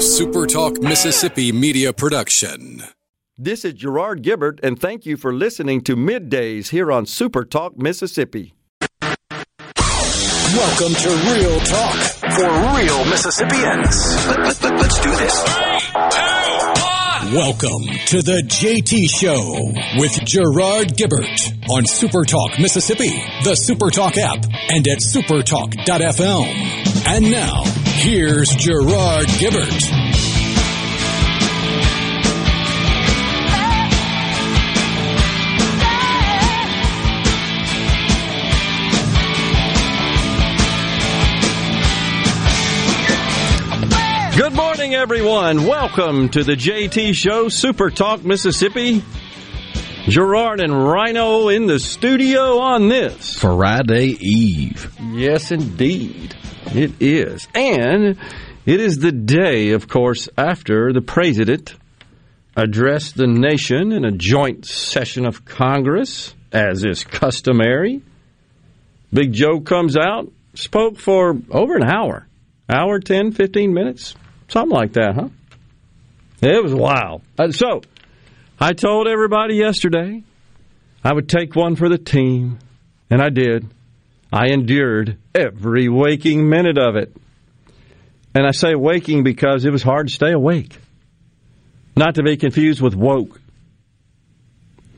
SuperTalk Mississippi media production. This is Gerard Gibert, and thank you for listening to Middays here on SuperTalk Mississippi. Welcome to Real Talk for real Mississippians. Let, us let, let, do this. Welcome to the JT Show with Gerard Gibert on SuperTalk Mississippi, the SuperTalk app, and at supertalk.fm. And now, here's Gerard Gibert. Good morning, everyone. Welcome to the JT Show, Super Talk Mississippi. Gerard and Rhino in the studio on this Friday Eve. Yes, indeed. It is. And it is the day, of course, after the president addressed the nation in a joint session of Congress, as is customary. Big Joe comes out, spoke for over an hour. Hour, 10, 15 minutes. Something like that, huh? It was wild. Uh, so, I told everybody yesterday I would take one for the team, and I did. I endured every waking minute of it. And I say waking because it was hard to stay awake. Not to be confused with woke.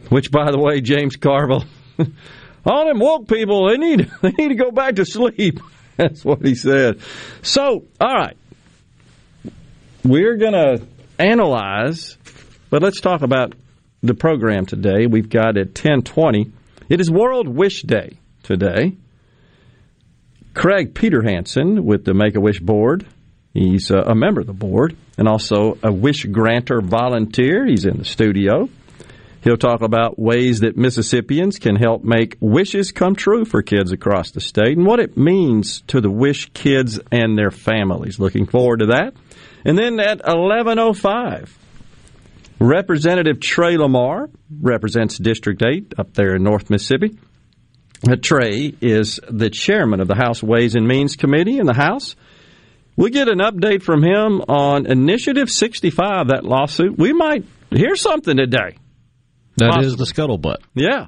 Which, by the way, James Carville, all them woke people, they need, they need to go back to sleep. That's what he said. So, all right. We're going to analyze, but let's talk about the program today. We've got at 1020. It is World Wish Day today. Craig Peter Hansen with the Make a Wish Board. He's uh, a member of the board and also a wish granter volunteer. He's in the studio. He'll talk about ways that Mississippians can help make wishes come true for kids across the state and what it means to the wish kids and their families. Looking forward to that. And then at 1105, Representative Trey Lamar represents District 8 up there in North Mississippi. Uh, Trey is the chairman of the House Ways and Means Committee in the House. We get an update from him on Initiative 65, that lawsuit. We might hear something today. That Possibly. is the scuttlebutt. Yeah.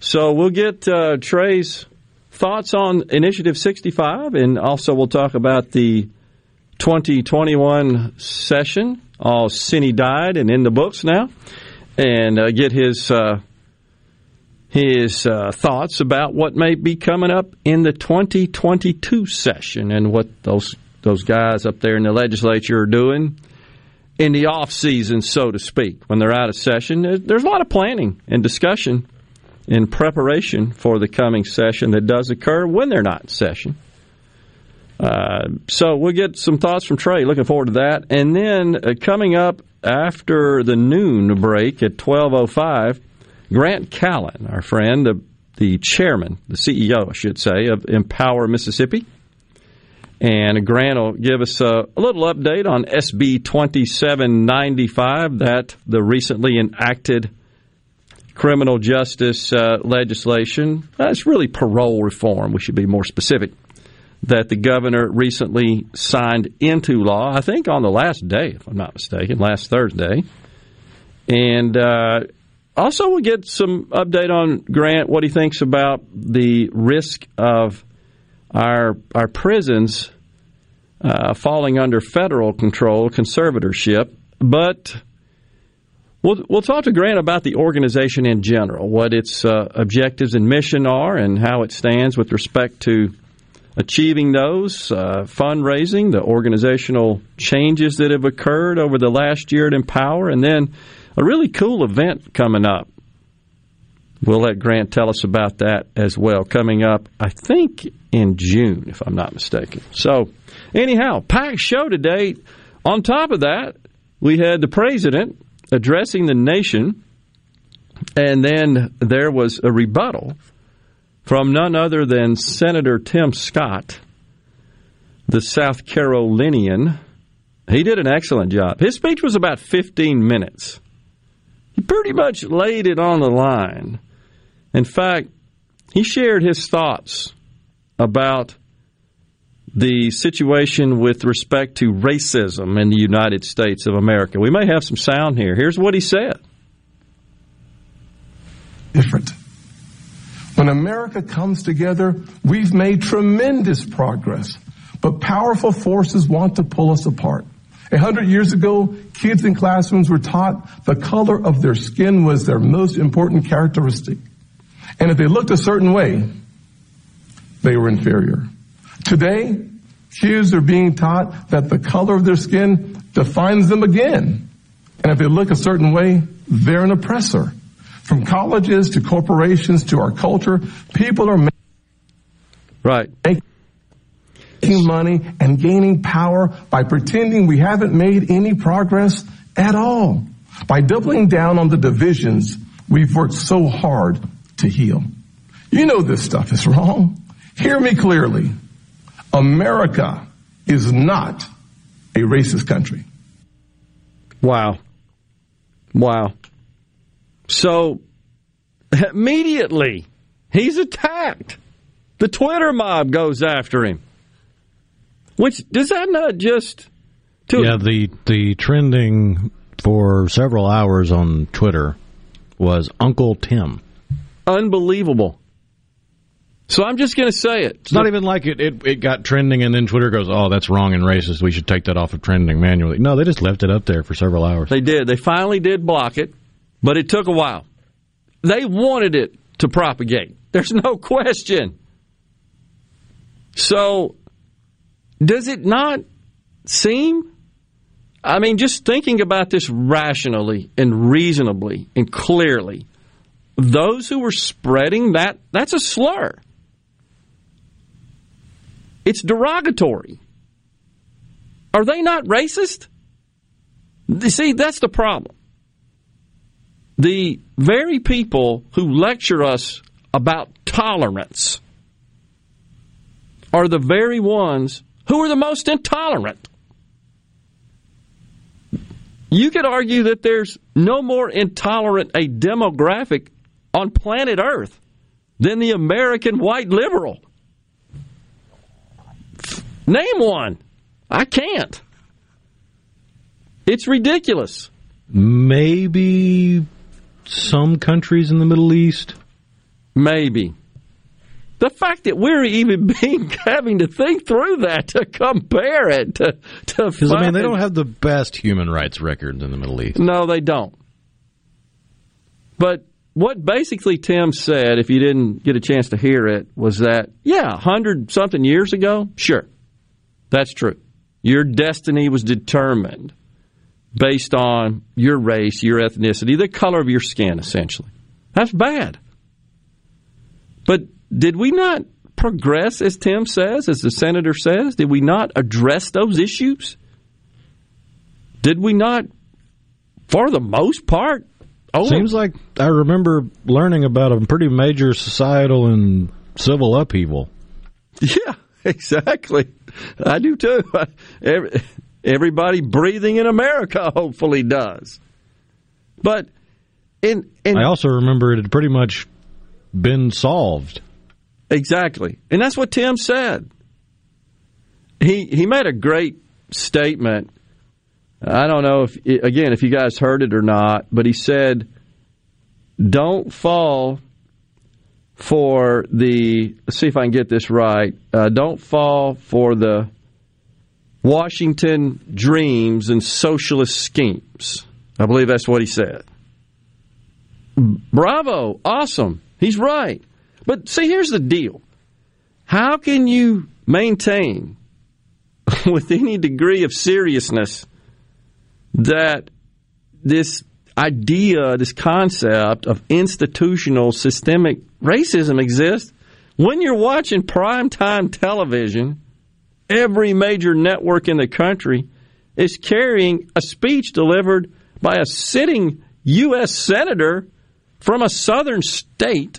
So we'll get uh, Trey's thoughts on Initiative 65, and also we'll talk about the 2021 session. All sine die and in the books now, and uh, get his uh, his uh, thoughts about what may be coming up in the 2022 session and what those those guys up there in the legislature are doing in the off season, so to speak, when they're out of session. There's a lot of planning and discussion in preparation for the coming session that does occur when they're not in session. Uh, so we'll get some thoughts from Trey. Looking forward to that. And then uh, coming up after the noon break at 12:05 Grant Callen, our friend, the, the chairman, the CEO, I should say, of Empower Mississippi. And Grant will give us a, a little update on SB 2795, that the recently enacted criminal justice uh, legislation. That's really parole reform. We should be more specific. That the governor recently signed into law, I think on the last day, if I'm not mistaken, last Thursday. And uh, also, we'll get some update on Grant, what he thinks about the risk of our our prisons uh, falling under federal control, conservatorship. But we'll we'll talk to Grant about the organization in general, what its uh, objectives and mission are, and how it stands with respect to achieving those, uh, fundraising, the organizational changes that have occurred over the last year at Empower, and then a really cool event coming up. We'll let Grant tell us about that as well, coming up, I think, in June, if I'm not mistaken. So, anyhow, packed show today. On top of that, we had the president addressing the nation, and then there was a rebuttal from none other than Senator Tim Scott, the South Carolinian. He did an excellent job. His speech was about 15 minutes. He pretty much laid it on the line. In fact, he shared his thoughts about the situation with respect to racism in the United States of America. We may have some sound here. Here's what he said. Different. When America comes together, we've made tremendous progress, but powerful forces want to pull us apart. A hundred years ago, kids in classrooms were taught the color of their skin was their most important characteristic. And if they looked a certain way, they were inferior. Today, kids are being taught that the color of their skin defines them again. And if they look a certain way, they're an oppressor. From colleges to corporations to our culture, people are making right. making money and gaining power by pretending we haven't made any progress at all. By doubling down on the divisions we've worked so hard to heal. You know this stuff is wrong. Hear me clearly. America is not a racist country. Wow. Wow. So immediately he's attacked. The Twitter mob goes after him. Which does that not just to Yeah, the the trending for several hours on Twitter was Uncle Tim. Unbelievable. So I'm just going to say it. It's not even like it, it, it got trending and then Twitter goes, oh, that's wrong and racist. We should take that off of trending manually. No, they just left it up there for several hours. They did. They finally did block it, but it took a while. They wanted it to propagate. There's no question. So, does it not seem? I mean, just thinking about this rationally and reasonably and clearly, those who were spreading that, that's a slur. It's derogatory. Are they not racist? You see, that's the problem. The very people who lecture us about tolerance are the very ones who are the most intolerant. You could argue that there's no more intolerant a demographic on planet Earth than the American white liberal. Name one. I can't. It's ridiculous. Maybe some countries in the Middle East. Maybe. The fact that we're even being having to think through that to compare it to to because I mean they don't have the best human rights records in the Middle East. No, they don't. But what basically Tim said, if you didn't get a chance to hear it, was that yeah, hundred something years ago, sure, that's true. Your destiny was determined based on your race, your ethnicity, the color of your skin, essentially. That's bad. But did we not progress, as Tim says, as the senator says? Did we not address those issues? Did we not, for the most part? Oh, Seems like I remember learning about a pretty major societal and civil upheaval. Yeah, exactly. I do too. everybody breathing in America hopefully does. But in, in I also remember it had pretty much been solved. Exactly. And that's what Tim said. He he made a great statement. I don't know if again if you guys heard it or not, but he said don't fall for the let's see if I can get this right. Uh, don't fall for the Washington dreams and socialist schemes. I believe that's what he said. Bravo, awesome. He's right. But see, here's the deal. How can you maintain with any degree of seriousness that this idea, this concept of institutional systemic racism exists when you're watching primetime television, every major network in the country is carrying a speech delivered by a sitting U.S. senator from a southern state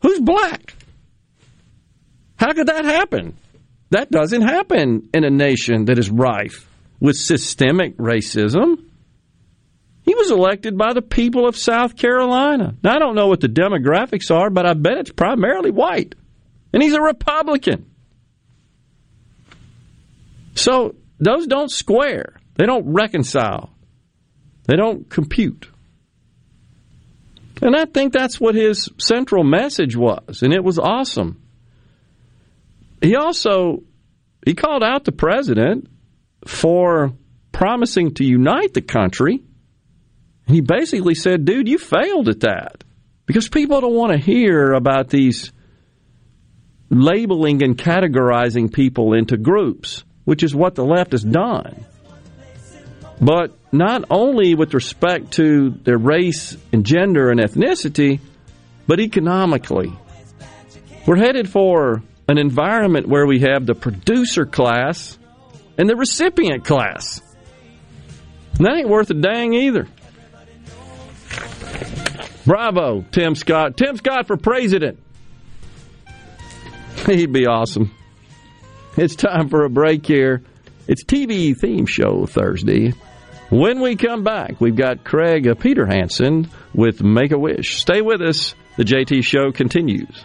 who's black. How could that happen? That doesn't happen in a nation that is rife with systemic racism. He was elected by the people of South Carolina. Now, I don't know what the demographics are, but I bet it's primarily white. And he's a Republican. So those don't square. They don't reconcile. They don't compute. And I think that's what his central message was, and it was awesome. He also he called out the president for promising to unite the country. He basically said, "Dude, you failed at that." Because people don't want to hear about these labeling and categorizing people into groups, which is what the left has done. But not only with respect to their race and gender and ethnicity, but economically. We're headed for an environment where we have the producer class and the recipient class. And that ain't worth a dang either. Bravo, Tim Scott. Tim Scott for president. He'd be awesome. It's time for a break here. It's TV theme show Thursday. When we come back, we've got Craig Peter Hansen with Make a Wish. Stay with us. The JT show continues.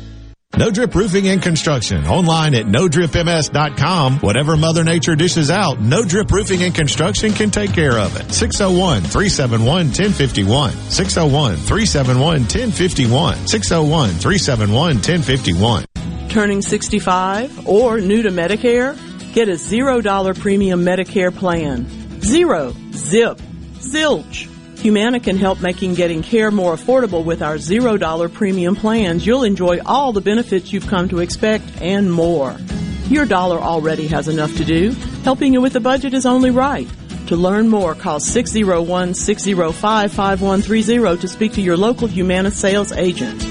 No Drip Roofing and Construction. Online at NoDripMS.com. Whatever Mother Nature dishes out, No Drip Roofing and Construction can take care of it. 601-371-1051. 601-371-1051. 601-371-1051. Turning 65 or new to Medicare? Get a $0 premium Medicare plan. Zero. Zip. Zilch. Humana can help making getting care more affordable with our $0 premium plans. You'll enjoy all the benefits you've come to expect and more. Your dollar already has enough to do. Helping you with the budget is only right. To learn more, call 601-605-5130 to speak to your local Humana sales agent.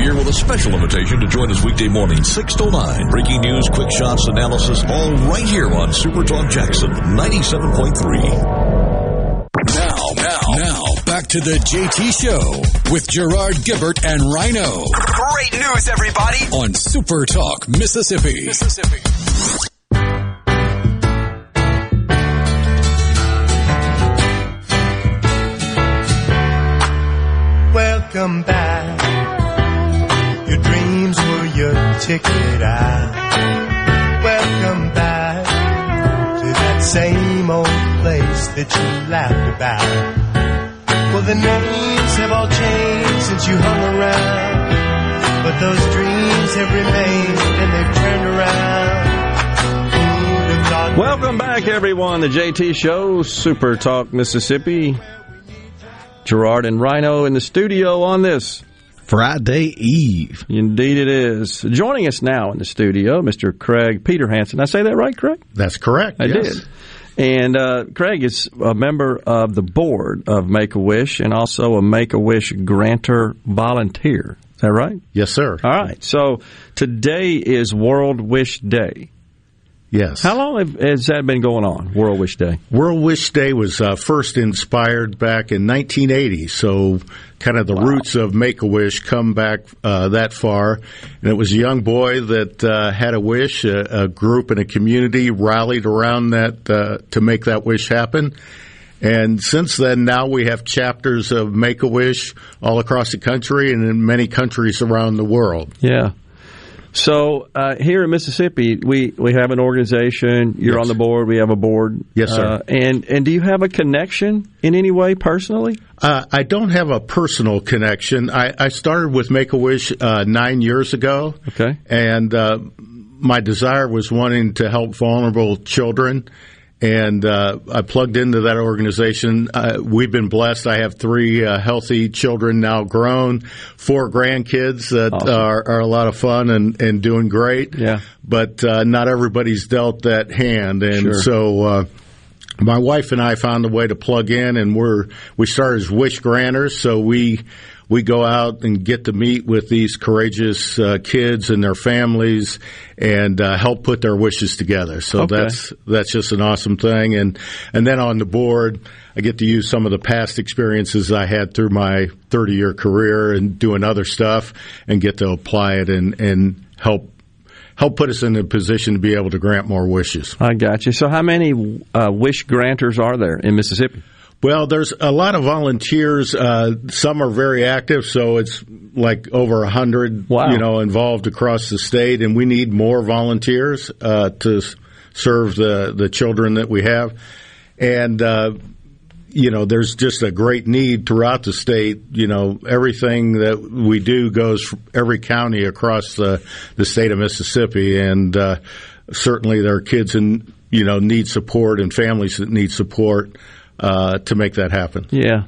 Gallo here with a special invitation to join us weekday morning, 6 to 9. Breaking news, quick shots, analysis, all right here on Super Talk Jackson 97.3. Now, now, now, back to the JT Show with Gerard Gibert and Rhino. Great news, everybody! On Super Talk, Mississippi. Mississippi. Welcome back ticket. Welcome back to that same old place that you laughed about. Well, the names have all changed since you hung around, but those dreams have remained and they've turned around. Welcome back, everyone. The JT Show, Super Talk, Mississippi. Gerard and Rhino in the studio on this Friday Eve. Indeed, it is. Joining us now in the studio, Mr. Craig Peter Hansen. I say that right, Craig? That's correct. I yes. did. And uh, Craig is a member of the board of Make a Wish and also a Make a Wish grantor volunteer. Is that right? Yes, sir. All right. So today is World Wish Day. Yes. How long have, has that been going on, World Wish Day? World Wish Day was uh, first inspired back in 1980, so kind of the roots of Make a Wish come back uh, that far. And it was a young boy that uh, had a wish. A, a group and a community rallied around that uh, to make that wish happen. And since then, now we have chapters of Make a Wish all across the country and in many countries around the world. Yeah. So uh, here in Mississippi, we, we have an organization. You're Yes. on the board. We have a board. Yes, sir. Uh, and and do you have a connection in any way personally? Uh, I don't have a personal connection. I, I started with Make a Wish uh, nine years ago. Okay. And uh, my desire was wanting to help vulnerable children. And uh, I plugged into that organization. Uh, we've been blessed. I have three uh, healthy children now grown, four grandkids that Awesome. are, are a lot of fun and, and doing great. Yeah. But uh, not everybody's dealt that hand. And Sure. so. Uh, my wife and I found a way to plug in, and we're we started as wish granters. So we we go out and get to meet with these courageous uh, kids and their families, and uh, help put their wishes together. So Okay. that's that's just an awesome thing. And and then on the board, I get to use some of the past experiences I had through my 30 year career and doing other stuff, and get to apply it and and help help put us in a position to be able to grant more wishes. I got you. So how many uh, wish grantors are there in Mississippi? Well, there's a lot of volunteers. Uh, some are very active, so it's like over a hundred, Wow. you know, involved across the state, and we need more volunteers uh, to serve the the children that we have. And uh, you know, there's just a great need throughout the state. You know, everything that we do goes every county across the the state of Mississippi, and uh, certainly there are kids in you know need support and families that need support uh, to make that happen. Yeah.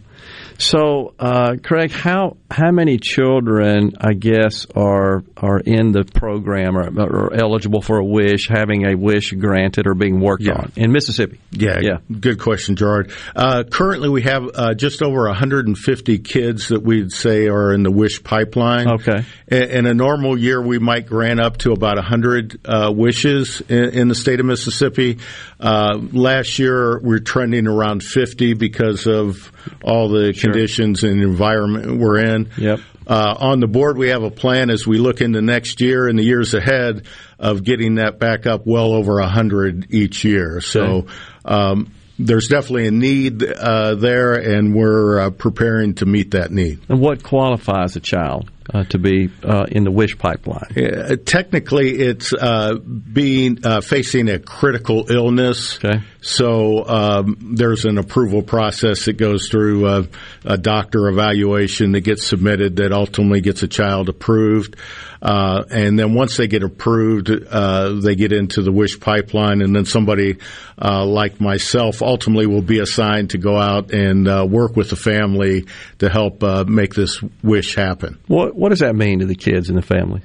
So, uh, Craig, how how many children, I guess, are are in the program or, or eligible for a wish, having a wish granted or being worked Yeah. on in Mississippi? Yeah, Yeah. Good question, Gerard. Uh, currently, we have uh, just over 150 kids that we'd say are in the wish pipeline. Okay. In, in a normal year, we might grant up to about 100 uh, wishes in, in the state of Mississippi. Uh, last year, we're trending around 50 because of all the conditions and environment we're in. Yep. Uh, on the board, we have a plan as we look into next year and the years ahead of getting that back up well over 100 each year. So um, there's definitely a need uh, there, and we're uh, preparing to meet that need. And what qualifies a child uh, to be uh, in the wish pipeline? Uh, technically, it's uh, being uh, facing a critical illness. Okay. So um, there's an approval process that goes through a, a doctor evaluation that gets submitted that ultimately gets a child approved. Uh, and then once they get approved, uh, they get into the wish pipeline, and then somebody uh, like myself ultimately will be assigned to go out and uh, work with the family to help uh, make this wish happen. What what does that mean to the kids and the family?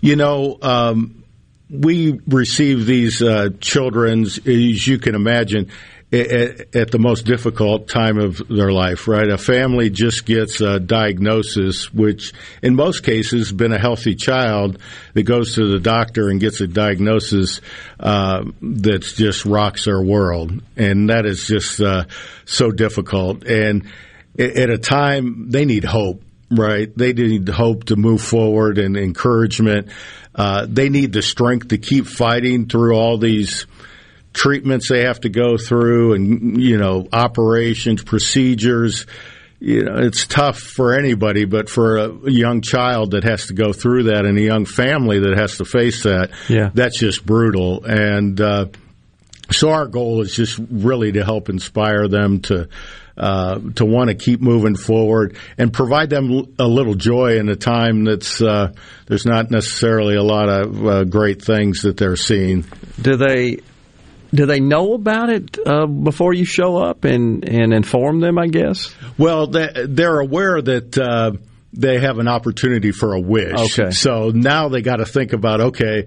You know, um, we receive these uh, children's, as you can imagine, at, at the most difficult time of their life, right? A family just gets a diagnosis, which in most cases been a healthy child that goes to the doctor and gets a diagnosis uh, that just rocks their world, and that is just uh, so difficult. And at a time they need hope right? They need hope to move forward and encouragement. Uh, they need the strength to keep fighting through all these treatments they have to go through and, you know, operations, procedures you know, it's tough for anybody, but for a young child that has to go through that and a young family that has to face that, Yeah. that's just brutal. And uh, so our goal is just really to help inspire them to uh, to want to keep moving forward and provide them a little joy in a time that's uh, there's not necessarily a lot of uh, great things that they're seeing. Do they do they know about it uh, before you show up and, and inform them? I guess. Well, they, they're aware that uh, they have an opportunity for a wish. Okay. So now they got to think about okay.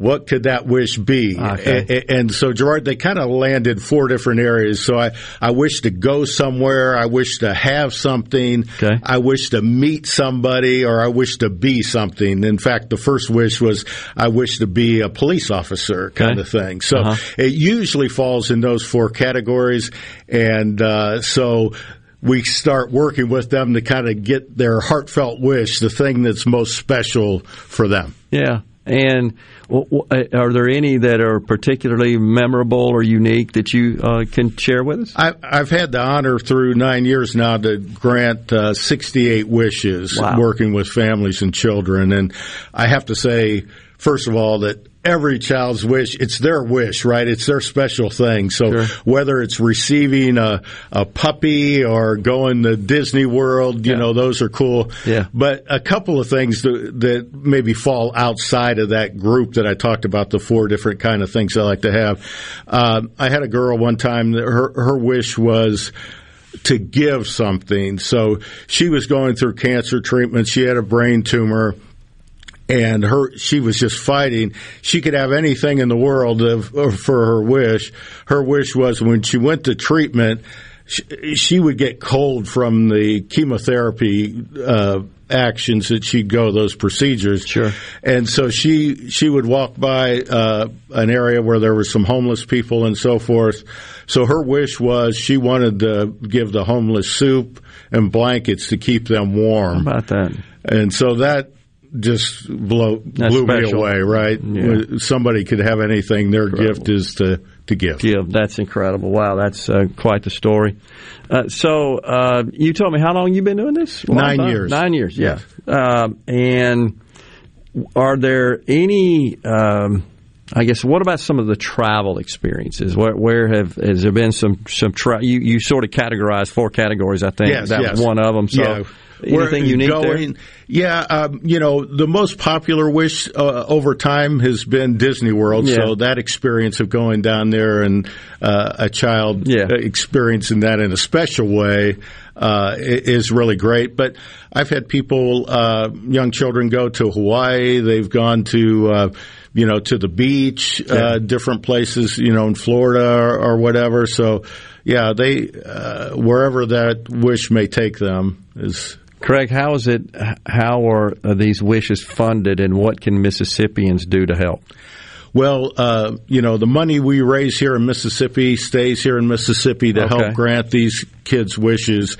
What could that wish be? Okay. A- a- And, so, Gerard, they kind of landed four different areas. So, I, I wish to go somewhere. I wish to have something. Okay. I wish to meet somebody, or I wish to be something. In fact, the first wish was I wish to be a police officer, kind Okay. of thing. So, Uh-huh. it usually falls in those four categories. And uh, so we start working with them to kind of get their heartfelt wish, the thing that's most special for them. Yeah. And w- w- are there any that are particularly memorable or unique that you uh, can share with us? I, I've had the honor through nine years now to grant uh, 68 wishes Wow. working with families and children. And I have to say, first of all, that every child's wish, it's their wish, right? It's their special thing. So whether it's receiving a, a puppy or going to Disney World, you know, those are cool. Yeah. But a couple of things that, that maybe fall outside of that group that I talked about, the four different kind of things I like to have. Um, I had a girl one time, that her, her wish was to give something. So she was going through cancer treatment. She had a brain tumor and her she was just fighting. She could have anything in the world of, of- for her wish. Her wish was when she went to treatment, she, she would get cold from the chemotherapy uh, actions that she'd go those procedures. Sure. And so she she would walk by uh, an area where there were some homeless people and so forth. So her wish was she wanted to give the homeless soup and blankets to keep them warm. How about that? And so that just blow, blew me away, right? Yeah. Somebody could have anything. Their gift is to, to give. Give. That's incredible. Wow, that's uh, quite the story. Uh, so uh, you told me how long you've been doing this? Long Nine time? years. Nine years. Yeah. Um, and are there any? Um, I guess. What about some of the travel experiences? Where, where have has there been some some tra- you you sort of categorized four categories? I think Yes, that yes. was one of them. So Yeah. anything We're unique going, there? Yeah, um, you know, the most popular wish uh, over time has been Disney World. Yeah. So that experience of going down there and uh, a child uh, experiencing that in a special way uh, is really great. But I've had people, uh, young children, go to Hawaii. They've gone to. Uh, you know, to the beach, uh, different places, you know, in Florida or, or whatever. So, yeah, they uh, wherever that wish may take them is Craig, how is it? How are these wishes funded, and what can Mississippians do to help? Well, uh, you know, the money we raise here in Mississippi stays here in Mississippi to Okay. help grant these kids' wishes.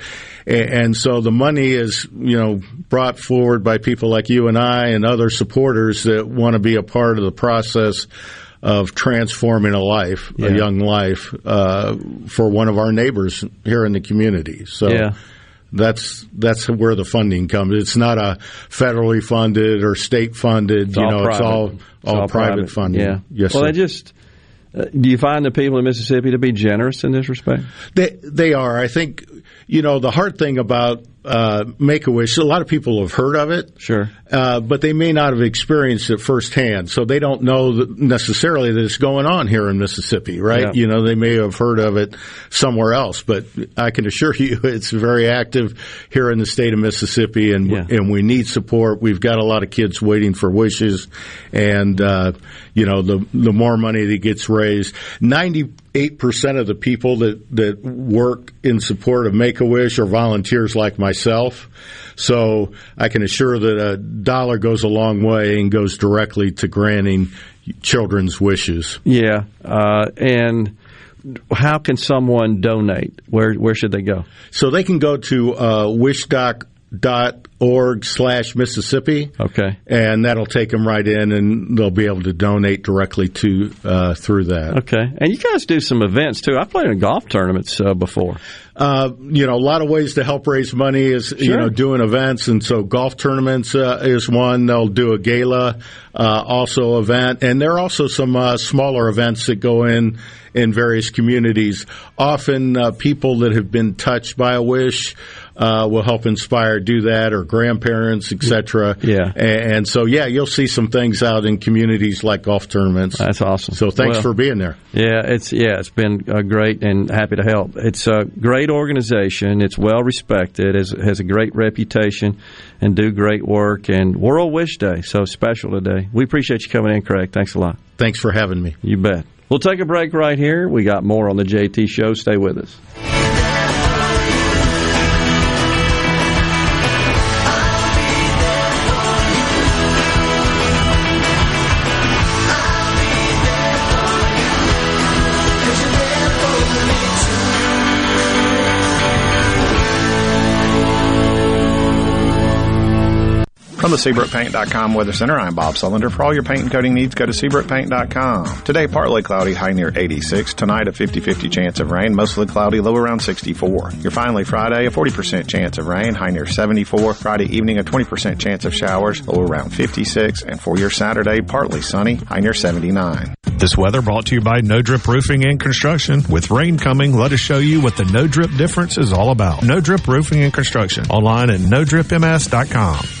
And so the money is, you know, brought forward by people like you and I and other supporters that want to be a part of the process of transforming a life, Yeah. a young life, uh, for one of our neighbors here in the community. So Yeah. That's that's where the funding comes. It's not a federally funded or state funded. It's you all know, it's private. all It's all, private, funding. Yeah. Yes. Well, sir. they just. Uh, do you find the people in Mississippi to be generous in this respect? They they are. I think you know the hard thing about uh, Make a Wish. A lot of people have heard of it, sure, uh, but they may not have experienced it firsthand, so they don't know that necessarily that it's going on here in Mississippi, right? Yeah. You know, they may have heard of it somewhere else, but I can assure you, it's very active here in the state of Mississippi, and and we need support. We've got a lot of kids waiting for wishes, and uh, you know, the the more money that gets raised, ninety eight percent of the people that that work in support of Make a Wish are volunteers like myself. So I can assure that a dollar goes a long way and goes directly to granting children's wishes. Yeah, uh, and how can someone donate? Where where should they go? So they can go to uh, wish dot org slash Mississippi. Okay. And that'll take them right in and they'll be able to donate directly to uh, through that. Okay. And you guys do some events too. I played in golf tournaments uh, before. Uh, you know, a lot of ways to help raise money is, sure. you know, doing events. And so golf tournaments uh, is one. They'll do a gala, uh, also event. And there are also some uh, smaller events that go in in various communities. Often uh, people that have been touched by a wish uh, will help inspire do that, or grandparents, etc. Yeah, and, and, so yeah, you'll see some things out in communities like golf tournaments. That's awesome. So thanks well, for being there. Yeah, it's yeah, it's been uh, great and happy to help. It's a great organization. It's well respected. It has a great reputation and do great work. And World Wish Day, so special today. We appreciate you coming in, Craig. Thanks a lot. Thanks for having me. You bet. We'll take a break right here. We got more on the JT Show. Stay with us. From the SeabrookPaint.com Weather Center, I'm Bob Sullender. For all your paint and coating needs, go to SeabrookPaint.com. Today, partly cloudy, high near 86. Tonight, a 50-50 chance of rain, mostly cloudy, low around 64. Your finally Friday, a 40% chance of rain, high near 74. Friday evening, a 20% chance of showers, low around 56. And for your Saturday, partly sunny, high near 79. This weather brought to you by No Drip Roofing and Construction. With rain coming, let us show you what the No Drip difference is all about. No Drip Roofing and Construction. Online at NoDripMS.com.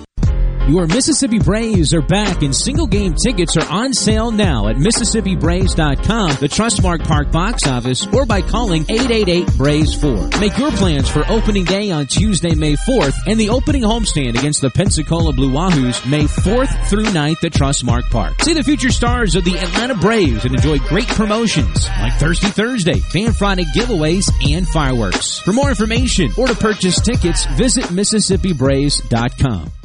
Your Mississippi Braves are back and single game tickets are on sale now at MississippiBraves.com, the Trustmark Park box office, or by calling 888-BRAVES-4. Make your plans for opening day on Tuesday, May 4th and the opening homestand against the Pensacola Blue Wahoos May 4th through 9th at Trustmark Park. See the future stars of the Atlanta Braves and enjoy great promotions like Thirsty Thursday, Fan Friday giveaways, and fireworks. For more information or to purchase tickets, visit MississippiBraves.com.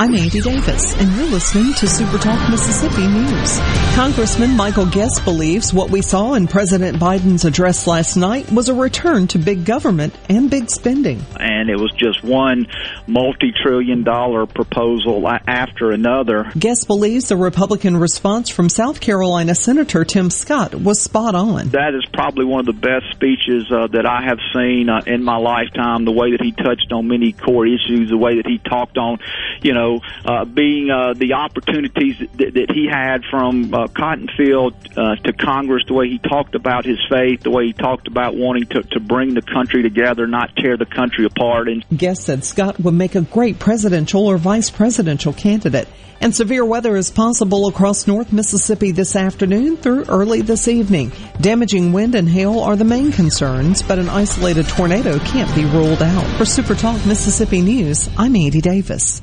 I'm Andy Davis, and you're listening to SuperTalk Mississippi News. Congressman Michael Guest believes what we saw in President Biden's address last night was a return to big government and big spending. And it was just one multi-trillion dollar proposal after another. Guest believes the Republican response from South Carolina Senator Tim Scott was spot on. That is probably one of the best speeches uh, that I have seen uh, in my lifetime. The way that he touched on many core issues, the way that he talked on, you know, uh, being uh, the opportunities that, that he had from uh, Cotton Field uh, to Congress, the way he talked about his faith, the way he talked about wanting to, to bring the country together, not tear the country apart. And Guest said Scott would make a great presidential or vice presidential candidate. And severe weather is possible across North Mississippi this afternoon through early this evening. Damaging wind and hail are the main concerns, but an isolated tornado can't be ruled out. For Super Talk Mississippi News, I'm Andy Davis.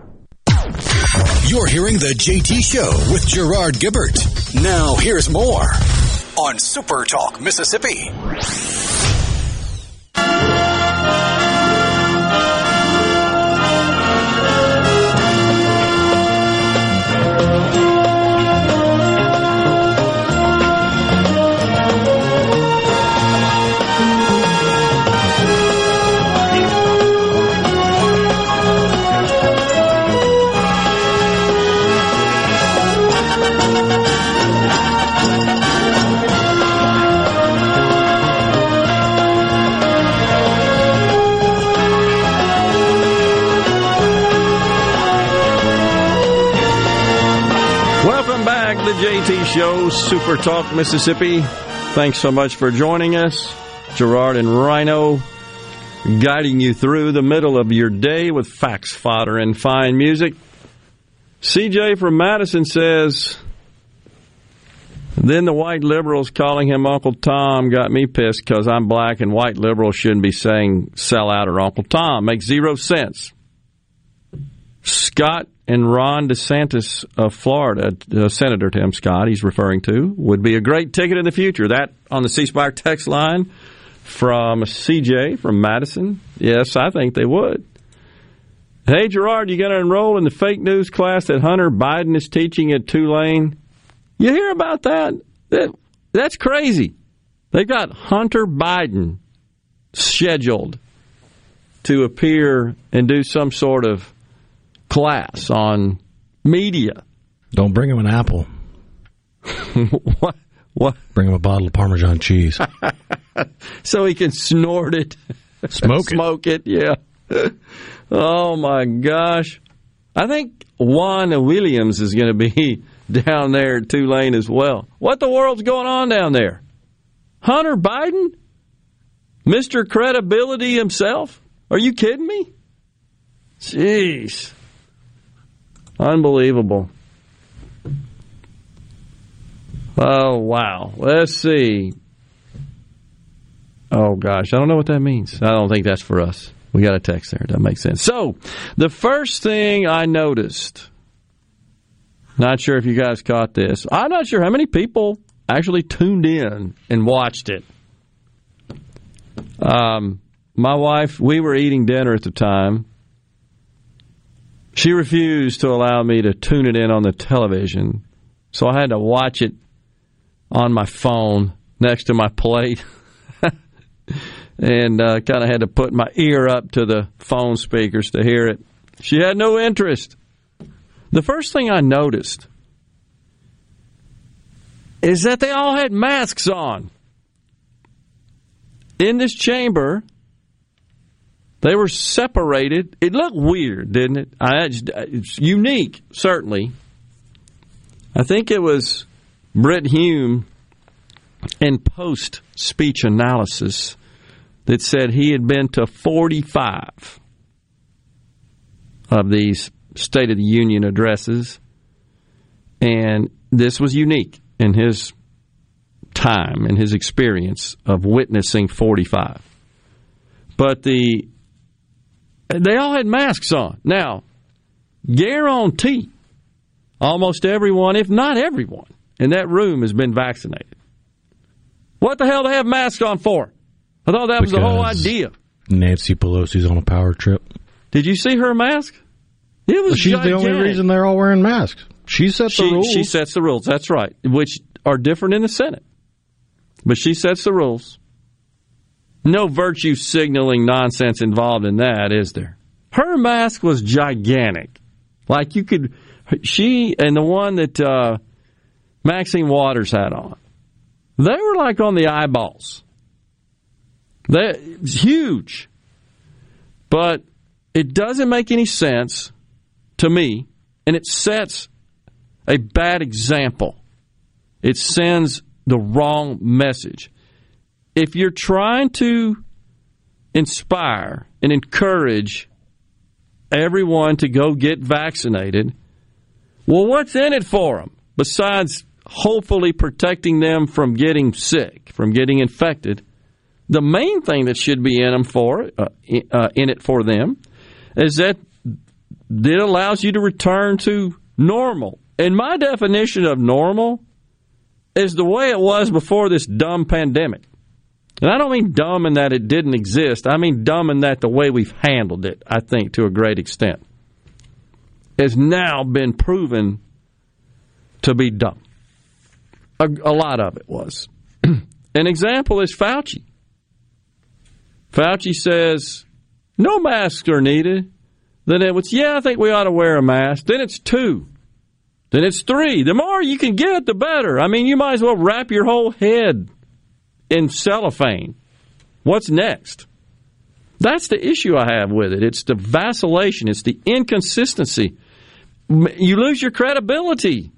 You're hearing the JT Show with Gerard Gibert. Now, here's more on Super Talk Mississippi. To Show, Super Talk Mississippi. Thanks so much for joining us. Gerard and Rhino guiding you through the middle of your day with facts, fodder, and fine music. CJ from Madison says, then the white liberals calling him Uncle Tom got me pissed because I'm black and white liberals shouldn't be saying sell out or Uncle Tom. Makes zero sense. Scott and Ron DeSantis of Florida, uh, Senator Tim Scott, he's referring to, would be a great ticket in the future. That on the C Spire text line from CJ from Madison. Yes, I think they would. Hey, Gerard, you going to enroll in the fake news class that Hunter Biden is teaching at Tulane? You hear about that? that that's crazy. They've got Hunter Biden scheduled to appear and do some sort of class on media. Don't bring him an apple. what? What? Bring him a bottle of Parmesan cheese. so he can snort it, Smoke it. smoke it. Yeah. oh my gosh! I think Juan Williams is going to be down there at Tulane as well. What the world's going on down there? Hunter Biden, Mister Credibility himself. Are you kidding me? Jeez. Unbelievable. Oh, wow. Let's see. Oh, gosh. I don't know what that means. I don't think that's for us. We got a text there. That makes sense. So, the first thing I noticed, not sure if you guys caught this. I'm not sure how many people actually tuned in and watched it. Um, my wife, we were eating dinner at the time. She refused to allow me to tune it in on the television, so I had to watch it on my phone next to my plate. and uh, kind of had to put my ear up to the phone speakers to hear it. She had no interest. the first thing I noticed is that they all had masks on. In this chamber, they were separated. It looked weird, didn't it? I, it's unique, certainly. I think it was Brit Hume in post speech analysis that said he had been to 45 of these State of the Union addresses, and this was unique in his time and his experience of witnessing 45. But the they all had masks on. Now, guarantee almost everyone, if not everyone, in that room has been vaccinated. What the hell do they have masks on for? I thought that was the whole idea. Nancy Pelosi's on a power trip. Did you see her mask? It was Well, she's gigantic. the only reason they're all wearing masks. She sets the rules. She sets the rules. That's right, which are different in the Senate. But she sets the rules. No virtue signaling nonsense involved in that, is there? Her mask was gigantic. Like you could, she and the one that uh, Maxine Waters had on, they were like on the eyeballs. They huge, but it doesn't make any sense to me, and it sets a bad example. It sends the wrong message. If you're trying to inspire and encourage everyone to go get vaccinated, well, what's in it for them besides hopefully protecting them from getting sick, from getting infected? The main thing that should be in them for uh, uh, in it for them is that it allows you to return to normal. And my definition of normal is the way it was before this dumb pandemic. And I don't mean dumb in that it didn't exist. I mean dumb in that the way we've handled it, I think, to a great extent, has now been proven to be dumb. A, a lot of it was. An example is Fauci. Fauci says no masks are needed. Then it was, yeah, I think we ought to wear a mask. Then it's two. Then it's three. The more you can get, the better. I mean, you might as well wrap your whole head in cellophane. What's next? That's the issue I have with it. It's the vacillation, it's the inconsistency. You lose your credibility.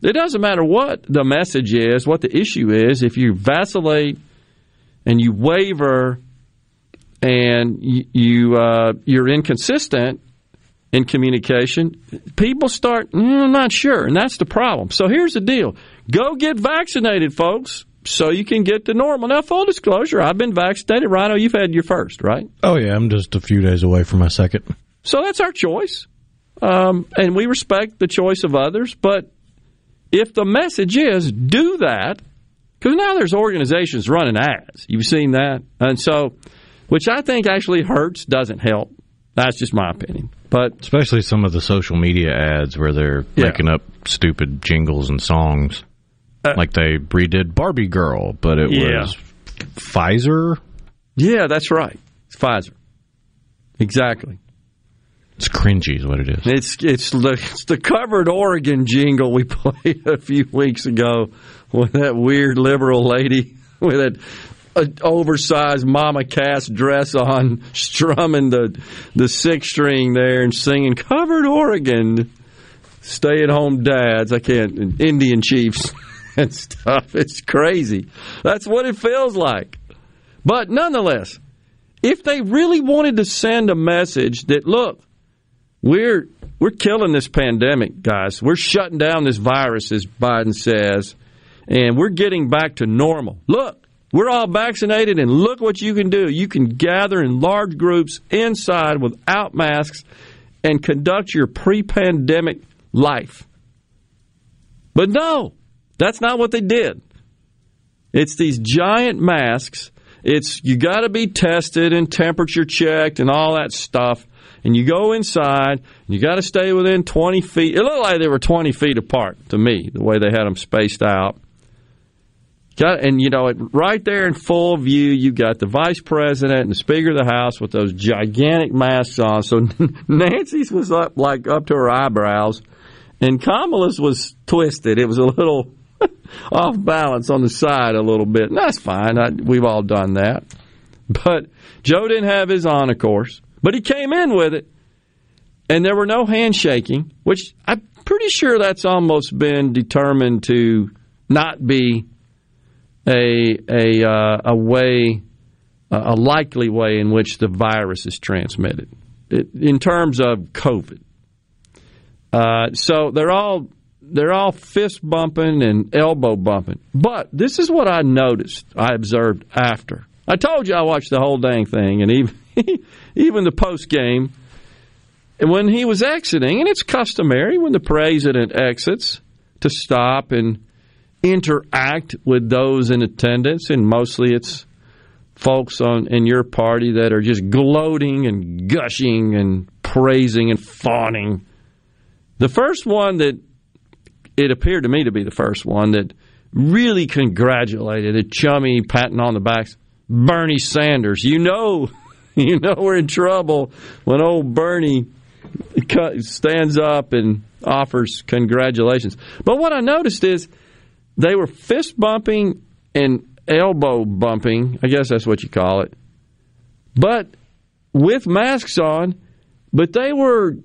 It doesn't matter what the message is, what the issue is. If you vacillate and you waver and you, you uh, you're inconsistent in communication, people start. Mm, not sure, and that's the problem. So here's the deal: go get vaccinated, folks, so you can get to normal. Now, full disclosure, I've been vaccinated. Rhino, you've had your first, right? Oh yeah, I'm just a few days away from my second. So that's our choice, um, and we respect the choice of others. But if the message is do that, because now there's organizations running ads. You've seen that, and so which I think actually hurts, doesn't help. That's just my opinion. But especially some of the social media ads where they're Yeah. making up stupid jingles and songs, like they redid Barbie Girl, but it Yeah. was Pfizer. yeah, that's right. It's Pfizer. Exactly. It's cringy, is what it is. It's it's the it's the covered Oregon jingle we played a few weeks ago with that weird liberal lady with that uh, oversized mama cast dress on, strumming the the six string there and singing covered Oregon. Stay at home dads. I can't Indian chiefs and stuff. It's crazy. That's what it feels like. But nonetheless, if they really wanted to send a message that look, we're we're killing this pandemic, guys. We're shutting down this virus, as Biden says, and we're getting back to normal. Look, we're all vaccinated, and look what you can do. You can gather in large groups inside without masks and conduct your pre-pandemic life. But no, that's not what they did. It's these giant masks. It's you got to be tested and temperature checked and all that stuff. And you go inside. You got to stay within 20 feet. It looked like they were 20 feet apart to me, the way they had them spaced out. Got and you know, right there in full view, you got the vice president and the speaker of the house with those gigantic masks on. So Nancy's was up like up to her eyebrows, and Kamala's was twisted. It was a little off balance on the side a little bit. And that's fine. I, we've all done that. But Joe didn't have his on, of course, but he came in with it, and there were no handshaking, which I'm pretty sure that's almost been determined to not be a a uh, a way a likely way in which the virus is transmitted it, in terms of COVID. Uh, so they're all they're all fist bumping and elbow bumping. But this is what I noticed. I observed after. I told you I watched the whole dang thing, and even even the post game. And when he was exiting, and it's customary when the president exits to stop and interact with those in attendance, and mostly it's folks on in your party that are just gloating and gushing and praising and fawning. The first one that it appeared to me to be the first one that really congratulated a chummy patting on the back. Bernie Sanders, you know, you know we're in trouble when old Bernie stands up and offers congratulations. But what I noticed is they were fist bumping and elbow bumping. I guess that's what you call it. But with masks on, but they were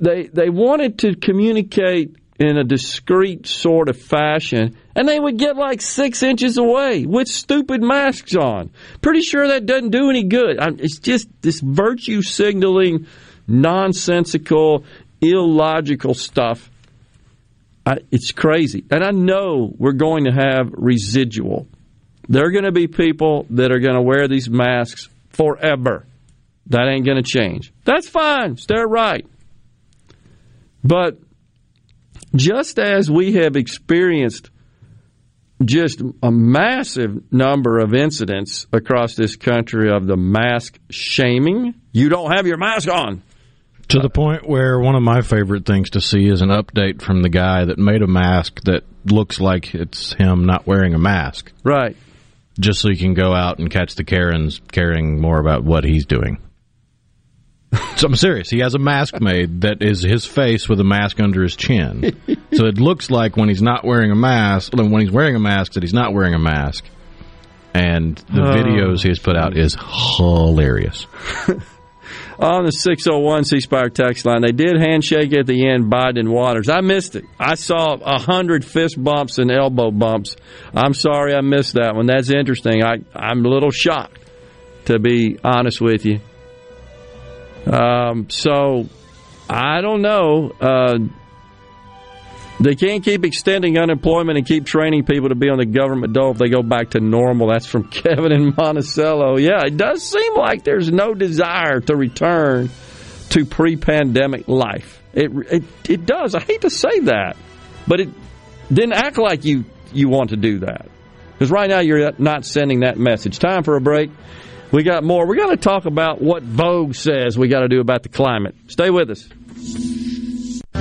they they wanted to communicate in a discreet sort of fashion, and they would get like six inches away with stupid masks on. Pretty sure that doesn't do any good. It's just this virtue signaling, nonsensical, illogical stuff it's crazy. And I know we're going to have residual. There are going to be people that are going to wear these masks forever. That ain't going to change. That's fine. Their right. But just as we have experienced just a massive number of incidents across this country of the mask shaming, you don't have your mask on. To the point where one of my favorite things to see is an update from the guy that made a mask that looks like it's him not wearing a mask. Right. Just so he can go out and catch the Karens caring more about what he's doing. so I'm serious. He has a mask made that is his face with a mask under his chin. so it looks like when he's not wearing a mask, when he's wearing a mask, that he's not wearing a mask. And the oh. videos he's put out is hilarious. on the 601 C Spire text line. They did handshake at the end, Biden Waters. I missed it. I saw a hundred fist bumps and elbow bumps. I'm sorry I missed that one. That's interesting. I, I'm a little shocked, to be honest with you. Um, so, I don't know. Uh, they can't keep extending unemployment and keep training people to be on the government dole if they go back to normal. That's from Kevin in Monticello. Yeah, it does seem like there's no desire to return to pre-pandemic life. It it, it does. I hate to say that, but it didn't act like you you want to do that because right now you're not sending that message. Time for a break. We got more. We're going to talk about what Vogue says we got to do about the climate. Stay with us.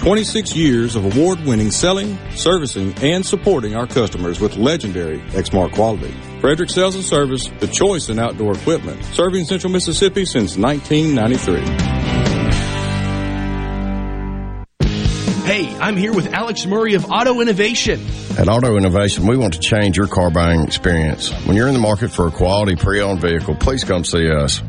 26 years of award-winning selling, servicing, and supporting our customers with legendary Exmark quality. Frederick Sales and Service, the choice in outdoor equipment, serving Central Mississippi since 1993. Hey, I'm here with Alex Murray of Auto Innovation. At Auto Innovation, we want to change your car buying experience. When you're in the market for a quality pre-owned vehicle, please come see us.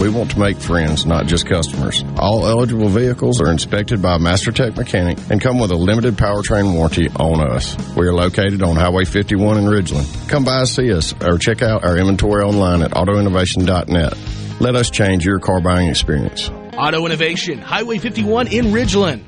We want to make friends, not just customers. All eligible vehicles are inspected by a Master Tech mechanic and come with a limited powertrain warranty on us. We are located on Highway 51 in Ridgeland. Come by see us or check out our inventory online at autoinnovation.net. Let us change your car buying experience. Auto Innovation, Highway 51 in Ridgeland.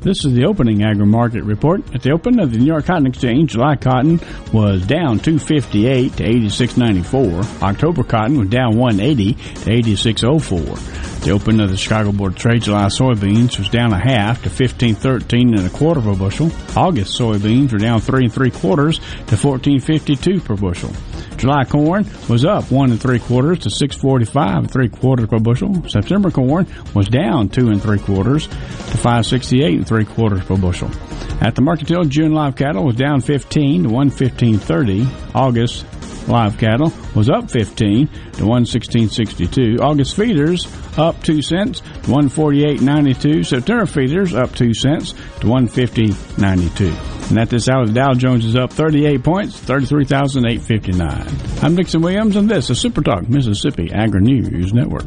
This is the opening agri market report. At the open of the New York Cotton Exchange, July cotton was down 258 to 86.94. October cotton was down 180 to 86.04. The open of the Chicago Board of Trade, July soybeans was down a half to 15.13 and a quarter per bushel. August soybeans were down three and three quarters to 14.52 per bushel. July corn was up one and three quarters to 6.45 and three quarters per bushel. September corn was down two and three quarters to 5.68 and three quarters per bushel. At the market Mercantile, June live cattle was down 15 to 115.30. August live cattle was up 15 to 116.62. August feeders up 2 cents to 148.92. September feeders up 2 cents to 150.92. And at this hour, the Dow Jones is up 38 points, 33,859. I'm Dixon Williams, and this is Super Talk Mississippi Agri News Network.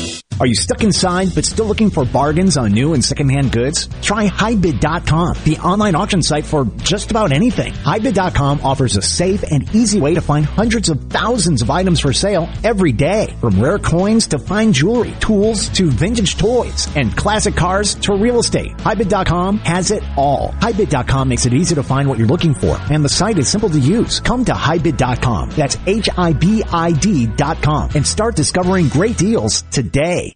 Are you stuck inside but still looking for bargains on new and secondhand goods? Try hibid.com, the online auction site for just about anything. HiBid.com offers a safe and easy way to find hundreds of thousands of items for sale every day. From rare coins to fine jewelry, tools to vintage toys, and classic cars to real estate. HiBid.com has it all. HiBid.com makes it easy to find what you're looking for, and the site is simple to use. Come to hibid.com. That's H-I-B-I-D.com and start discovering great deals today.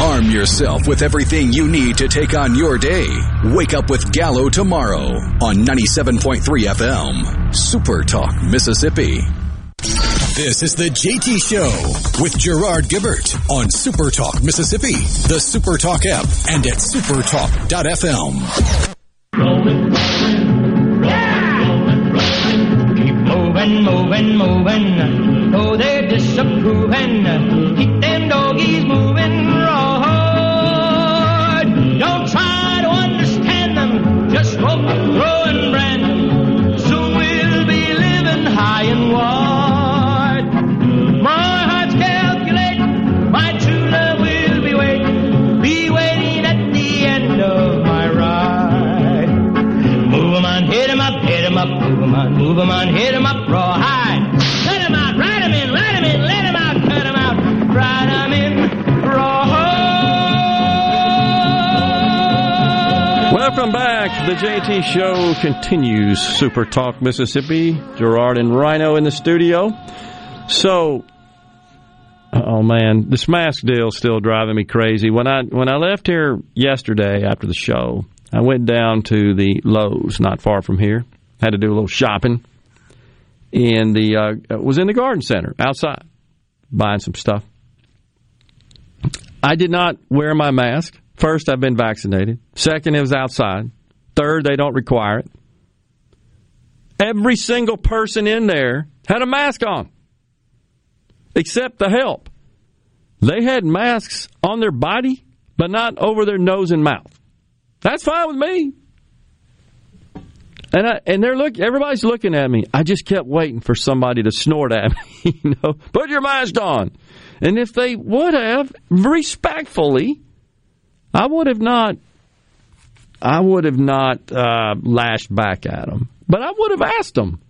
Arm yourself with everything you need to take on your day. Wake up with Gallo tomorrow on 97.3 FM. Super Talk, Mississippi. This is the JT Show with Gerard Gibert on Super Talk, Mississippi, the Super Talk app, and at supertalk.fm. Rolling, moving, moving, moving. Oh, they're disapproving. Keep them doggies moving. Move 'em on, hit 'em up, hit Welcome back. The JT Show continues. Super Talk Mississippi. Gerard and Rhino in the studio. So, oh man, this mask deal's still driving me crazy. When I when I left here yesterday after the show, I went down to the Lowe's, not far from here. Had to do a little shopping. In the uh, was in the garden center outside, buying some stuff. I did not wear my mask. First, I've been vaccinated. Second, it was outside. Third, they don't require it. Every single person in there had a mask on, except the help. They had masks on their body, but not over their nose and mouth. That's fine with me. And I, and they're look. Everybody's looking at me. I just kept waiting for somebody to snort at me. You know, put your mask on. And if they would have respectfully, I would have not I would have not uh, lashed back at them, but I would have asked them,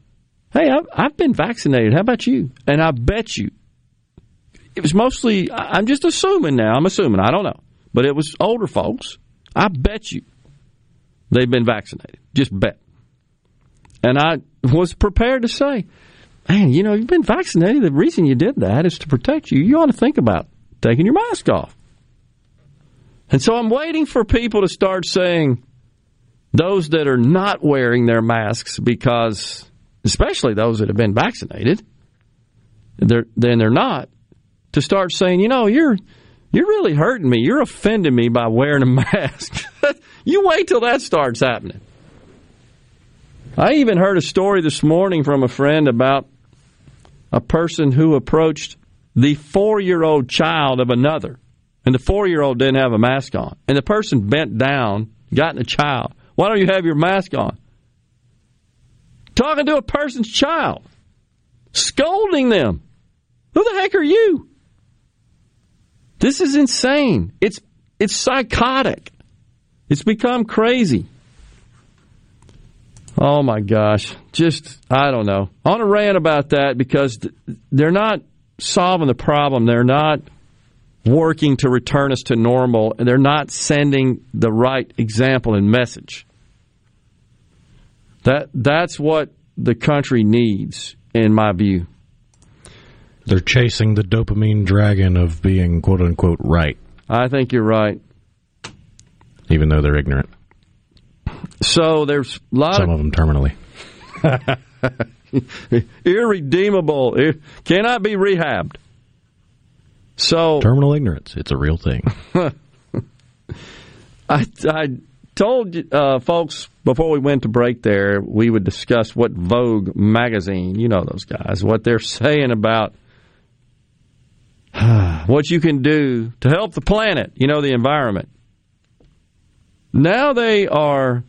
"Hey, I've, I've been vaccinated. How about you?" And I bet you it was mostly. I'm just assuming now. I'm assuming. I don't know, but it was older folks. I bet you they've been vaccinated. Just bet. And I was prepared to say, man, you know, you've been vaccinated. The reason you did that is to protect you. You ought to think about taking your mask off. And so I'm waiting for people to start saying, those that are not wearing their masks because, especially those that have been vaccinated, they're, then they're not, to start saying, you know, you're you're really hurting me. You're offending me by wearing a mask. you wait till that starts happening. I even heard a story this morning from a friend about a person who approached the four year old child of another. And the four year old didn't have a mask on. And the person bent down, got in the child. Why don't you have your mask on? Talking to a person's child, scolding them. Who the heck are you? This is insane. It's it's psychotic. It's become crazy. Oh my gosh. Just, I don't know. I want to rant about that because they're not solving the problem. They're not working to return us to normal, and they're not sending the right example and message. That That's what the country needs, in my view. They're chasing the dopamine dragon of being quote unquote right. I think you're right. Even though they're ignorant. So there's a lot Some of, of them terminally. irredeemable, it cannot be rehabbed. So Terminal ignorance. It's a real thing. I, I told uh, folks before we went to break there, we would discuss what Vogue magazine, you know those guys, what they're saying about what you can do to help the planet, you know, the environment. Now they are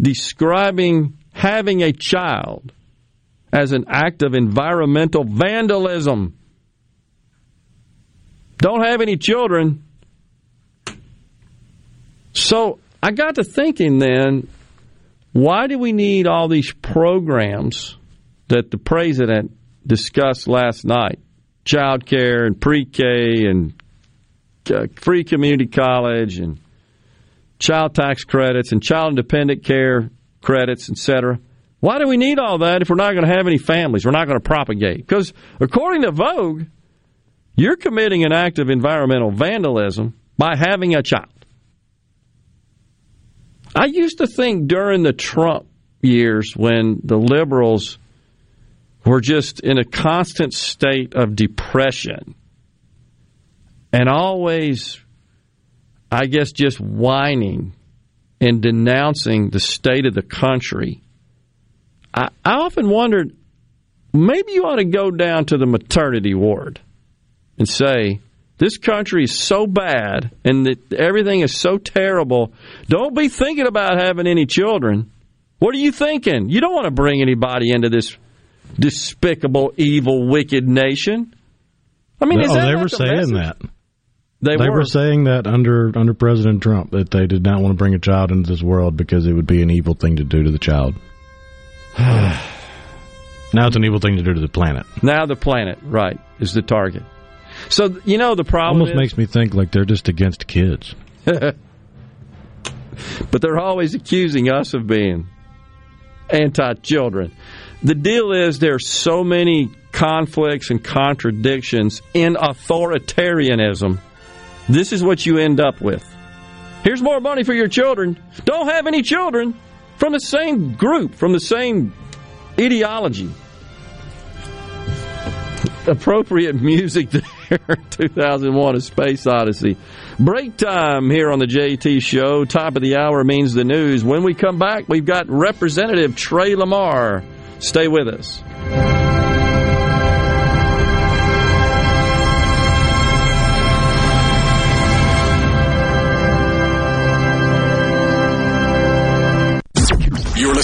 describing having a child as an act of environmental vandalism. Don't have any children. So I got to thinking then, why do we need all these programs that the president discussed last night? Child care and pre K and uh, free community college and child tax credits and child independent care credits, etc. Why do we need all that if we're not going to have any families? We're not going to propagate. Because according to Vogue, you're committing an act of environmental vandalism by having a child. I used to think during the Trump years when the liberals were just in a constant state of depression and always, I guess, just whining and denouncing the state of the country. I, often wondered maybe you ought to go down to the maternity ward and say, this country is so bad and that everything is so terrible. Don't be thinking about having any children. What are you thinking? You don't want to bring anybody into this despicable, evil, wicked nation. I mean, no, is that they were the saying message? that. They, They were. were saying that under under President Trump that they did not want to bring a child into this world because it would be an evil thing to do to the child. now it's an evil thing to do to the planet. Now the planet, right, is the target. So you know the problem Almost is, makes me think like they're just against kids. but they're always accusing us of being anti-children. The deal is there's so many conflicts and contradictions in authoritarianism. This is what you end up with. Here's more money for your children. Don't have any children from the same group, from the same ideology. Appropriate music there. 2001 A Space Odyssey. Break time here on the JT Show. Top of the hour means the news. When we come back, we've got Representative Trey Lamar. Stay with us.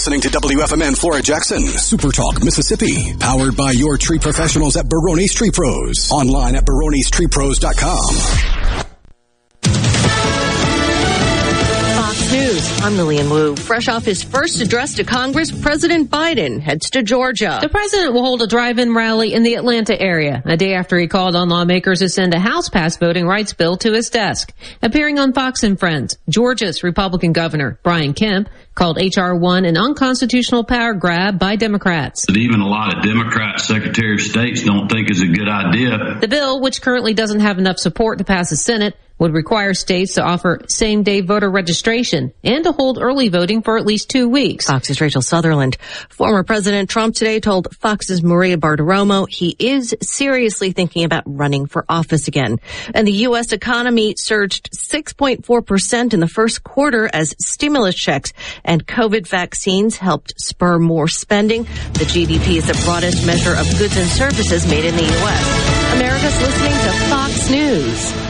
Listening to WFMN Flora Jackson, Super Talk, Mississippi, powered by your tree professionals at Barone's Tree Pros. Online at baronestreepros.com. Fox News. News. I'm Lilian Woo. Fresh off his first address to Congress, President Biden heads to Georgia. The president will hold a drive-in rally in the Atlanta area, a day after he called on lawmakers to send a House-passed voting rights bill to his desk. Appearing on Fox and Friends, Georgia's Republican Governor, Brian Kemp, called H.R. 1 an unconstitutional power grab by Democrats. That even a lot of Democrat Secretary of States don't think is a good idea. The bill, which currently doesn't have enough support to pass the Senate, would require states to offer same day voter registration and to hold early voting for at least two weeks. Fox's Rachel Sutherland. Former President Trump today told Fox's Maria Bartiromo he is seriously thinking about running for office again. And the U.S. economy surged 6.4% in the first quarter as stimulus checks and COVID vaccines helped spur more spending. The GDP is the broadest measure of goods and services made in the U.S. America's listening to Fox News.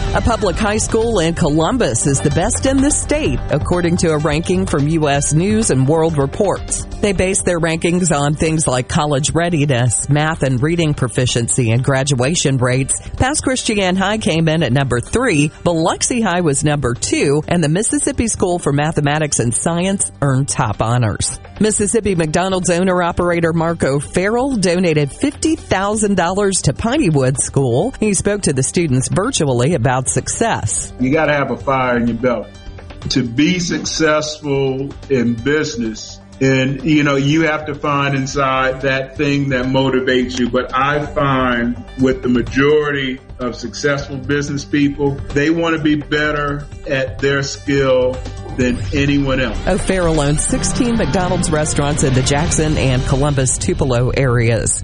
A public high school in Columbus is the best in the state, according to a ranking from U.S. News and World Reports. They base their rankings on things like college readiness, math and reading proficiency, and graduation rates. Pass Christian High came in at number three, Biloxi High was number two, and the Mississippi School for Mathematics and Science earned top honors. Mississippi McDonald's owner operator Mark O'Farrell donated $50,000 to Piney Woods School. He spoke to the students virtually about success. You got to have a fire in your belly. To be successful in business, and you know, you have to find inside that thing that motivates you. But I find with the majority of successful business people, they want to be better at their skill than anyone else. O'Farrell owns 16 McDonald's restaurants in the Jackson and Columbus Tupelo areas.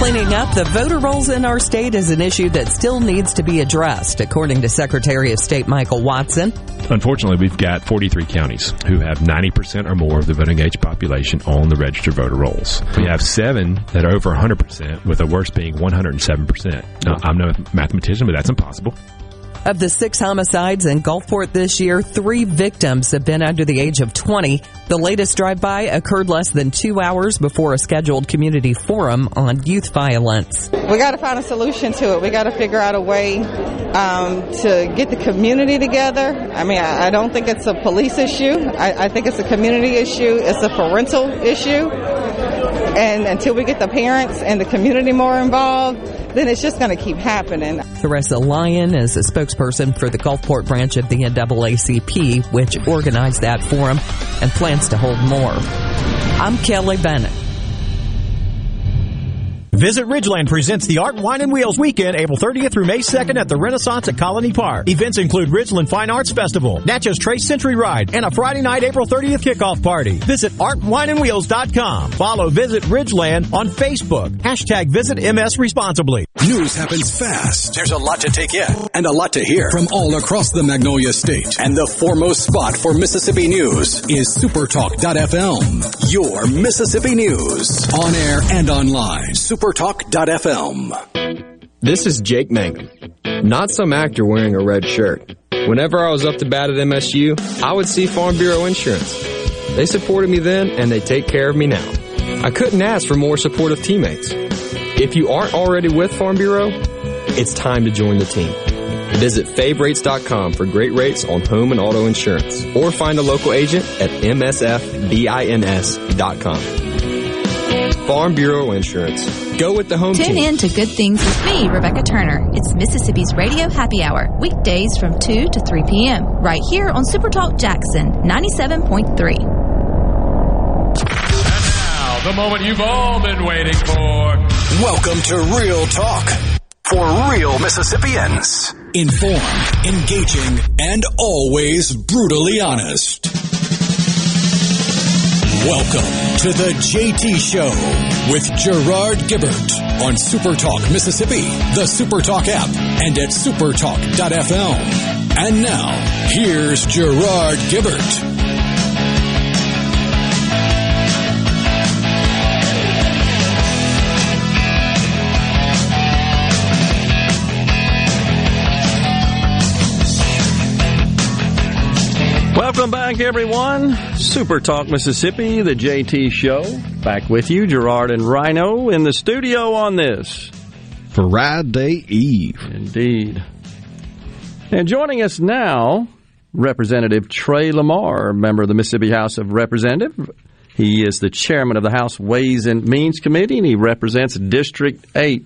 Cleaning up the voter rolls in our state is an issue that still needs to be addressed, according to Secretary of State Michael Watson. Unfortunately, we've got 43 counties who have 90% or more of the voting age population on the registered voter rolls. We have seven that are over 100%, with the worst being 107%. Now, I'm no mathematician, but that's impossible. Of the six homicides in Gulfport this year, three victims have been under the age of 20. The latest drive-by occurred less than two hours before a scheduled community forum on youth violence. We got to find a solution to it. We got to figure out a way um, to get the community together. I mean, I, I don't think it's a police issue. I, I think it's a community issue. It's a parental issue. And until we get the parents and the community more involved, then it's just going to keep happening. Theresa Lyon is a spokesperson for the Gulfport branch of the NAACP, which organized that forum and plans to hold more. I'm Kelly Bennett. Visit Ridgeland presents the Art, Wine, and Wheels weekend, April 30th through May 2nd at the Renaissance at Colony Park. Events include Ridgeland Fine Arts Festival, Natchez Trace Century Ride, and a Friday night, April 30th kickoff party. Visit artwineandwheels.com. Follow Visit Ridgeland on Facebook. Hashtag Visit MS Responsibly. News happens fast. There's a lot to take in and a lot to hear from all across the Magnolia State. And the foremost spot for Mississippi news is Supertalk.fm. Your Mississippi news. On air and online. Supertalk.fm. This is Jake Mangum, not some actor wearing a red shirt. Whenever I was up to bat at MSU, I would see Farm Bureau Insurance. They supported me then, and they take care of me now. I couldn't ask for more supportive teammates. If you aren't already with Farm Bureau, it's time to join the team. Visit favrates.com for great rates on home and auto insurance, or find a local agent at msfbins.com. Farm Bureau Insurance. Go with the home Tune team. in to Good Things with me, Rebecca Turner. It's Mississippi's Radio Happy Hour, weekdays from 2 to 3 p.m., right here on Supertalk Jackson 97.3. And Now, the moment you've all been waiting for. Welcome to Real Talk for real Mississippians. Informed, engaging, and always brutally honest. Welcome to the JT Show with Gerard Gibert on Supertalk Mississippi, the Supertalk app, and at supertalk.fm. And now, here's Gerard Gibert. Welcome back, everyone. Super Talk Mississippi, the JT Show. Back with you, Gerard and Rhino in the studio on this. Friday Eve. Indeed. And joining us now, Representative Trey Lamar, member of the Mississippi House of Representatives. He is the chairman of the House Ways and Means Committee, and he represents District 8.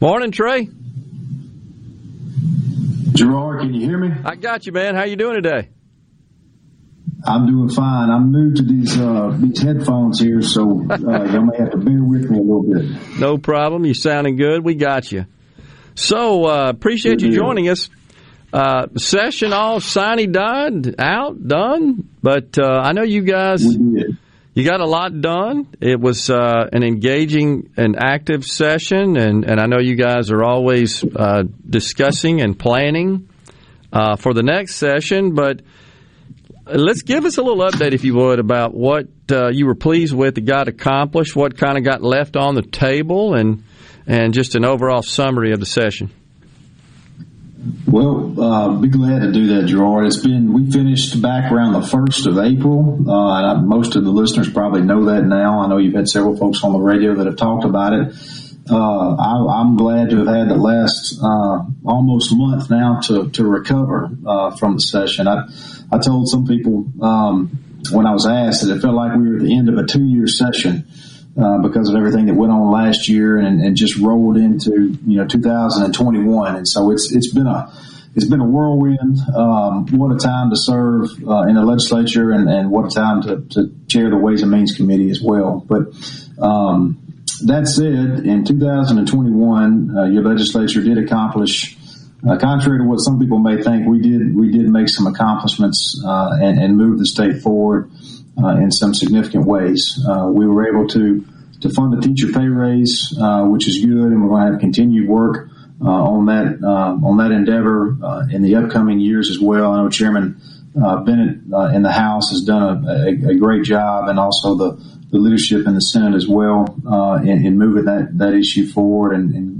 Morning, Trey. Gerard, can you hear me? I got you, man. How you doing today? I'm doing fine. I'm new to these uh, these headphones here, so uh, y'all may have to bear with me a little bit. No problem. You're sounding good. We got you. So uh, appreciate you joining us. Uh, session all sine die'd out done, but uh, I know you guys you got a lot done. It was uh, an engaging and active session, and, and I know you guys are always uh, discussing and planning uh, for the next session. But let's give us a little update, if you would, about what uh, you were pleased with that got accomplished, what kind of got left on the table, and and just an overall summary of the session. Well, uh, be glad to do that, Gerard. It's been we finished back around the first of April. Uh, most of the listeners probably know that now. I know you've had several folks on the radio that have talked about it. Uh, I, I'm glad to have had the last uh, almost month now to to recover uh, from the session. I I told some people um, when I was asked that it felt like we were at the end of a two year session. Uh, because of everything that went on last year and, and just rolled into you know 2021, and so it's it's been a it's been a whirlwind. Um, what a time to serve uh, in the legislature, and, and what a time to, to, chair the Ways and Means Committee as well. But um, that said, in 2021, uh, your legislature did accomplish. Uh, contrary to what some people may think, we did we did make some accomplishments uh, and, and move the state forward uh, in some significant ways. Uh, we were able to to fund a teacher pay raise, uh, which is good, and we're going to have continued work uh, on that uh, on that endeavor uh, in the upcoming years as well. I know Chairman Bennett in the House has done a, a, a, great job, and also the, the leadership in the Senate as well in, in, moving that that issue forward and. and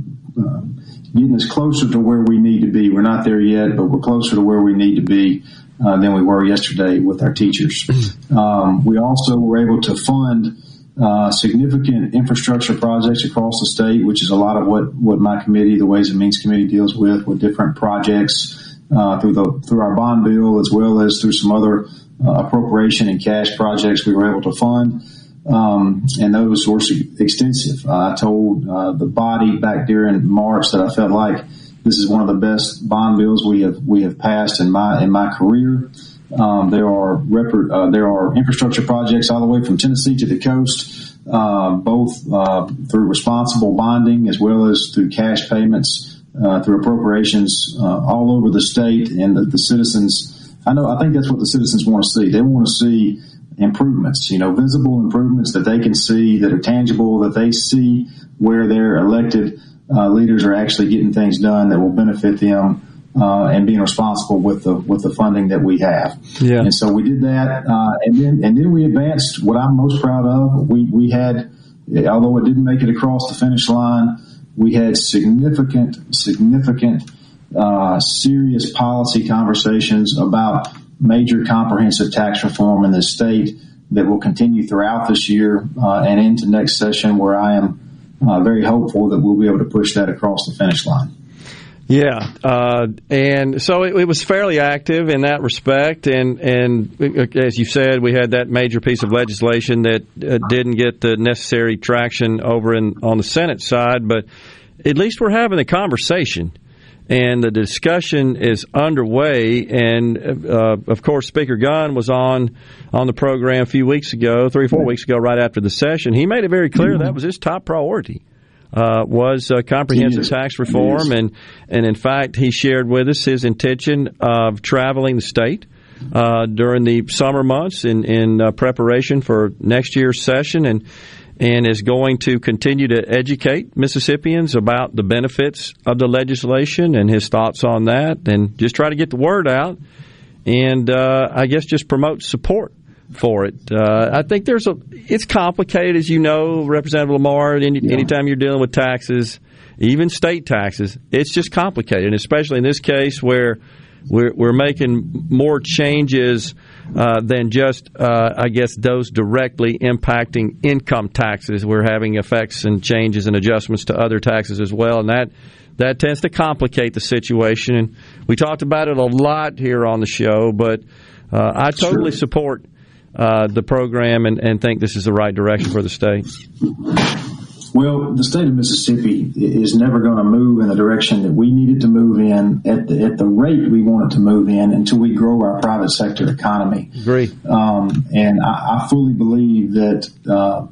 getting us closer to where we need to be. We're not there yet, but we're closer to where we need to be uh, than we were yesterday with our teachers. Um, we also were able to fund uh, significant infrastructure projects across the state, which is a lot of what, what my committee, the Ways and Means Committee, deals with, with different projects uh, through the through our bond bill as well as through some other uh, appropriation and cash projects we were able to fund. Um, and those were extensive. I told uh, the body back during March that I felt like this is one of the best bond bills we have we have passed in my in my career. Um, there are rep- uh, there are infrastructure projects all the way from Tennessee to the coast uh, both uh, through responsible bonding as well as through cash payments, uh, through appropriations uh, all over the state, and the, the citizens. I know. I think that's what the citizens want to see. They want to see improvements, you know, visible improvements that they can see that are tangible, that they see where their elected uh, leaders are actually getting things done that will benefit them. Uh, and being responsible with the with the funding that we have, Yeah. and so we did that, uh, and then and then we advanced. What I'm most proud of, we we had, although it didn't make it across the finish line, we had significant significant uh, serious policy conversations about major comprehensive tax reform in the state that will continue throughout this year uh, and into next session, where I am uh, very hopeful that we'll be able to push that across the finish line. Yeah, uh, and so it, it, was fairly active in that respect. And and as you said, we had that major piece of legislation that uh, didn't get the necessary traction over in on the Senate side, but at least we're having the conversation. And the discussion is underway, and uh, of course, Speaker Gunn was on on the program a few weeks ago, three or four weeks ago, right after the session. He made it very clear that was his top priority uh, was uh, comprehensive tax reform, and and in fact, he shared with us his intention of traveling the state uh, during the summer months in in uh, preparation for next year's session, and and is going to continue to educate Mississippians about the benefits of the legislation and his thoughts on that, and just try to get the word out, and uh, I guess just promote support for it. Uh, I think there's a. It's complicated, as you know, Representative Lamar. Any, yeah. Anytime you're dealing with taxes, even state taxes, it's just complicated, and especially in this case where we're, we're making more changes uh, than just, uh, I guess, those directly impacting income taxes. We're having effects and changes and adjustments to other taxes as well, and that that tends to complicate the situation. And we talked about it a lot here on the show, but uh, I totally sure. support uh, the program and, and think this is the right direction for the state? Well, the state of Mississippi is never going to move in the direction that we need it to move in at the, at the rate we want it to move in until we grow our private sector economy. Agree. Um, and I, I, fully believe that uh,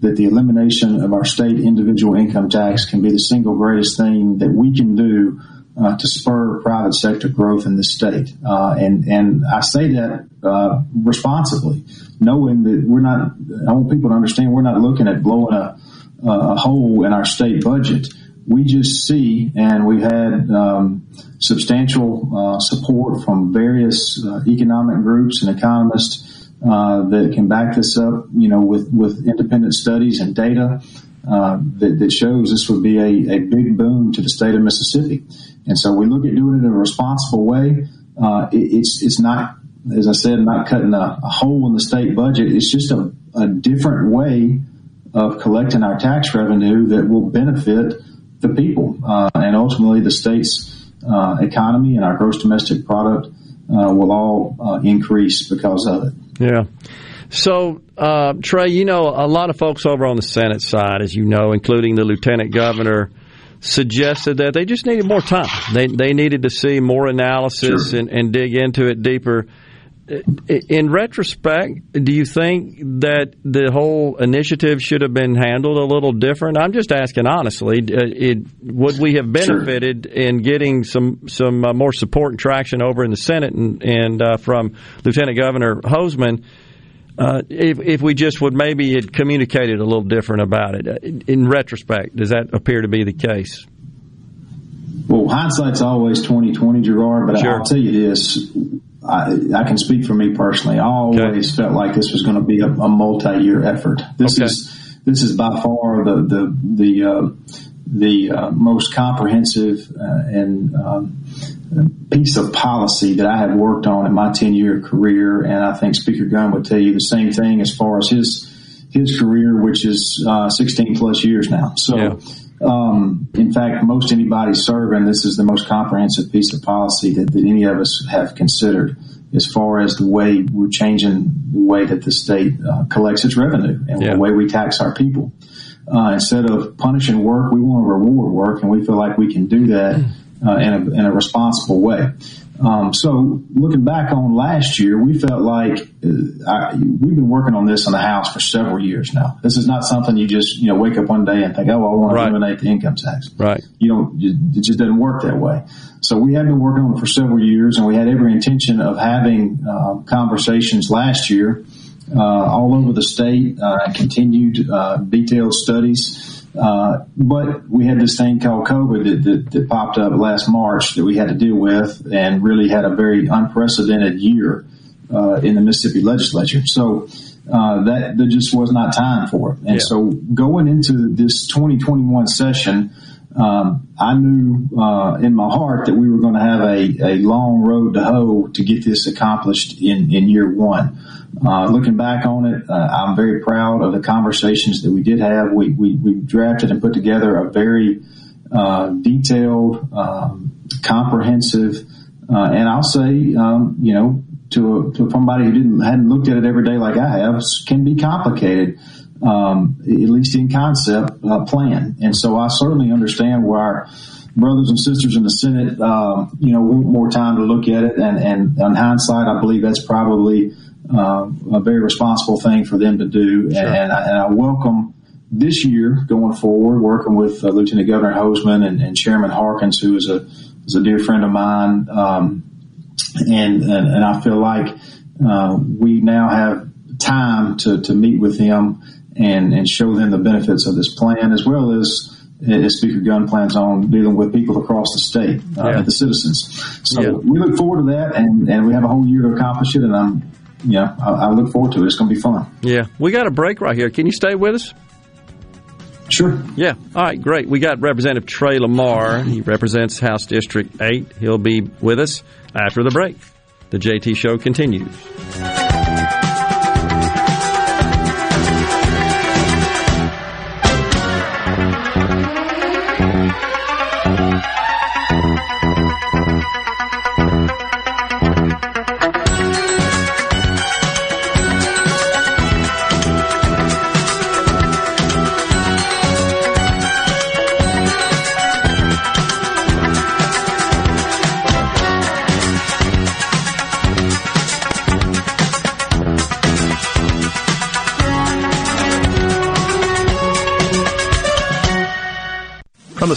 that the elimination of our state individual income tax can be the single greatest thing that we can do uh, to spur private sector growth in the state. Uh, and and I say that uh, responsibly, knowing that we're not. I want people to understand we're not looking at blowing a, a hole in our state budget. We just see, and we've had um, substantial uh, support from various uh, economic groups and economists uh, that can back this up. You know, with with independent studies and data. that, that shows this would be a, a big boon to the state of Mississippi. And so we look at doing it in a responsible way. Uh, it, it's it's not, as I said, not cutting a, a hole in the state budget. It's just a, a, different way of collecting our tax revenue that will benefit the people uh, and ultimately the state's uh, economy and our gross domestic product uh, will all uh, increase because of it. Yeah. So, uh, Trey, you know, a lot of folks over on the Senate side, as you know, including the lieutenant governor, suggested that they just needed more time. They they needed to see more analysis sure. and, and dig into it deeper. In retrospect, do you think that the whole initiative should have been handled a little different? I'm just asking honestly. Uh, it, would we have benefited sure. in getting some some uh, more support and traction over in the Senate and, and uh, from Lieutenant Governor Hosemann? Uh, if, if we just would maybe had communicated a little different about it. Uh, in retrospect, does that appear to be the case? Well, hindsight's always twenty twenty, Gerard. But sure. I'll tell you this: I, I, can speak for me personally. I always okay. felt like this was going to be a, a multi-year effort. This okay. is this is by far the the the uh, the uh, most comprehensive uh, and um, piece of policy that I have worked on in my 10 year career. And I think Speaker Gunn would tell you the same thing as far as his, his career, which is uh, 16 plus years now. So, yeah. Um, in fact, most anybody serving, this is the most comprehensive piece of policy that, that any of us have considered as far as the way we're changing the way that the state uh, collects its revenue and yeah. the way we tax our people. Uh, instead of punishing work, we want to reward work, and we feel like we can do that uh, in, a, in a responsible way. Um, so looking back on last year, we felt like uh, I, we've been working on this in the House for several years now. This is not something you just you know wake up one day and think, oh, I want to eliminate the income tax. Right. You don't. It just doesn't work that way. So we have been working on it for several years, and we had every intention of having uh, conversations last year uh, all over the state, uh, continued uh, detailed studies. Uh, but we had this thing called COVID that, that, that popped up last March that we had to deal with, and really had a very unprecedented year uh, in the Mississippi legislature. So uh, that there just was not time for it. And Yeah. so going into this 2021 session, um, I knew uh, in my heart that we were going to have a, a long road to hoe to get this accomplished in, in year one. Uh, looking back on it, uh, I'm very proud of the conversations that we did have. We, we, we drafted and put together a very uh, detailed, um, comprehensive, uh, and I'll say, um, you know, to, to somebody who didn't hadn't looked at it every day like I have, can be complicated, um, at least in concept, uh, plan. And so I certainly understand why our brothers and sisters in the Senate, um, you know, want more time to look at it. And, and on hindsight, I believe that's probably uh, a very responsible thing for them to do. And, and, I, and I welcome this year going forward, working with uh, Lieutenant Governor Hosemann and, and Chairman Harkins, who is a is a dear friend of mine. Um, and, and and I feel like uh, we now have time to, to meet with them and, and show them the benefits of this plan, as well as, as Speaker Gunn plans on dealing with people across the state, uh, Yeah. the citizens. So Yeah. we look forward to that, and, and we have a whole year to accomplish it. And I'm, you know, I, I look forward to it. It's going to be fun. Yeah, we got a break right here. Can you stay with us? Sure. Yeah. All right, great. We got Representative Trey Lamar. He represents House District 8. He'll be with us after the break. The JT Show continues.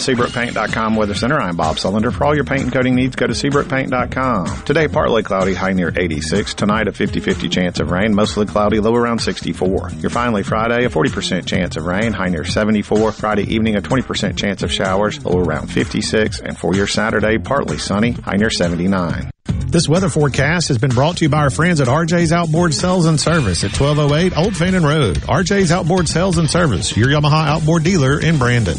SeabrookPaint.com Weather Center, I'm Bob Sullender. For all your paint and coating needs, go to SeabrookPaint.com. Today, partly cloudy, high near 86. Tonight, a 50-50 chance of rain, mostly cloudy, low around 64. Your finally Friday, a 40% chance of rain, high near 74. Friday evening, a 20% chance of showers, low around 56. And for your Saturday, partly sunny, high near 79. This weather forecast has been brought to you by our friends at RJ's Outboard Sales and Service at 1208 Old Fannin Road. RJ's Outboard Sales and Service, your Yamaha outboard dealer in Brandon.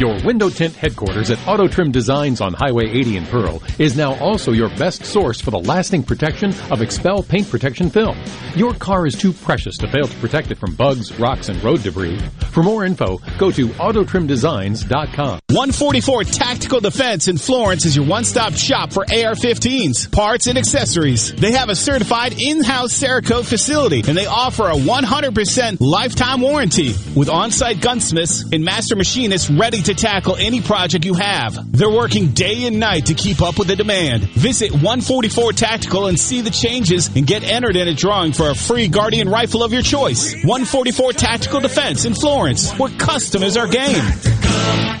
Your window tint headquarters at Auto Trim Designs on Highway 80 in Pearl is now also your best source for the lasting protection of XPEL paint protection film. Your car is too precious to fail to protect it from bugs, rocks, and road debris. For more info, go to autotrimdesigns.com. 144 Tactical Defense in Florence is your one-stop shop for AR-15s, parts, and accessories. They have a certified in-house Cerakote facility, and they offer a 100% lifetime warranty with on-site gunsmiths and master machinists ready to tackle any project you have. They're working day and night to keep up with the demand. Visit 144 Tactical and see the changes and get entered in a drawing for a free Guardian rifle of your choice. 144 Tactical Defense in Florence, where custom is our game.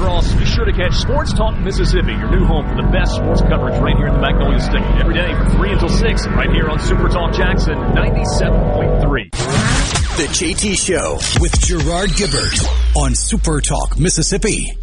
Cross. Be sure to catch Sports Talk Mississippi, your new home for the best sports coverage right here in the Magnolia State. Every day from 3 until 6, right here on Super Talk Jackson 97.3. The JT Show with Gerard Gibert on Super Talk Mississippi.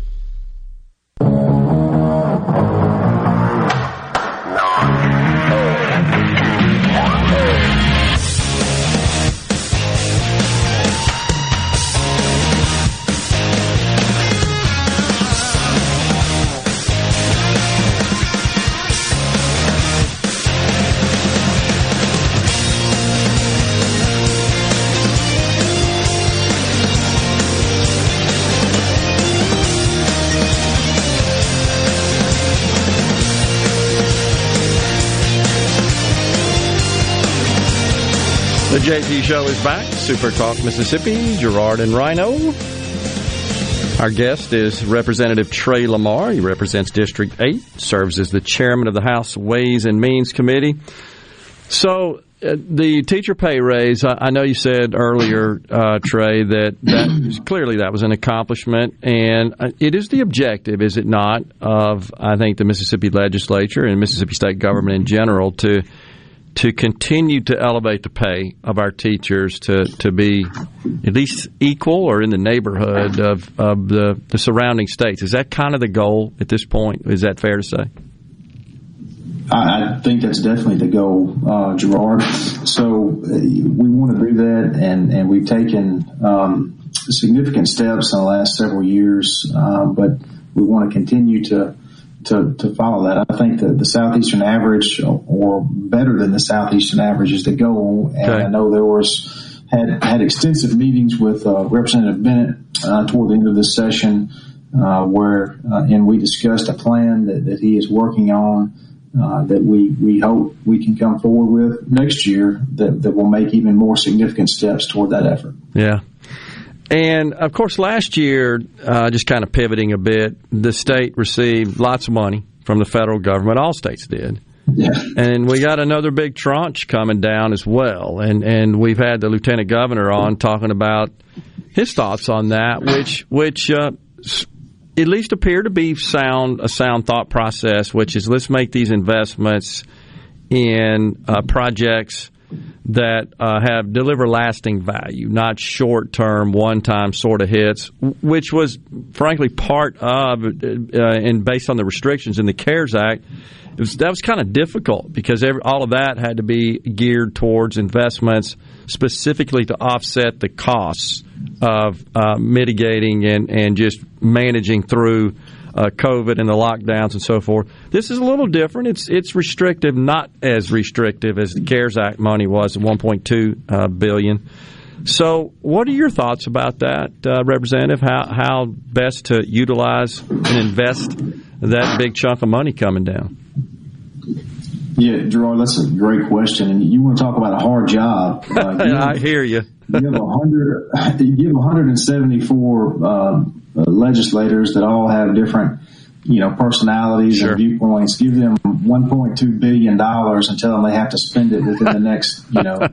The JT Show is back. Super Talk Mississippi, Gerard and Rhino. Our guest is Representative Trey Lamar. He represents District 8, serves as the chairman of the House Ways and Means Committee. So, uh, the teacher pay raise, I, I know you said earlier, uh, Trey, that, that clearly that was an accomplishment, and uh, it is the objective, is it not, of, I think, the Mississippi legislature and Mississippi state government in general to to continue to elevate the pay of our teachers to, to be at least equal or in the neighborhood of, of the, the surrounding states. Is that kind of the goal at this point? Is that fair to say? I, think that's definitely the goal, uh, Gerard. So uh, we want to do that, and, and we've taken um, significant steps in the last several years, uh, but we want to continue to to, to follow that. I think the, the southeastern average, or better than the southeastern average, is the goal. And okay. I know there was had had extensive meetings with uh, Representative Bennett uh, toward the end of this session, uh, where uh, and we discussed a plan that, that he is working on. Uh, that we, we hope we can come forward with next year that, that will make even more significant steps toward that effort. Yeah, and of course, last year, uh, just kind of pivoting a bit, the state received lots of money from the federal government. All states did. Yeah. And we got another big tranche coming down as well. And and we've had the lieutenant governor on talking about his thoughts on that, which which uh, at least appear to be sound a sound thought process, which is let's make these investments in uh, projects that uh, have deliver lasting value, not short term, one time sort of hits, which was frankly part of uh, and based on the restrictions in the CARES Act. Was, that was kind of difficult because every, all of that had to be geared towards investments specifically to offset the costs of uh, mitigating and, and just managing through uh, COVID and the lockdowns and so forth. This is a little different. It's it's restrictive, not as restrictive as the CARES Act money was, 1.2 uh, billion. So, what are your thoughts about that, uh, Representative? How how best to utilize and invest that big chunk of money coming down? Yeah, Gerard, that's a great question, and you want to talk about a hard job. Uh, I hear you. you have 100, you have 174 uh, legislators that all have different, you know, personalities sure. and viewpoints. Give them 1.2 billion dollars and tell them they have to spend it within the next, you know,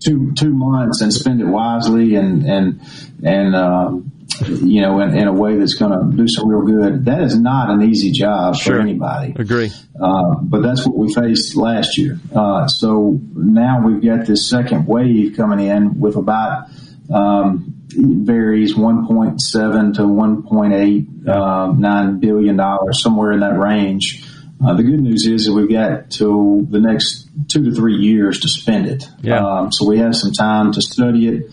two two months and spend it wisely and and and um, you know in, in, a way that's going to do some real good. That is not an easy job sure. for anybody. Agree. Uh, but that's what we faced last year. Uh, so now we've got this second wave coming in with about um, varies 1.7 to 1.8 uh, nine billion dollars, somewhere in that range. Uh, the good news is that we've got till the next two to three years to spend it. Yeah. Um, so we have some time to study it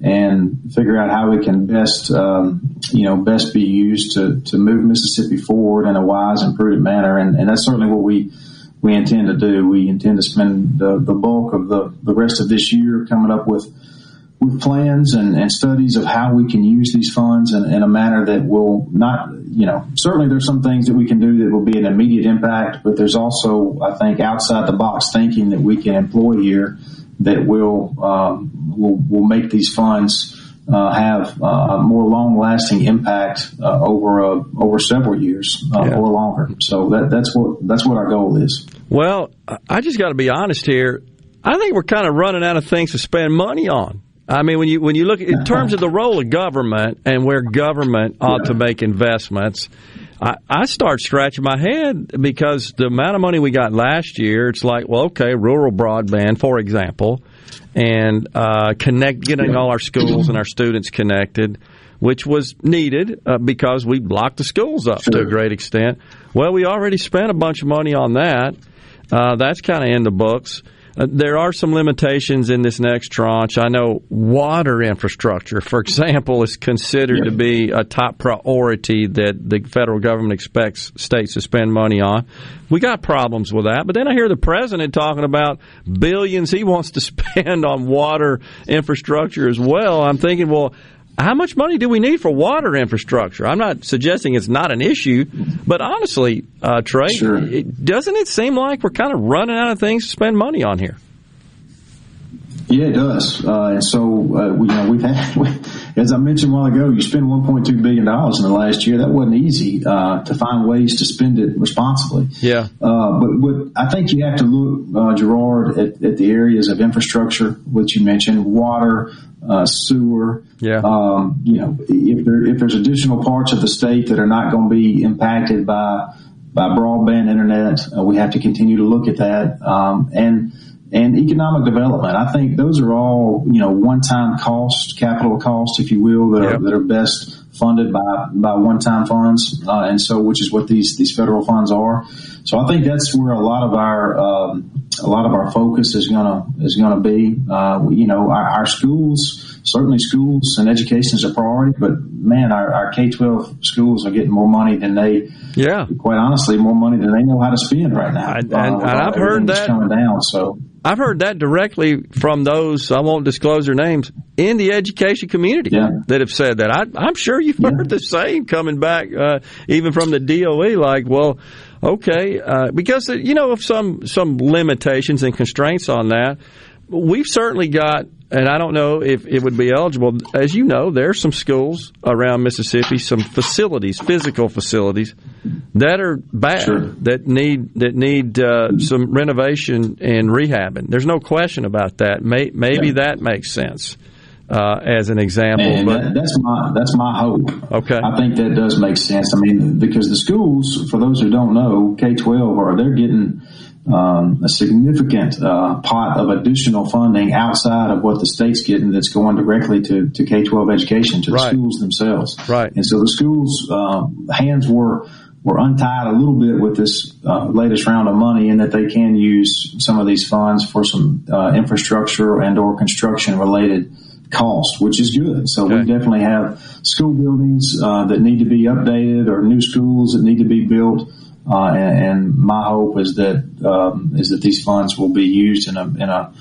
and figure out how we can best, um, you know, best be used to, to move Mississippi forward in a wise and prudent manner. And, and that's certainly what we we intend to do. We intend to spend the, the bulk of the, the rest of this year coming up with with plans and, and studies of how we can use these funds in, in a manner that will not, you know, certainly there's some things that we can do that will be an immediate impact, but there's also, I think, outside the box thinking that we can employ here that will um, will, will make these funds uh, have uh, a more long lasting impact uh, over a, over several years uh, Yeah. or longer. So that, that's what that's what our goal is. Well, I just got to be honest here. I think we're kind of running out of things to spend money on. I mean, when you when you look in terms of the role of government and where government ought to make investments, I, I start scratching my head because the amount of money we got last year, it's like, well, okay, rural broadband, for example, and uh, connect getting all our schools and our students connected, which was needed uh, because we locked the schools up to a great extent. Well, we already spent a bunch of money on that. Uh, that's kind of in the books. Uh, there are some limitations in this next tranche. I know water infrastructure, for example, is considered to be a top priority that the federal government expects states to spend money on. We got problems with that. But then I hear the president talking about billions he wants to spend on water infrastructure as well. I'm thinking, well, how much money do we need for water infrastructure? I'm not suggesting it's not an issue, but honestly, uh, Trey, it, doesn't it seem like we're kind of running out of things to spend money on here? Yeah, it does. Uh, and so, uh, we, you know, we've had, we, as I mentioned a while ago, you spend $1.2 billion in the last year. That wasn't easy, uh, to find ways to spend it responsibly. Yeah. Uh, but, but I think you have to look, uh, Gerard, at, at the areas of infrastructure, which you mentioned, water, uh, sewer. Yeah. Um, you know, if there, if there's additional parts of the state that are not going to be impacted by, by broadband internet, uh, we have to continue to look at that. Um, and, and economic development. I think those are all, you know, one-time cost, capital cost, if you will, that are, that are best funded by, by one-time funds. Uh, and so, which is what these, these federal funds are. So I think that's where a lot of our, um, a lot of our focus is gonna, is gonna be. Uh, you know, our, our schools, certainly schools and education is a priority, but man, our, our K-12 schools are getting more money than they, yeah, quite honestly, more money than they know how to spend right now. And, Uh, and I've heard that coming down. So I've heard that directly from those I won't disclose their names in the education community that have said that. I, I'm sure you've heard the same coming back, uh, even from the DOE. Like, well, okay, uh, because uh, you know of some some limitations and constraints on that. We've certainly got, and I don't know if it would be eligible. As you know, there are some schools around Mississippi, some facilities, physical facilities that are bad that need that need uh, some renovation and rehabbing. There's no question about that. May, maybe that makes sense uh, as an example. And but that's my that's my hope. Okay, I think that does make sense. I mean, because the schools, for those who don't know, K twelve are they're getting um, a significant uh, pot of additional funding outside of what the state's getting. That's going directly to, to K twelve education to the schools themselves. Right. And so the schools' uh, hands were were untied a little bit with this uh, latest round of money, in that they can use some of these funds for some uh, infrastructure and or construction related cost, which is good. So we definitely have school buildings uh, that need to be updated or new schools that need to be built. Uh, and, and my hope is that um, is that these funds will be used in a in a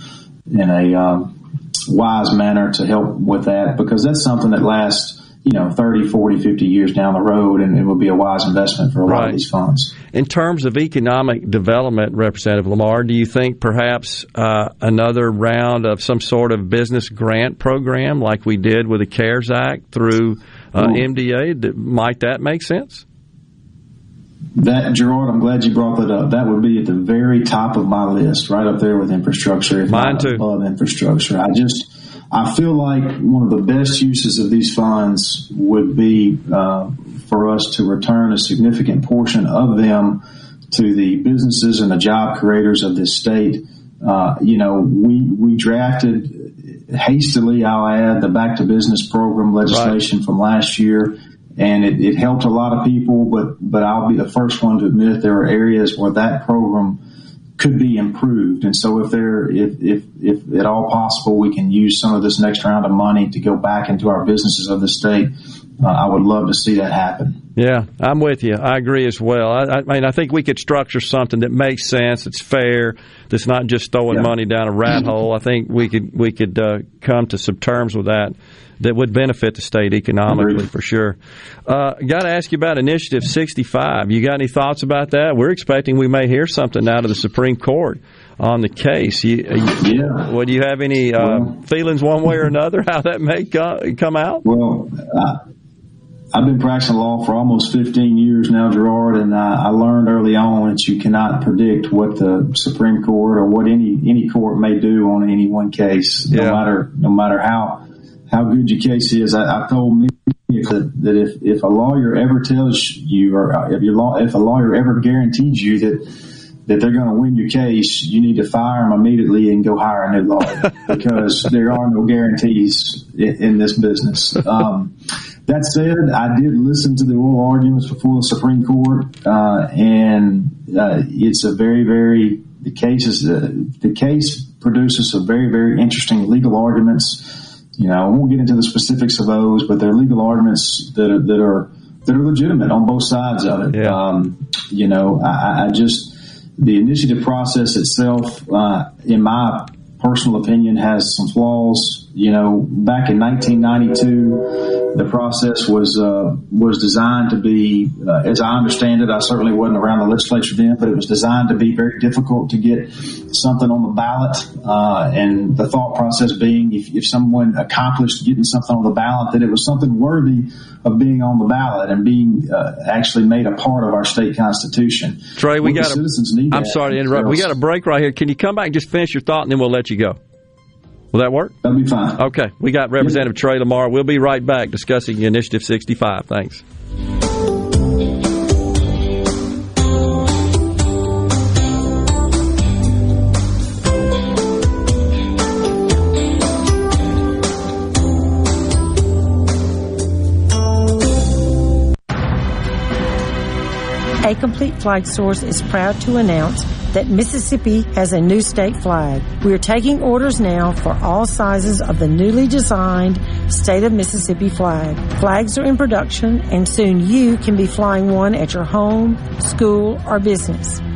in a um, wise manner to help with that because that's something that lasts you know 30 40 50 years down the road and it will be a wise investment for a lot of these funds. In terms of economic development, Representative Lamar, do you think perhaps uh, another round of some sort of business grant program like we did with the CARES Act through uh, MDA, might that make sense? That Gerard, I'm glad you brought that up. That would be at the very top of my list, right up there with infrastructure. If Mine too. Above infrastructure, I just I feel like one of the best uses of these funds would be uh, for us to return a significant portion of them to the businesses and the job creators of this state. Uh, you know, we we drafted hastily, I'll add the back to business program legislation right. from last year. And it, it helped a lot of people, but, but I'll be the first one to admit there are areas where that program could be improved. And so if there, if, if, if at all possible, we can use some of this next round of money to go back into our businesses of the state, uh, I would love to see that happen. Yeah, I'm with you. I agree as well. I, I, mean, I think we could structure something that makes sense. It's fair. That's not just throwing yeah. money down a rat hole. I think we could we could uh, come to some terms with that that would benefit the state economically for sure. Uh, Got to ask you about Initiative 65. You got any thoughts about that? We're expecting we may hear something out of the Supreme Court on the case. You, yeah. Well, do you have any uh, well, feelings one way or another how that may come out? Well. Uh, I've been practicing law for almost 15 years now, Gerard, and I, I learned early on that you cannot predict what the Supreme Court or what any any court may do on any one case, yeah. no matter no matter how how good your case is. I, I told me that, that if if a lawyer ever tells you, or if your law, if a lawyer ever guarantees you that that they're going to win your case, you need to fire them immediately and go hire a new lawyer because there are no guarantees in, in this business. Um, that said, I did listen to the oral arguments before the Supreme Court, uh, and uh, it's a very, very the case is uh, the case produces some very, very interesting legal arguments. You know, I won't get into the specifics of those, but they're legal arguments that are that are that are legitimate on both sides of it. Yeah. Um, you know, I, I, just the initiative process itself, uh, in my personal opinion, has some flaws. You know, back in 1992, the process was uh, was designed to be, uh, as I understand it, I certainly wasn't around the legislature then, but it was designed to be very difficult to get something on the ballot. Uh, and the thought process being, if, if someone accomplished getting something on the ballot, that it was something worthy of being on the ballot and being uh, actually made a part of our state constitution. Trey, we got citizens need. I'm sorry to interrupt. We got a break right here. Can you come back and just finish your thought, and then we'll let you go. Will that work? That'll be fine. Okay. We got Representative yeah. Trey Lamar. We'll be right back discussing Initiative 65. Thanks. A Complete Flag Source is proud to announce that Mississippi has a new state flag. We are taking orders now for all sizes of the newly designed state of Mississippi flag. Flags are in production and soon you can be flying one at your home, school, or business.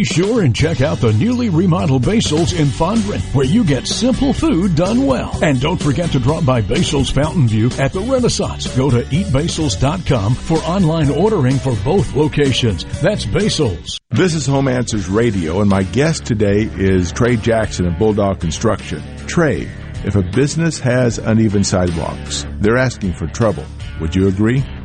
Be sure and check out the newly remodeled Basil's in Fondren, where you get simple food done well. And don't forget to drop by Basil's Fountain View at the Renaissance. Go to eatbasils.com for online ordering for both locations. That's Basil's. This is Home Answers Radio, and my guest today is Trey Jackson of Bulldog Construction. Trey, if a business has uneven sidewalks, they're asking for trouble. Would you agree?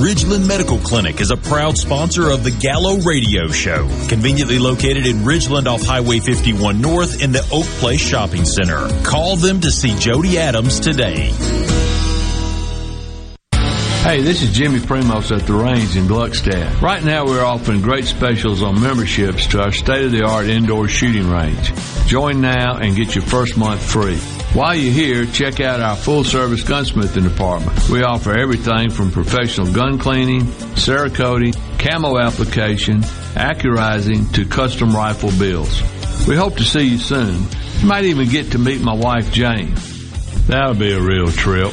Ridgeland Medical Clinic is a proud sponsor of the Gallo Radio Show, conveniently located in Ridgeland off Highway 51 North in the Oak Place Shopping Center. Call them to see Jody Adams today. Hey, this is Jimmy Primos at the Range in Gluckstadt. Right now we're offering great specials on memberships to our state-of-the-art indoor shooting range. Join now and get your first month free. While you're here, check out our full service gunsmithing department. We offer everything from professional gun cleaning, cerakoting, camo application, accurizing to custom rifle builds. We hope to see you soon. You might even get to meet my wife, Jane. That'll be a real trip.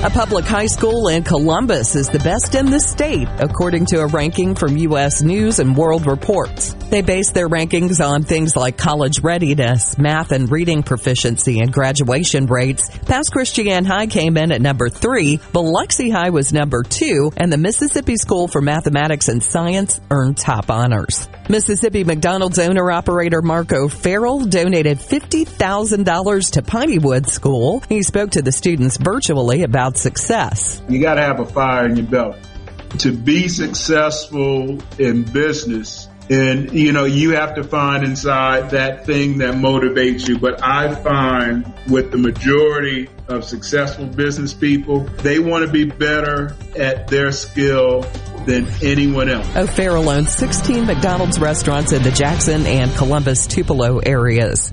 A public high school in Columbus is the best in the state, according to a ranking from U.S. News and World Reports. They base their rankings on things like college readiness, math and reading proficiency, and graduation rates. Pass Christian High came in at number three, Biloxi High was number two, and the Mississippi School for Mathematics and Science earned top honors. Mississippi McDonald's owner operator Mark O'Farrell donated $50,000 to Piney Woods School. He spoke to the students virtually about success. You got to have a fire in your belly to be successful in business. And, you know, you have to find inside that thing that motivates you. But I find with the majority of successful business people, they want to be better at their skill than anyone else. Oh, O'Farrell owns 16 McDonald's restaurants in the Jackson and Columbus Tupelo areas.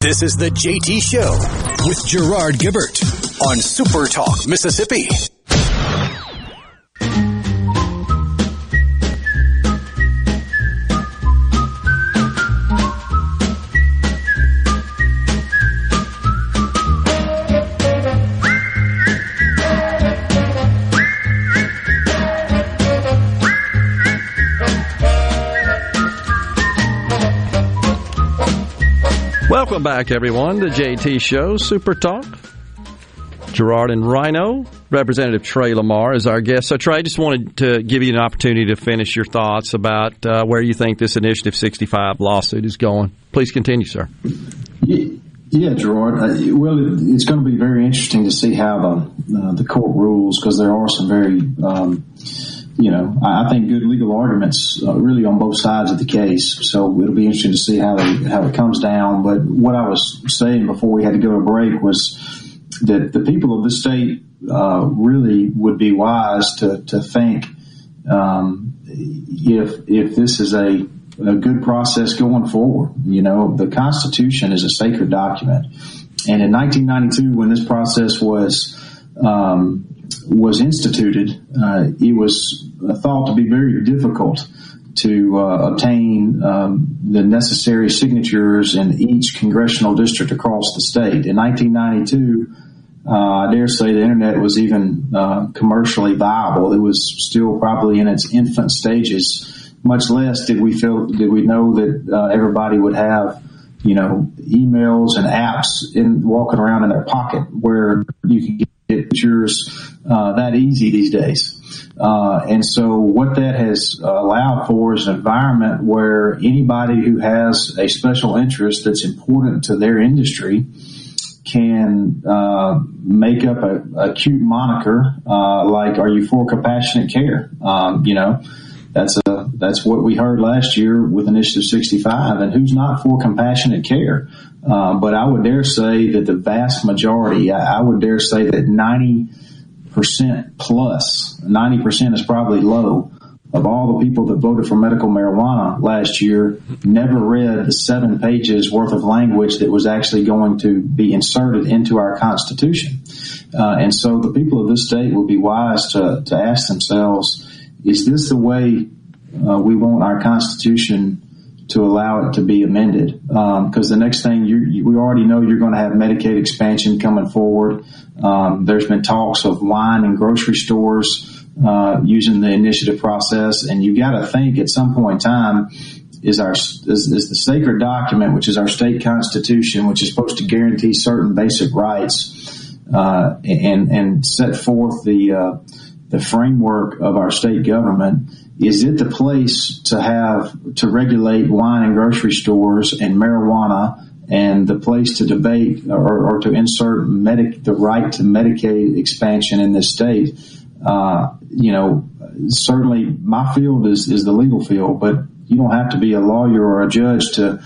This is the JT Show with Gerard Gibert on Super Talk Mississippi. Welcome back, everyone, to JT Show Super Talk. Gerard and Rhino. Representative Trey Lamar is our guest. So, Trey, I just wanted to give you an opportunity to finish your thoughts about uh, where you think this Initiative 65 lawsuit is going. Please continue, sir. Yeah, Gerard. Uh, well, it, it's going to be very interesting to see how the uh, the court rules because there are some very, um, you know, I, think good legal arguments uh, really on both sides of the case. So it'll be interesting to see how they, how it comes down. But what I was saying before we had to go to break was that the people of the state uh, really would be wise to to think um, if if this is a a good process going forward. You know, the Constitution is a sacred document, and in 1992, when this process was um, was instituted, uh, it was thought to be very difficult to uh, obtain um, the necessary signatures in each congressional district across the state. In 1992. Uh, I dare say the internet was even uh, commercially viable. It was still probably in its infant stages much less did we feel did we know that uh, everybody would have you know emails and apps in walking around in their pocket where you could get signatures uh, that easy these days. Uh, and so what that has allowed for is an environment where anybody who has a special interest that's important to their industry can uh, make up a, a cute moniker uh, like "Are you for compassionate care?" Um, you know, that's a that's what we heard last year with Initiative 65, and who's not for compassionate care? Uh, but I would dare say that the vast majority, I, I would dare say that 90 percent plus, plus, 90 percent is probably low, of all the people that voted for medical marijuana last year never read the seven pages worth of language that was actually going to be inserted into our Constitution. Uh, and so the people of this state would be wise to, to ask themselves, is this the way uh, we want our Constitution to allow it to be amended? Because um, the next thing you, you, we already know you're going to have Medicaid expansion coming forward. Um, there's been talks of wine and grocery stores uh, using the initiative process. And you got to think at some point in time is our is, is, the sacred document, which is our state constitution, which is supposed to guarantee certain basic rights uh, and and set forth the uh, the framework of our state government. Is it the place to have to regulate wine and grocery stores and marijuana? and the place to debate or, or to insert medic, the right to Medicaid expansion in this state uh, you know, certainly my field is, is the legal field, but you don't have to be a lawyer or a judge to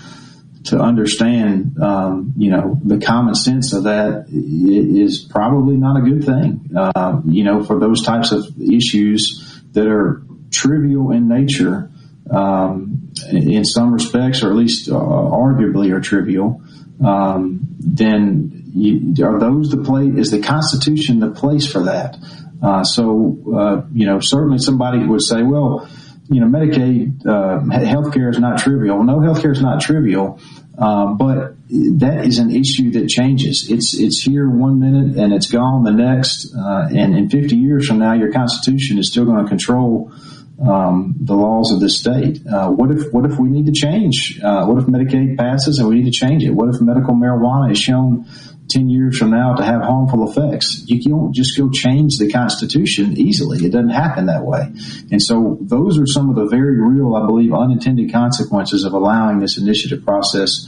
to understand, um, you know, the common sense of that is probably not a good thing. Uh, you know, for those types of issues that are trivial in nature, um, in some respects, or at least uh, arguably are trivial, um, then you, are those the place? Is the Constitution the place for that? Uh, so, uh, you know, certainly somebody would say, well, you know, Medicaid, uh, healthcare is not trivial. No, healthcare is not trivial, um, but that is an issue that changes. It's it's here one minute and it's gone the next, uh, and in 50 years from now, your Constitution is still going to control um, the laws of this state. Uh, what if what if we need to change? Uh, what if Medicaid passes and we need to change it? What if medical marijuana is shown 10 years from now to have harmful effects. You can't just go change the Constitution easily. It doesn't happen that way. And so those are some of the very real, I believe, unintended consequences of allowing this initiative process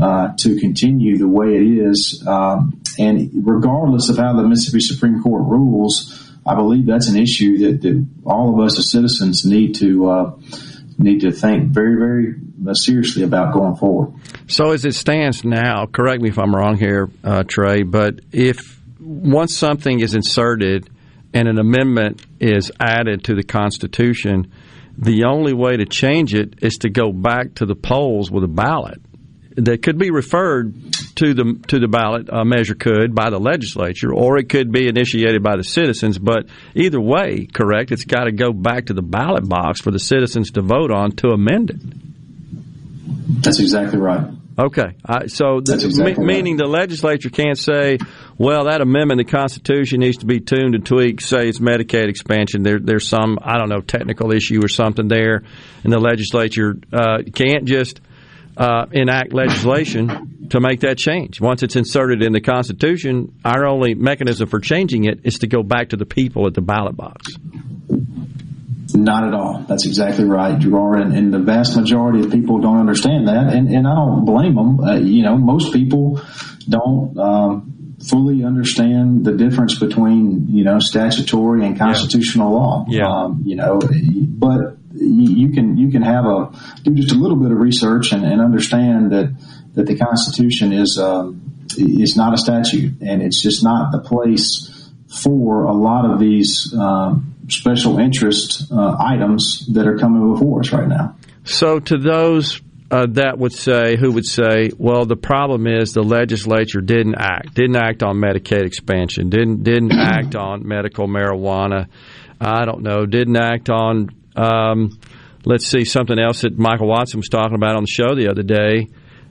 uh, to continue the way it is. Um, and regardless of how the Mississippi Supreme Court rules, I believe that's an issue that, that all of us as citizens need to uh, need to think very, very uh, seriously about going forward. So, as it stands now, correct me if I'm wrong here, uh, Trey, but if once something is inserted and an amendment is added to the Constitution, the only way to change it is to go back to the polls with a ballot that could be referred to the to the ballot uh, measure could by the legislature, or it could be initiated by the citizens. But either way, correct, it's got to go back to the ballot box for the citizens to vote on to amend it. That's exactly right. Okay, uh, so the, exactly meaning right. the legislature can't say, well, that amendment to the Constitution needs to be tuned and tweaked. Say it's Medicaid expansion. There, there's some I don't know technical issue or something there, and the legislature uh, can't just uh, enact legislation to make that change. Once it's inserted in the Constitution, our only mechanism for changing it is to go back to the people at the ballot box. Not at all. That's exactly right, Gerard. And, and, the vast majority of people don't understand that, and, and I don't blame them. Uh, you know, most people don't um, fully understand the difference between you know statutory and constitutional yeah. law. Yeah. Um, you know, but you can you can have a do just a little bit of research and, and understand that that the Constitution is um, is not a statute, and it's just not the place for a lot of these um, special interest uh, items that are coming before us right now. So, to those uh, that would say, who would say, well, the problem is the legislature didn't act, didn't act on Medicaid expansion, didn't didn't act on medical marijuana. I don't know, didn't act on um, let's see something else that Michael Watson was talking about on the show the other day.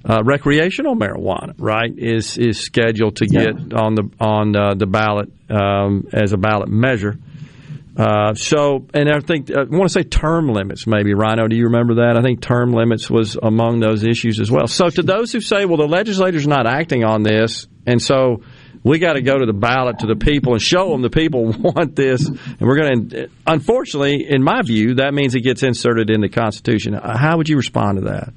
Uh, recreational marijuana, right, is is scheduled to get yeah. on the on uh, the ballot um, as a ballot measure. Uh, so, and I think uh, I want to say term limits, maybe Rhino. Do you remember that? I think term limits was among those issues as well. So, to those who say, "Well, the legislature's not acting on this," and so we got to go to the ballot to the people and show them the people want this. And we're going to, unfortunately, in my view, that means it gets inserted in the Constitution. How would you respond to that?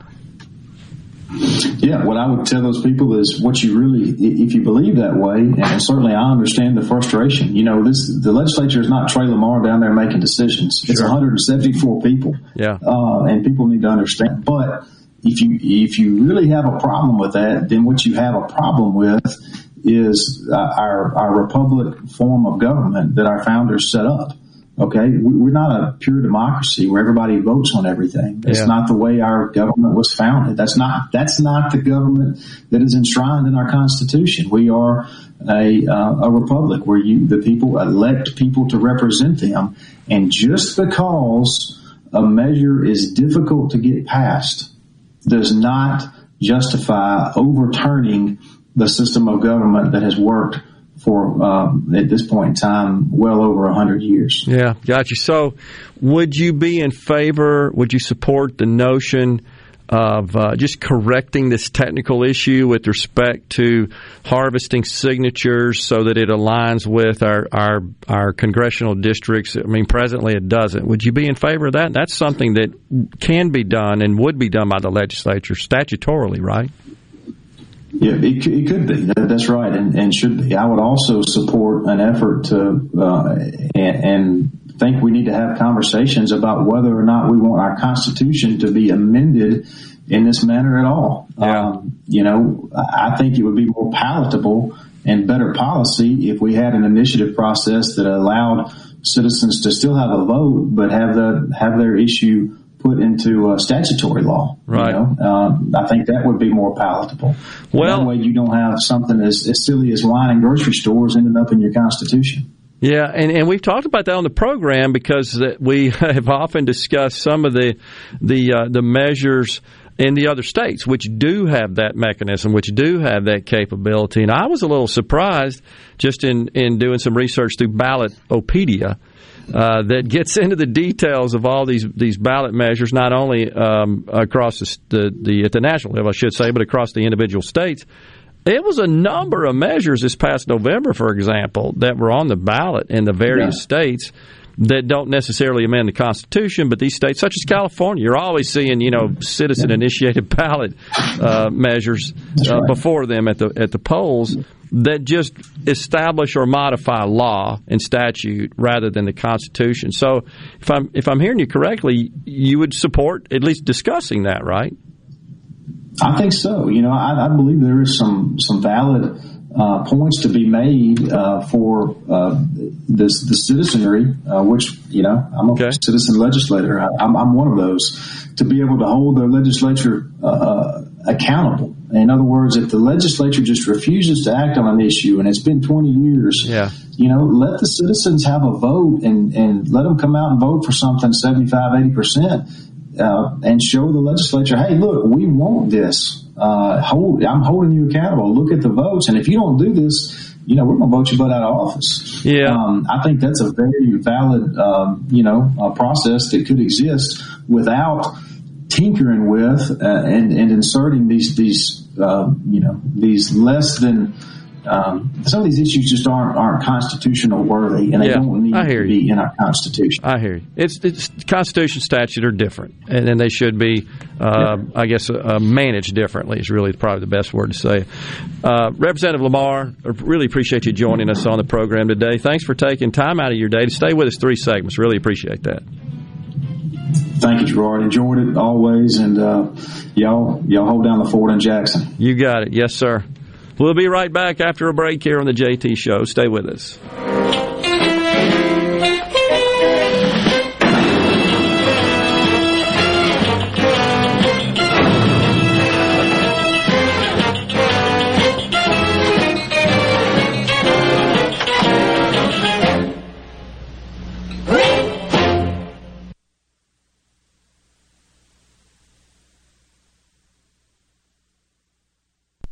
Yeah, what I would tell those people is what you really, if you believe that way, and certainly I understand the frustration. You know, this the legislature is not Trey Lamar down there making decisions. It's 174 people. Yeah, uh, and people need to understand. But if you if you really have a problem with that, then what you have a problem with is uh, our our republic form of government that our founders set up. Okay, we're not a pure democracy where everybody votes on everything. That's yeah. not the way our government was founded. That's not that's not the government that is enshrined in our Constitution. We are a uh, a republic where you the people elect people to represent them, and just because a measure is difficult to get passed does not justify overturning the system of government that has worked for um, at this point in time well over a hundred years. Yeah, got you. So, would you be in favor? Would you support the notion? Of uh, just correcting this technical issue with respect to harvesting signatures so that it aligns with our, our our congressional districts. I mean, presently it doesn't. Would you be in favor of that? That's something that can be done and would be done by the legislature statutorily, right? Yeah, it, it could be. That, that's right, and, and should be. I would also support an effort to uh, and, and think we need to have conversations about whether or not we want our Constitution to be amended in this manner at all. Yeah. Um, you know, I think it would be more palatable and better policy if we had an initiative process that allowed citizens to still have a vote, but have the have their issue put into uh, statutory law. Right. You know? uh, I think that would be more palatable. Well, that way you don't have something as, as silly as wine and grocery stores ending up in your Constitution. Yeah, and, and we've talked about that on the program because we have often discussed some of the the uh, the measures in the other states which do have that mechanism, which do have that capability. And I was a little surprised just in in doing some research through Ballotpedia uh, that gets into the details of all these these ballot measures, not only um, across the, the, the at the national level, I should say, but across the individual states. It was a number of measures this past November, for example, that were on the ballot in the various yeah. states that don't necessarily amend the Constitution, but these states, such as California, you're always seeing, you know, citizen-initiated ballot uh, measures uh, before them at the at the polls that just establish or modify law and statute rather than the Constitution. So, if I'm if I'm hearing you correctly, you would support at least discussing that, right? I think so. You know, I, I believe there is some some valid uh, points to be made uh, for uh, this the citizenry, uh, which you know I'm a okay. citizen legislator. I, am one of those to be able to hold their legislature uh, accountable. In other words, if the legislature just refuses to act on an issue and it's been 20 years, yeah. you know, let the citizens have a vote and, and let them come out and vote for something 75, 80 percent. Uh, and show the legislature, hey, look, we want this. Uh, hold, I'm holding you accountable. Look at the votes, and if you don't do this, you know, we're going to vote you butt out of office. Yeah, um, I think that's a very valid, um, you know, process that could exist without tinkering with uh, and, and inserting these these uh, you know these less than um, some of these issues just aren't aren't constitutional worthy, and they yeah, don't need to be in our constitution. I hear you. It's, it's Constitution statute are different, and, and they should be, uh, yeah. I guess, uh, managed differently. Is really probably the best word to say. Uh, Representative Lamar, I really appreciate you joining us on the program today. Thanks for taking time out of your day to stay with us three segments. Really appreciate that. Thank you, Gerard. Enjoyed it always, and uh, y'all y'all hold down the fort in Jackson. You got it, yes, sir. We'll be right back after a break here on the JT Show. Stay with us.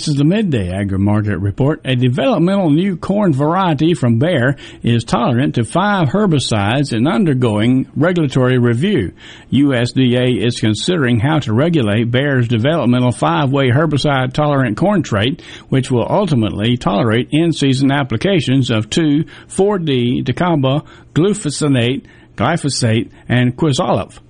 This is the midday agri market report. A developmental new corn variety from Bayer is tolerant to five herbicides and undergoing regulatory review. USDA is considering how to regulate Bayer's developmental five-way herbicide tolerant corn trait, which will ultimately tolerate in-season applications of 2,4-D dicamba, glufosinate, glyphosate, and quizalofop.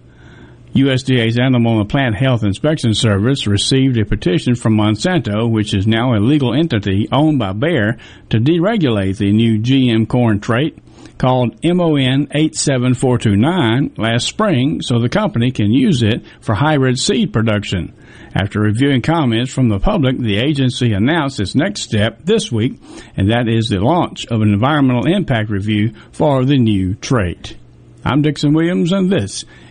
USDA's Animal and Plant Health Inspection Service received a petition from Monsanto, which is now a legal entity owned by Bayer, to deregulate the new GM corn trait called MON 87429 last spring so the company can use it for hybrid seed production. After reviewing comments from the public, the agency announced its next step this week, and that is the launch of an environmental impact review for the new trait. I'm Dixon Williams, and this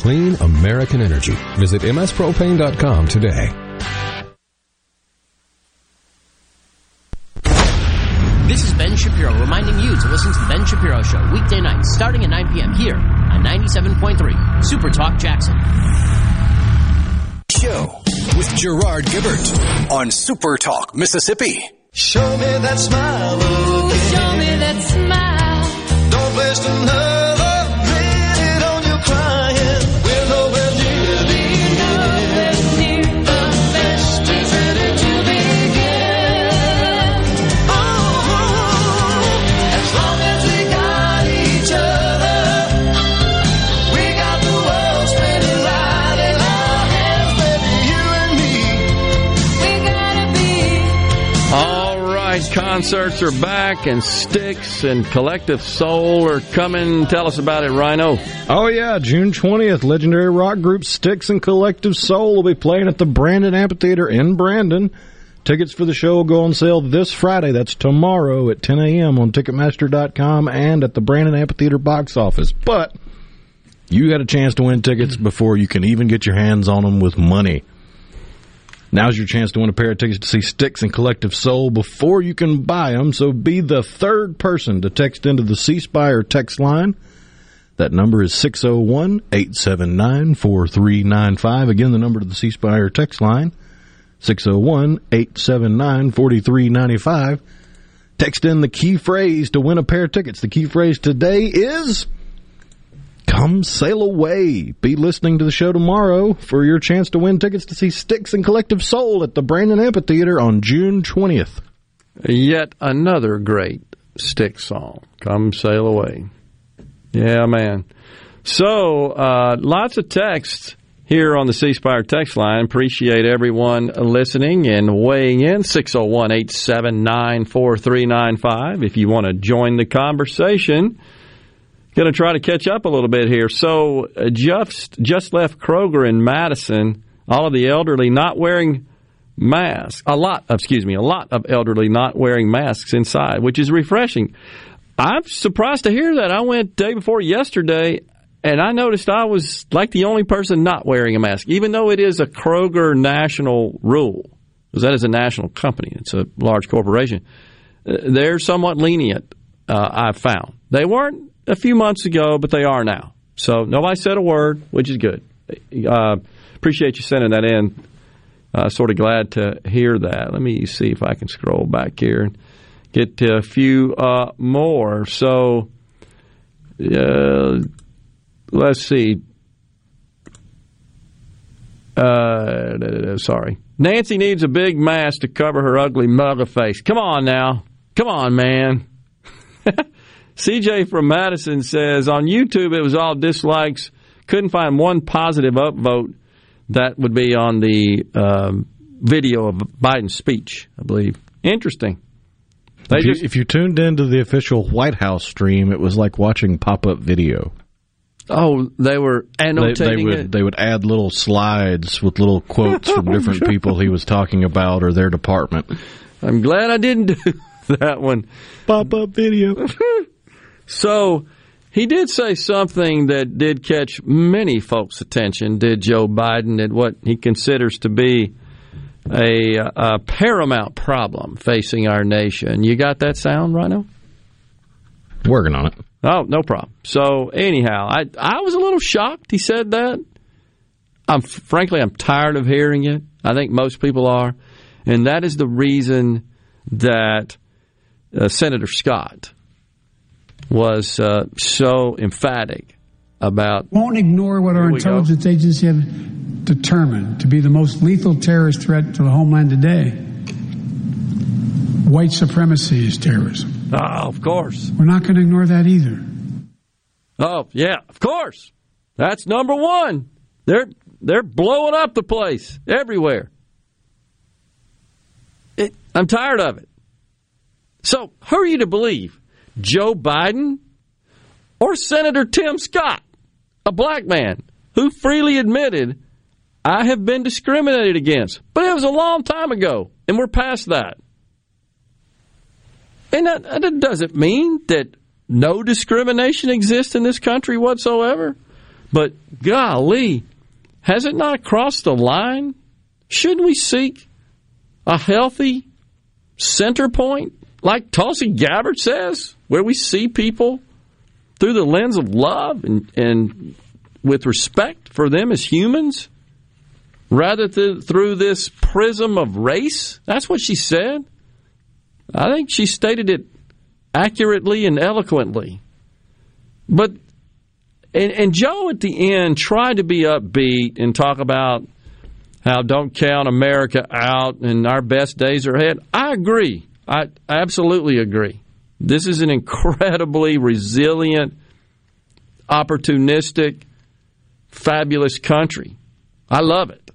Clean American energy. Visit mspropane.com today. This is Ben Shapiro reminding you to listen to The Ben Shapiro Show weekday nights starting at 9 p.m. here on 97.3 Super Talk Jackson. Show with Gerard Gibert on Super Talk Mississippi. Show me that smile again. Show me that smile. Don't waste another concerts are back, and Styx and Collective Soul are coming. Tell us about it, Rhino. Oh yeah, June 20th, legendary rock group Styx and Collective Soul will be playing at the Brandon Amphitheater in Brandon. Tickets for the show will go on sale this Friday. That's tomorrow at 10 a.m. on Ticketmaster.com and at the Brandon Amphitheater box office. But you got a chance to win tickets before you can even get your hands on them with money. Now's your chance to win a pair of tickets to see Styx and Collective Soul before you can buy them. So be the third person to text into the C Spire text line. That number is 601 879 4395. Again, the number to the C Spire text line 601 879 4395. Text in the key phrase to win a pair of tickets. The key phrase today is Come Sail Away. Be listening to the show tomorrow for your chance to win tickets to see Styx and Collective Soul at the Brandon Amphitheater on June 20th. Yet another great stick song. Come sail away. Yeah, man. So, uh, lots of texts here on the C Spire text line. Appreciate everyone listening and weighing in. 601 879 4395 if you want to join the conversation. Going to try to catch up a little bit here. So, uh, just, just left Kroger in Madison. All of the elderly not wearing masks. A lot, excuse me, a lot of elderly not wearing masks inside, which is refreshing. I'm surprised to hear that. I went day before yesterday and I noticed I was like the only person not wearing a mask, even though it is a Kroger national rule, because that is a national company. It's a large corporation. Uh, They're somewhat lenient, uh, I've found. They weren't a few months ago, but they are now. So nobody said a word, which is good. Uh, appreciate you sending that in. Uh, sort of glad to hear that. Let me see if I can scroll back here and get to a few uh, more. So, uh, let's see. Uh, sorry. Nancy needs a big mask to cover her ugly mother face. Come on now. Come on, man. CJ from Madison says on YouTube it was all dislikes. Couldn't find one positive upvote. That would be on the um, video of Biden's speech, I believe. Interesting. If you, just- if you tuned into the official White House stream, it was like watching pop up video. Oh, they were They, annotating they would it. they would add little slides with little quotes from different people he was talking about or their department. I'm glad I didn't do that one. Pop up video. so he did say something that did catch many folks' attention. Did Joe Biden at what he considers to be a, a paramount problem facing our nation? You got that sound, Rhino? Working on it. Oh, no problem. So anyhow, I I was a little shocked he said that. I'm frankly I'm tired of hearing it. I think most people are, and that is the reason that uh, Senator Scott was uh, so emphatic about. won't ignore what our we go. intelligence agencies have determined to be the most lethal terrorist threat to the homeland today. White supremacy is terrorism. Oh, of course. We're not going to ignore that either. Oh, yeah, of course. That's number one. They're they're blowing up the place everywhere. It, I'm tired of it. So, who are you to believe? Joe Biden or Senator Tim Scott, a black man who freely admitted I have been discriminated against, but it was a long time ago, and we're past that. And that, that doesn't mean that no discrimination exists in this country whatsoever. But golly, has it not crossed the line? Shouldn't we seek a healthy center point, like Tulsi Gabbard says, where we see people through the lens of love and, and with respect for them as humans, rather th- through this prism of race? That's what she said. I think she stated it accurately and eloquently. But and, and Joe at the end tried to be upbeat and talk about how don't count America out and our best days are ahead. I agree. I absolutely agree. This is an incredibly resilient, opportunistic, fabulous country. I love it.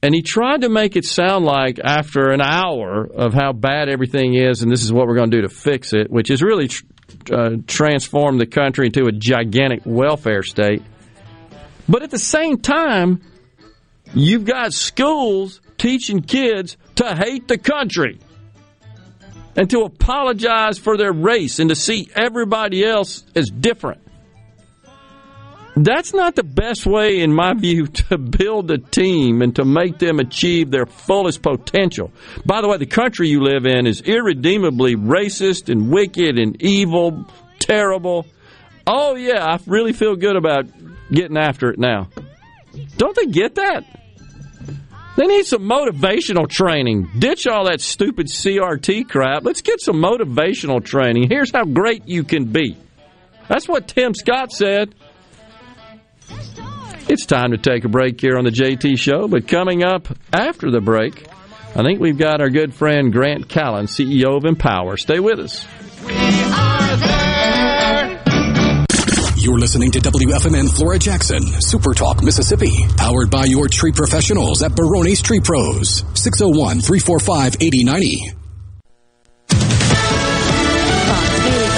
And he tried to make it sound like after an hour of how bad everything is, and this is what we're going to do to fix it, which is really tr- uh, transform the country into a gigantic welfare state. But at the same time, you've got schools teaching kids to hate the country and to apologize for their race and to see everybody else as different. That's not the best way, in my view, to build a team and to make them achieve their fullest potential. By the way, the country you live in is irredeemably racist and wicked and evil, terrible. Oh, yeah, I really feel good about getting after it now. Don't they get that? They need some motivational training. Ditch all that stupid CRT crap. Let's get some motivational training. Here's how great you can be. That's what Tim Scott said. It's time to take a break here on the JT Show, but coming up after the break, I think we've got our good friend Grant Callen, CEO of Empower. Stay with us. You're listening to WFMN Flora Jackson, Super Talk, Mississippi, powered by your tree professionals at Baroni's Tree Pros, 601 345 8090.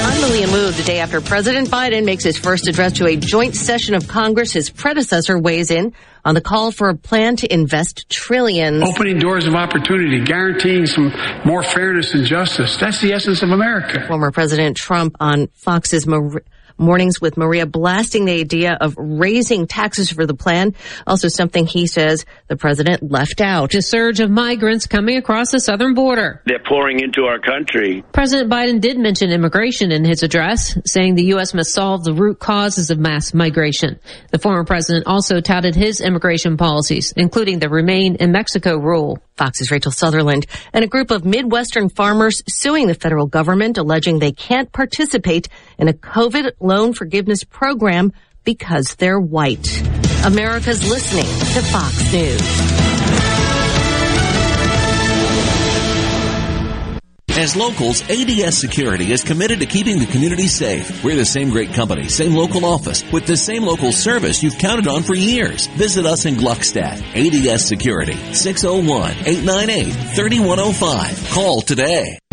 Unbelievably moved the day after President Biden makes his first address to a joint session of Congress. His predecessor weighs in on the call for a plan to invest trillions. Opening doors of opportunity, guaranteeing some more fairness and justice. That's the essence of America. Former President Trump on Fox's Mar- Mornings with Maria blasting the idea of raising taxes for the plan. Also something he says the president left out. A surge of migrants coming across the southern border. They're pouring into our country. President Biden did mention immigration in his address, saying the U.S. must solve the root causes of mass migration. The former president also touted his immigration policies, including the Remain in Mexico rule. Fox's Rachel Sutherland and a group of Midwestern farmers suing the federal government alleging they can't participate in a COVID loan forgiveness program because they're white. America's listening to Fox News. As locals, ADS Security is committed to keeping the community safe. We're the same great company, same local office, with the same local service you've counted on for years. Visit us in Gluckstadt. ADS Security, 601-898-3105. Call today.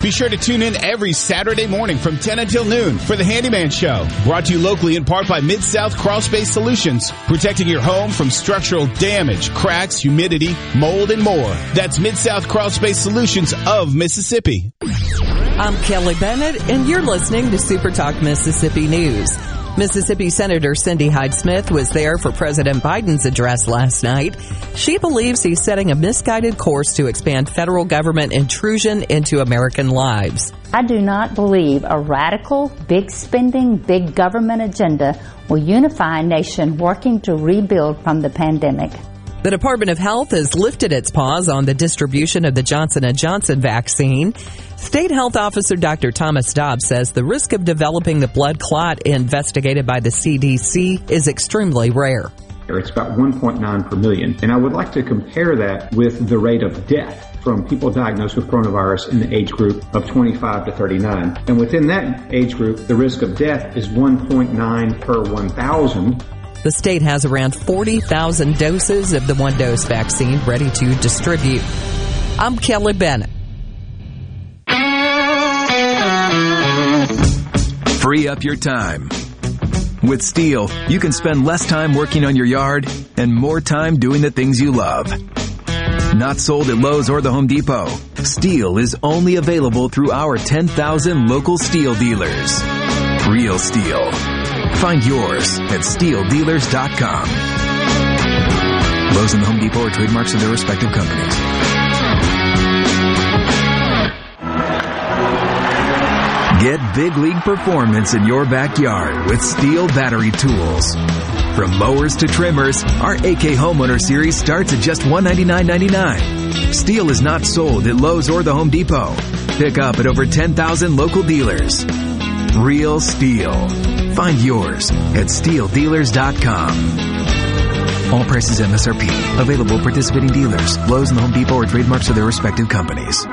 Be sure to tune in every Saturday morning from 10 until noon for the Handyman Show. Brought to you locally in part by Mid-South Crawl Space Solutions. Protecting your home from structural damage, cracks, humidity, mold, and more. That's Mid-South Crawl Space Solutions of Mississippi. I'm Kelly Bennett, and you're listening to Super Talk Mississippi News. Mississippi Senator Cindy Hyde Smith was there for President Biden's address last night. She believes he's setting a misguided course to expand federal government intrusion into American lives. I do not believe a radical, big spending, big government agenda will unify a nation working to rebuild from the pandemic. The Department of Health has lifted its pause on the distribution of the Johnson & Johnson vaccine. State Health Officer Dr. Thomas Dobbs says the risk of developing the blood clot investigated by the CDC is extremely rare. It's about 1.9 per million. And I would like to compare that with the rate of death from people diagnosed with coronavirus in the age group of 25 to 39. And within that age group, the risk of death is 1.9 per 1,000. The state has around 40,000 doses of the one dose vaccine ready to distribute. I'm Kelly Bennett. Free up your time. With STIHL, you can spend less time working on your yard and more time doing the things you love. Not sold at Lowe's or the Home Depot. STIHL is only available through our 10,000 local STIHL dealers. Real STIHL. Find yours at stihldealers.com. Lowe's and the Home Depot are trademarks of their respective companies. Get big league performance in your backyard with STIHL battery tools. From mowers to trimmers, our AK Homeowner Series starts at just $199.99. STIHL is not sold at Lowe's or the Home Depot. Pick up at over 10,000 local dealers. Real STIHL. Find yours at stihldealers.com. All prices MSRP. Available participating dealers. Lowe's and Home Depot are trademarks of their respective companies.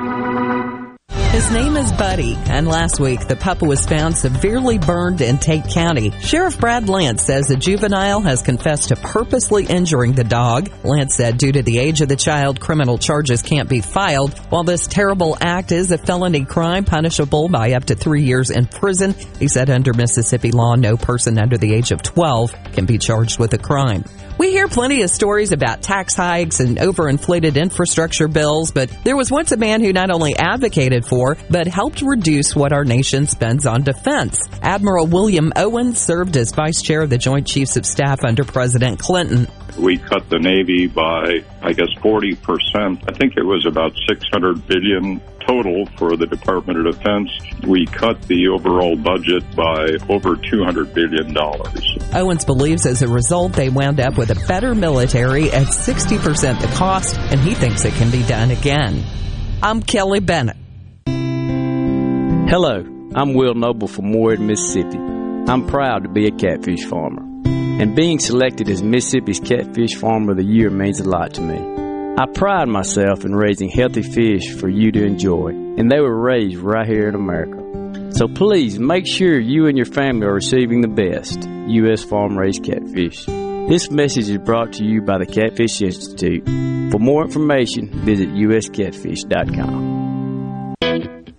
His name is Buddy, and last week the pup was found severely burned in Tate County. Sheriff Brad Lance says a juvenile has confessed to purposely injuring the dog. Lance said due to the age of the child, criminal charges can't be filed. While this terrible act is a felony crime punishable by up to three years in prison, he said under Mississippi law, no person under the age of 12 can be charged with a crime. We hear plenty of stories about tax hikes and overinflated infrastructure bills, but there was once a man who not only advocated for, but helped reduce what our nation spends on defense. Admiral William Owen served as vice chair of the Joint Chiefs of Staff under President Clinton. We cut the Navy by, I guess, 40%. I think it was about 600 billion total for the Department of Defense. We cut the overall budget by over 200 billion dollars. Owens believes as a result they wound up with a better military at 60% the cost, and he thinks it can be done again. I'm Kelly Bennett. Hello, I'm Will Noble from Ward, Mississippi. I'm proud to be a catfish farmer, and being selected as Mississippi's Catfish Farmer of the Year means a lot to me. I pride myself in raising healthy fish for you to enjoy, and they were raised right here in America. So please make sure you and your family are receiving the best U.S. farm raised catfish. This message is brought to you by the Catfish Institute. For more information, visit uscatfish.com.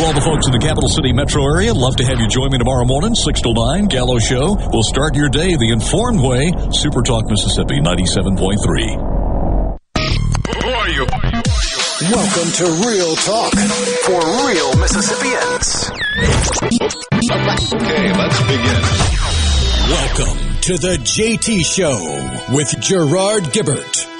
To all the folks in the capital city metro area, love to have you join me tomorrow morning, 6 to 9, Gallo Show. We'll start your day the informed way. Super Talk Mississippi 97.3. Who are you? Welcome to Real Talk for real Mississippians. Okay, let's begin. Welcome to the JT Show with Gerard Gibert.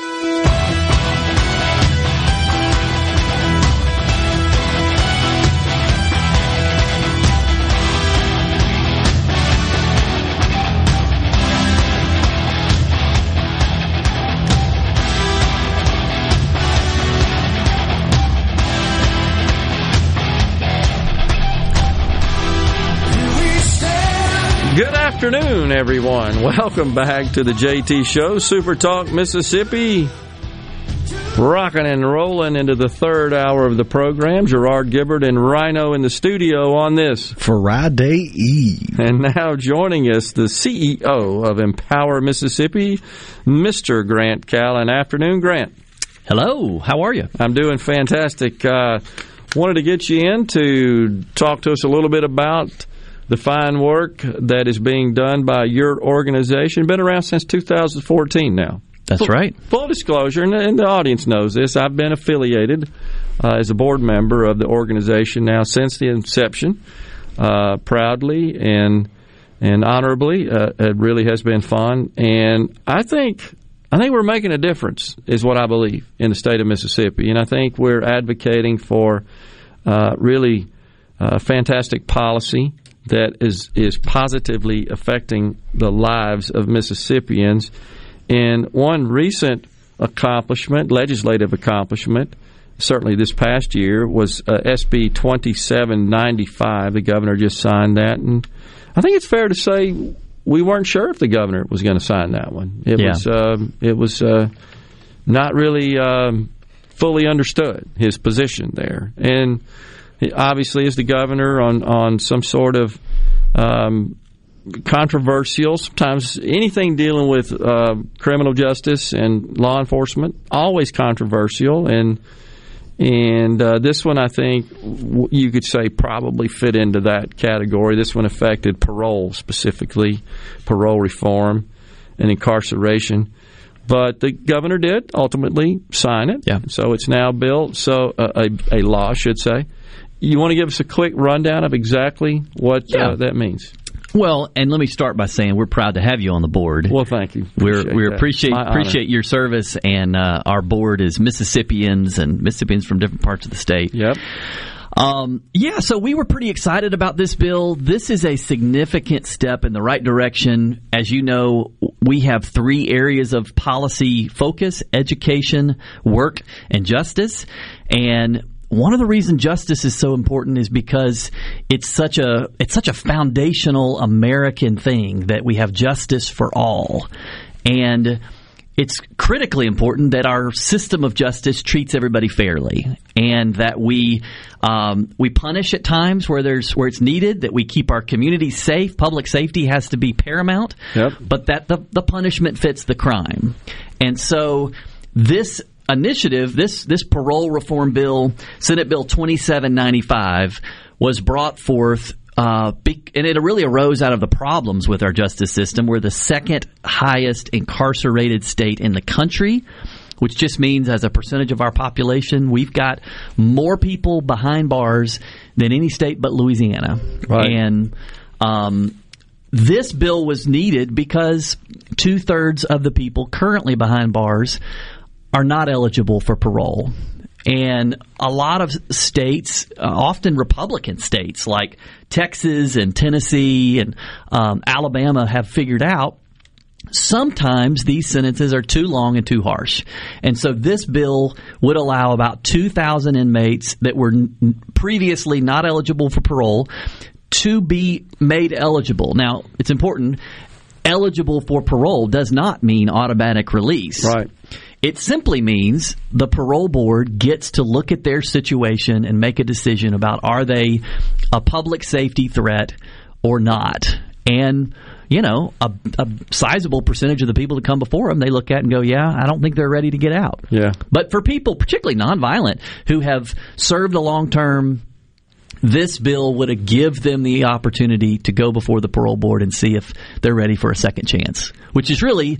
Afternoon, everyone. Welcome back to the JT Show, Super Talk Mississippi. Rocking and rolling into the third hour of the program. Gerard Gibert and Rhino in the studio on this Friday Eve. And now joining us, the CEO of Empower Mississippi, Mr. Grant Callen. Afternoon, Grant. Hello. How are you? I'm doing fantastic. Uh, wanted to get you in to talk to us a little bit about the fine work that is being done by your organization. Been around since 2014 now. That's Full- right. Full disclosure, and, and the audience knows this. I've been affiliated uh, as a board member of the organization now since the inception, uh, proudly and and honorably. Uh, it really has been fun, and I think I think we're making a difference, is what I believe in the state of Mississippi, and I think we're advocating for uh, really uh, fantastic policy that is is positively affecting the lives of Mississippians. And one recent accomplishment, legislative accomplishment, certainly this past year, was uh, SB 2795. The governor just signed that. And I think it's fair to say we weren't sure if the governor was going to sign that one. It Yeah. was, um it was uh, not really um, fully understood his position there. And obviously, as the governor on, on some sort of um, controversial. Sometimes anything dealing with uh, criminal justice and law enforcement always controversial, and and uh, this one I think you could say probably fit into that category. This one affected parole specifically, parole reform and incarceration. But the governor did ultimately sign it. Yeah. So it's now built. So uh, a, a law, I should say. You want to give us a quick rundown of exactly what Yeah. uh, that means? Well, and let me start by saying we're proud to have you on the board. Well, thank you. We're, Appreciate we appreciate My honor. your service, and uh, our board is Mississippians and Mississippians from different parts of the state. Yep. Um, yeah, so we were pretty excited about this bill. This is a significant step in the right direction. As you know, we have three areas of policy focus education, work, and justice. And one of the reasons justice is so important is because it's such a it's such a foundational American thing that we have justice for all. And it's critically important that our system of justice treats everybody fairly, and that we um, we punish at times where there's where it's needed. That we keep our communities safe. Public safety has to be paramount. Yep. But that the the punishment fits the crime, and so this initiative, this this parole reform bill, Senate Bill twenty seven ninety five, was brought forth uh, and it really arose out of the problems with our justice system. We're the second highest incarcerated state in the country, which just means as a percentage of our population, we've got more people behind bars than any state but Louisiana. Right. And um, this bill was needed because two thirds of the people currently behind bars are not eligible for parole. And a lot of states, uh, often Republican states like Texas and Tennessee and um, Alabama, have figured out sometimes these sentences are too long and too harsh. And so this bill would allow about 2,000 inmates that were previously not eligible for parole to be made eligible. Now, it's important eligible for parole does not mean automatic release. Right. It simply means the parole board gets to look at their situation and make a decision about are they a public safety threat or not. And you know, a, a sizable percentage of the people that come before them, they look at and go, "Yeah, I don't think they're ready to get out." Yeah. But for people, particularly nonviolent, who have served a long term, this bill would give them the opportunity to go before the parole board and see if they're ready for a second chance, which is really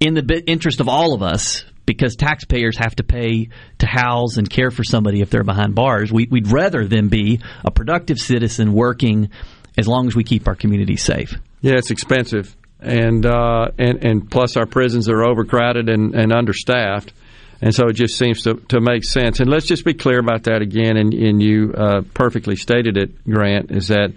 in the interest of all of us because taxpayers have to pay to house and care for somebody if they're behind bars. We, we'd rather them be a productive citizen working as long as we keep our communities safe. Yeah, it's expensive, and uh, and and plus our prisons are overcrowded and, and understaffed, and so it just seems to, to make sense. And let's just be clear about that again. And, and you uh, perfectly stated it, Grant, is that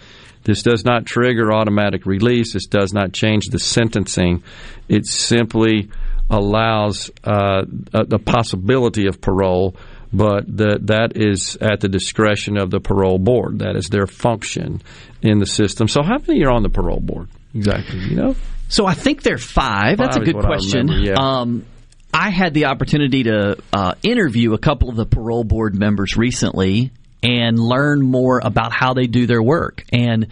this does not trigger automatic release. This does not change the sentencing. It simply allows uh, uh, the possibility of parole, but the, that is at the discretion of the parole board. That is their function in the system. So, how many are on the parole board exactly? You know, So I think they're five. That's a good what I question. remember, yeah. Um, I had the opportunity to uh, interview a couple of the parole board members recently and learn more about how they do their work. And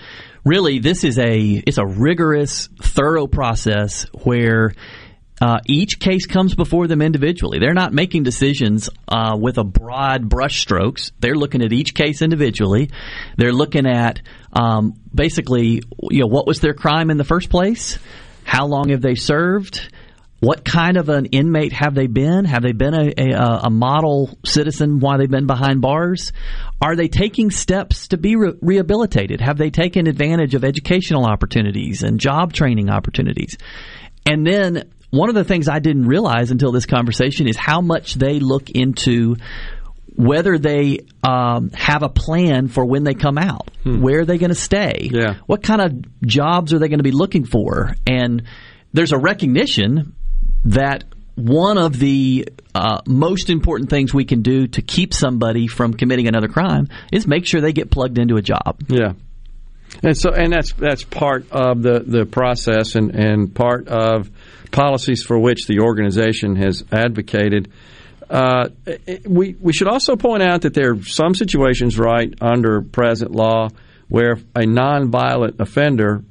really, this is a it's a rigorous, thorough process where. Uh, each case comes before them individually. They're not making decisions uh, with a broad brushstrokes. They're looking at each case individually. They're looking at um, basically, you know, what was their crime in the first place? How long have they served? What kind of an inmate have they been? Have they been a, a, a model citizen while they've been behind bars? Are they taking steps to be re- rehabilitated? Have they taken advantage of educational opportunities and job training opportunities? And then one of the things I didn't realize until this conversation is how much they look into whether they um, have a plan for when they come out. Where are they going to stay? Yeah. What kind of jobs are they going to be looking for? And there's a recognition that one of the uh, most important things we can do to keep somebody from committing another crime is make sure they get plugged into a job. Yeah. And so, and that's that's part of the, the process, and, and part of policies for which the organization has advocated. Uh, we we should also point out that there are some situations, right, under present law, where a nonviolent offender,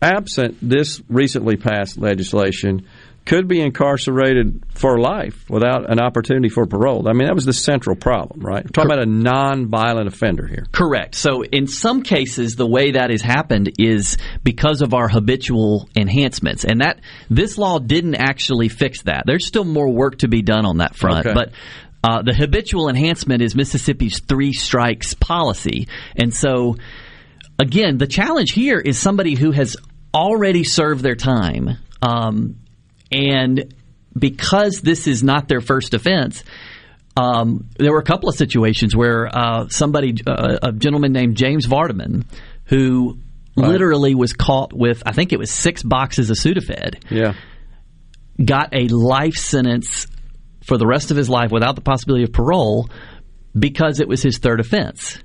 absent this recently passed legislation, could be incarcerated for life without an opportunity for parole. I mean, that was the central problem, right? We're talking about a nonviolent offender here. Correct. So in some cases, the way that has happened is because of our habitual enhancements, and that this law didn't actually fix that. There's still more work to be done on that front, Okay. but. Uh, the habitual enhancement is Mississippi's three strikes policy, and so again, the challenge here is somebody who has already served their time, um, and because this is not their first offense. Um, there were a couple of situations where uh, somebody, uh, a gentleman named James Vardaman, who Right. literally was caught with, I think it was six boxes of Sudafed, Yeah. got a life sentence for the rest of his life without the possibility of parole because it was his third offense.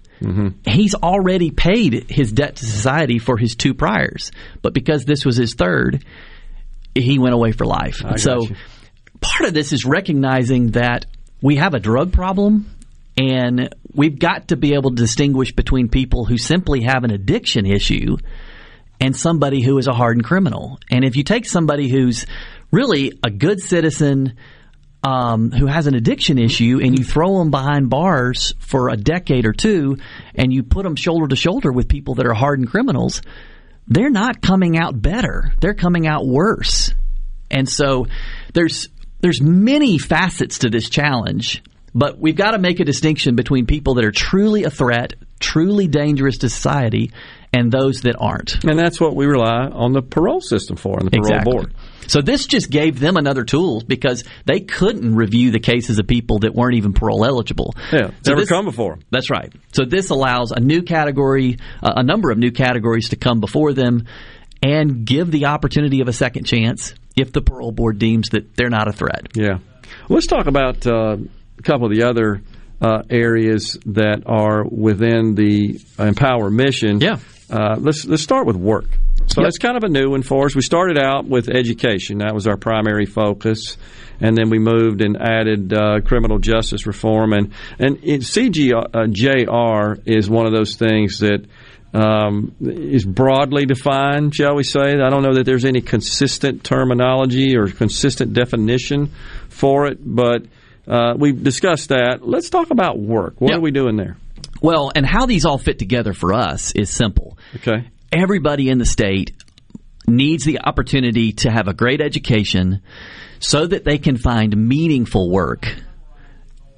He's already paid his debt to society for his two priors, but because this was his third, he went away for life. So you. part of this is recognizing that we have a drug problem and we've got to be able to distinguish between people who simply have an addiction issue and somebody who is a hardened criminal. And if you take somebody who's really a good citizen, um, who has an addiction issue, and you throw them behind bars for a decade or two, and you put them shoulder to shoulder with people that are hardened criminals, they're not coming out better. They're coming out worse. And so there's there's many facets to this challenge, but we've got to make a distinction between people that are truly a threat, truly dangerous to society, and those that aren't. And that's what we rely on the parole system for, and the parole Exactly. board. So this just gave them another tool because they couldn't review the cases of people that weren't even parole eligible. Yeah, So never this- come before. That's right. So this allows a new category, uh, a number of new categories to come before them and give the opportunity of a second chance if the parole board deems that they're not a threat. Yeah. Let's talk about uh, a couple of the other uh, areas that are within the Empower mission. Yeah. Uh, let's let's start with work. So Yep. that's kind of a new one for us. We started out with education. That was our primary focus. And then we moved and added uh, criminal justice reform. And, and it, CGJR is one of those things that um, is broadly defined, shall we say. I don't know that there's any consistent terminology or consistent definition for it, but uh, we've discussed that. Let's talk about work. What are we doing there? Well, and how these all fit together for us is simple. Okay. Everybody in the state needs the opportunity to have a great education so that they can find meaningful work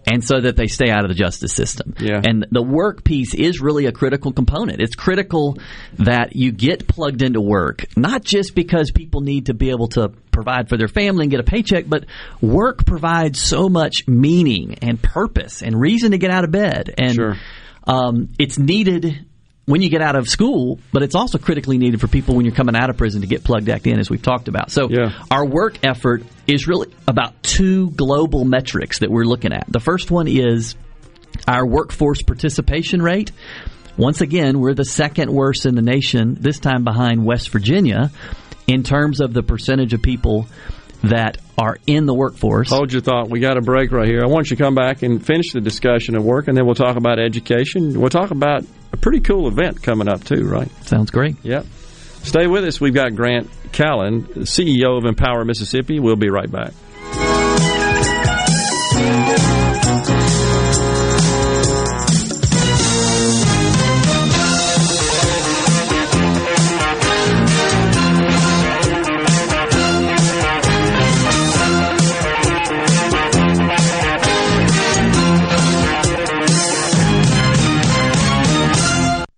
and so that they stay out of the justice system. Yeah. And the work piece is really a critical component. It's critical that you get plugged into work, not just because people need to be able to provide for their family and get a paycheck, but work provides so much meaning and purpose and reason to get out of bed. And Sure. um, it's needed when you get out of school, but it's also critically needed for people when you're coming out of prison to get plugged back in, as we've talked about. So our work effort is really about two global metrics that we're looking at. The first one is our workforce participation rate. Once again, we're the second worst in the nation, this time behind West Virginia, in terms of the percentage of people that are in the workforce. Hold your thought. We got a break right here. I want you to come back and finish the discussion of work, and then we'll talk about education. We'll talk about a pretty cool event coming up, too, right? Sounds great. Yep. Stay with us. We've got Grant Callen, CEO of Empower Mississippi. We'll be right back.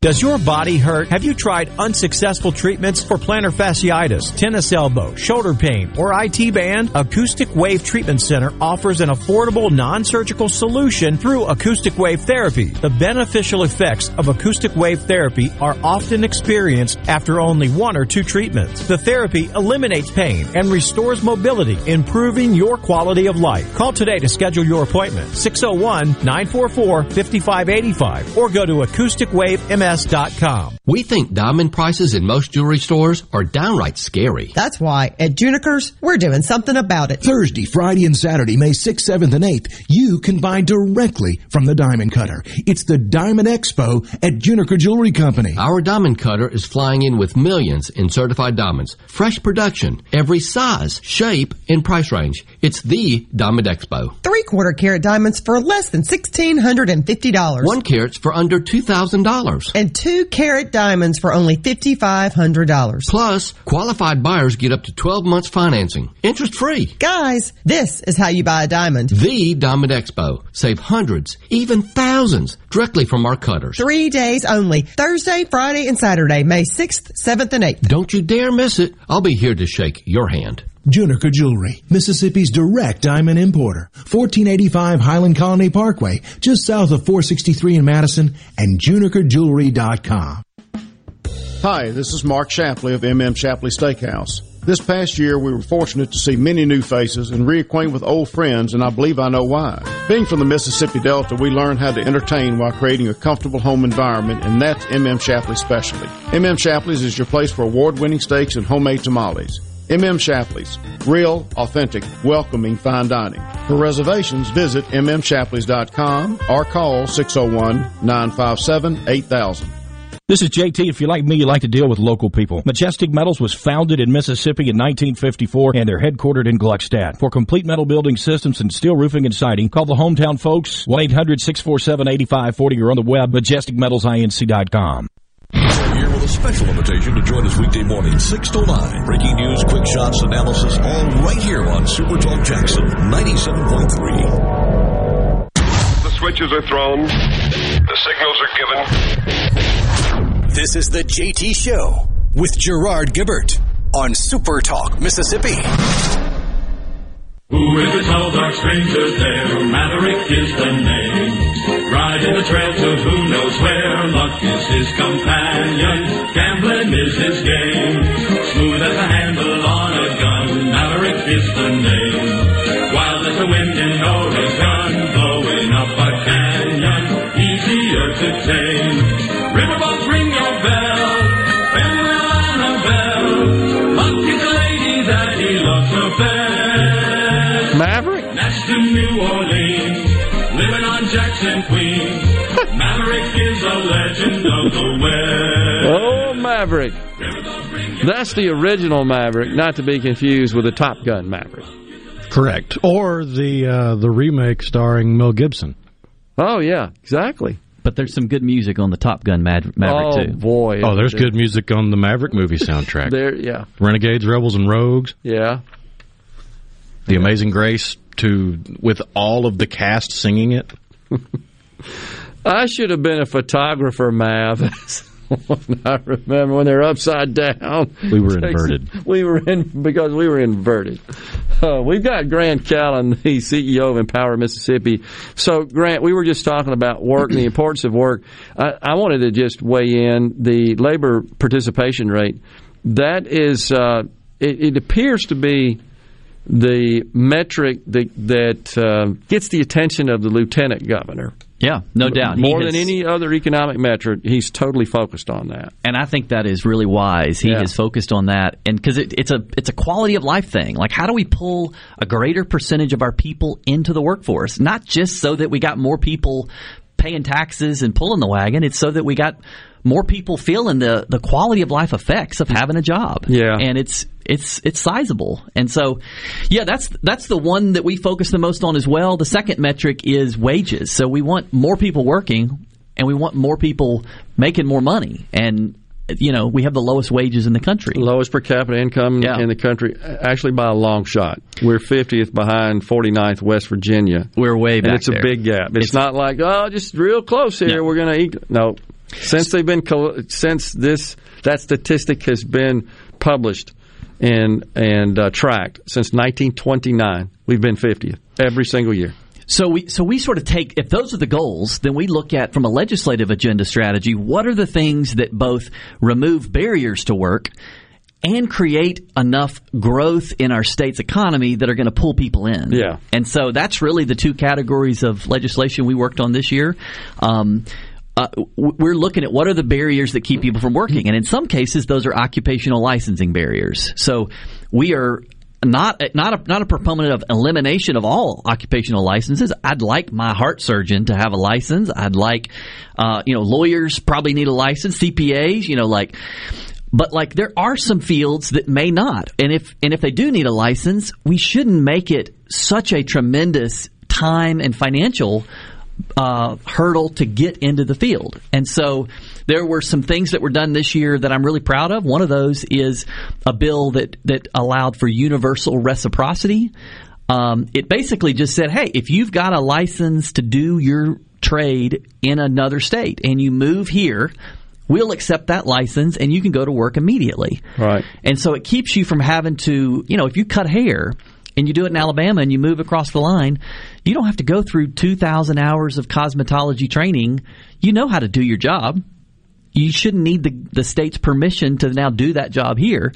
Does your body hurt? Have you tried unsuccessful treatments for plantar fasciitis, tennis elbow, shoulder pain, or IT band? Acoustic Wave Treatment Center offers an affordable non-surgical solution through acoustic wave therapy. The beneficial effects of acoustic wave therapy are often experienced after only one or two treatments. The therapy eliminates pain and restores mobility, improving your quality of life. Call today to schedule your appointment. 601-944-5585 or go to acousticwavems.com. DiamondS.com. We think diamond prices in most jewelry stores are downright scary. That's why at Junikers, we're doing something about it. Thursday, Friday, and Saturday, May 6th, 7th, and 8th, you can buy directly from the Diamond Cutter. It's the Diamond Expo at Juniker Jewelry Company. Our diamond cutter is flying in with millions in certified diamonds. Fresh production, every size, shape, and price range. It's the Diamond Expo. Three quarter carat diamonds for less than $1,650. One carat's for under $2,000. And two carat diamonds for only $5,500. Plus, qualified buyers get up to 12 months financing. Interest free. Guys, this is how you buy a diamond. The Diamond Expo. Save hundreds, even thousands, directly from our cutters. Three days only. Thursday, Friday, and Saturday, May 6th, 7th, and 8th. Don't you dare miss it. I'll be here to shake your hand. Juniker Jewelry, Mississippi's direct diamond importer. 1485 Highland Colony Parkway, just south of 463 in Madison, and junikerjewelry.com. Hi, this is Mark Shapley of MM Shapley Steakhouse. This past year, we were fortunate to see many new faces and reacquaint with old friends, and I believe I know why. Being from the Mississippi Delta, we learned how to entertain while creating a comfortable home environment, and that's MM Shapley's specialty. MM Shapley's is your place for award-winning steaks and homemade tamales. MM Shapley's. Real, authentic, welcoming fine dining. For reservations, visit mmshapleys.com or call 601-957-8000. This is JT. If you're like me, you like to deal with local people. Majestic Metals was founded in Mississippi in 1954 and they're headquartered in Gluckstadt. For complete metal building systems and steel roofing and siding, call the hometown folks 1-800-647-8540 or on the web majesticmetalsinc.com. Here with a special invitation to join us weekday morning, 6 to 9. Breaking news, quick shots, analysis, all right here on Super Talk Jackson 97.3. The switches are thrown. The signals are given. This is the JT Show with Gerard Gibert on Super Talk, Mississippi. Who is the tall dark stranger there? Maverick is the name. Riding the trail to who knows where. Luck is his companion. Gambling is his game. Is a legend of the West. Oh, Maverick. That's the original Maverick, not to be confused with the Top Gun Maverick. Correct. Or the uh, the remake starring Mel Gibson. Oh yeah, exactly. But there's some good music on the Top Gun Mad- Maverick oh too. boy. Oh, there's good music on the Maverick movie soundtrack. There, yeah, Renegades, Rebels, and Rogues. yeah. The Amazing Grace to with all of the cast singing it. I should have been a photographer, Mav. I remember when they're upside down. We were inverted. We were in because we were inverted. Uh, we've got Grant Callen, the CEO of Empower Mississippi. So, Grant, we were just talking about work and the importance of work. I, I wanted to just weigh in the labor participation rate. That is, uh, it, it appears to be the metric that that uh, gets the attention of the lieutenant governor. Yeah, no doubt. More has- than any other economic metric, he's totally focused on that. and I think that is really wise. He Yeah. has focused on that, and because it, it's a it's a quality of life thing. Like, how do we pull a greater percentage of our people into the workforce? Not just so that we got more people paying taxes and pulling the wagon. It's so that we got more people feeling the the quality of life effects of having a job. Yeah. and it's it's it's sizable. And so, yeah, that's that's the one that we focus the most on as well. The second metric is wages. So we want more people working, and we want more people making more money. And you know, we have the lowest wages in the country. Lowest per capita income in the country, actually by a long shot. We're 50th behind 49th West Virginia. We're way back. and it's a big gap. It's, It's- not like oh, just real close here. We're going to eat. No, since they've been since this that statistic has been published and and uh, tracked since 1929, we've been 50th every single year. So we so we sort of take if those are the goals, then we look at from a legislative agenda strategy, what are the things that both remove barriers to work and create enough growth in our state's economy that are going to pull people in. Yeah. And so that's really the two categories of legislation we worked on this year. Um, uh, we're looking at what are the barriers that keep people from working, and in some cases, those are occupational licensing barriers. So we are not not a, not a proponent of elimination of all occupational licenses. I'd like my heart surgeon to have a license. I'd like, uh, you know, lawyers probably need a license. CPAs, you know, like. But like there are some fields that may not, and if and if they do need a license, we shouldn't make it such a tremendous time and financial uh, hurdle to get into the field. And so there were some things that were done this year that I'm really proud of. One of those is a bill that, that allowed for universal reciprocity. Um, it basically just said, hey, if you've got a license to do your trade in another state and you move here, we'll accept that license and you can go to work immediately. Right. And so it keeps you from having to, you know, if you cut hair and you do it in Alabama and you move across the line, you don't have to go through 2,000 hours of cosmetology training. You know how to do your job. You shouldn't need the, the state's permission to now do that job here.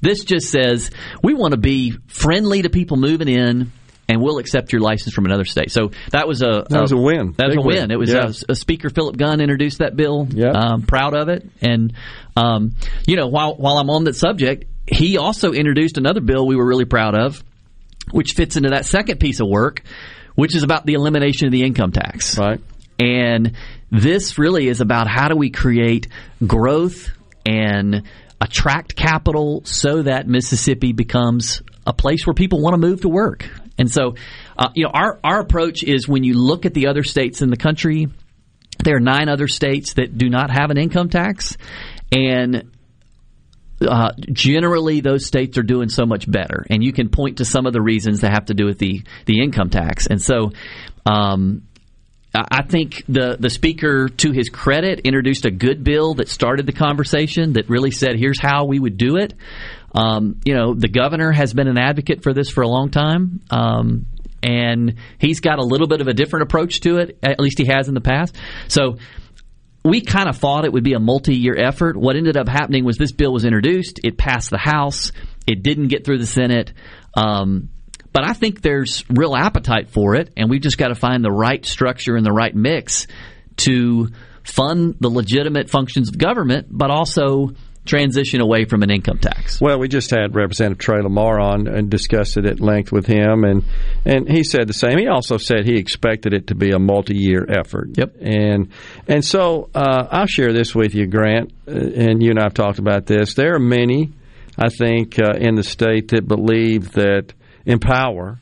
This just says we want to be friendly to people moving in and we'll accept your license from another state. So that was a that was a win. That was a win. win. It was Yeah. a, a Speaker Philip Gunn introduced that bill. Yeah, um, proud of it. And um, you know, while while I'm on that subject, he also introduced another bill we were really proud of, which fits into that second piece of work, which is about the elimination of the income tax. Right. And this really is about how do we create growth and attract capital so that Mississippi becomes a place where people want to move to work. And so, uh, you know, our, our approach is when you look at the other states in the country, there are nine other states that do not have an income tax. And uh, generally those states are doing so much better, and you can point to some of the reasons that have to do with the the income tax. And so, um, I think the the speaker, to his credit, introduced a good bill that started the conversation. That really said, "Here's how we would do it." Um, you know, the governor has been an advocate for this for a long time. Um, and he's got a little bit of a different approach to it, at least he has in the past. So we kind of thought it would be a multi-year effort. What ended up happening was this bill was introduced, it passed the House, it didn't get through the Senate. Um, but I think there's real appetite for it, and we've just got to find the right structure and the right mix to fund the legitimate functions of government, but also transition away from an income tax. Well, we just had Representative Trey Lamar on and discussed it at length with him, and and he said the same. He also said he expected it to be a multi-year effort. Yep. And and so uh, I'll share this with you, Grant, uh, and you and I've talked about this. There are many, I think, uh, in the state that believe that Empower.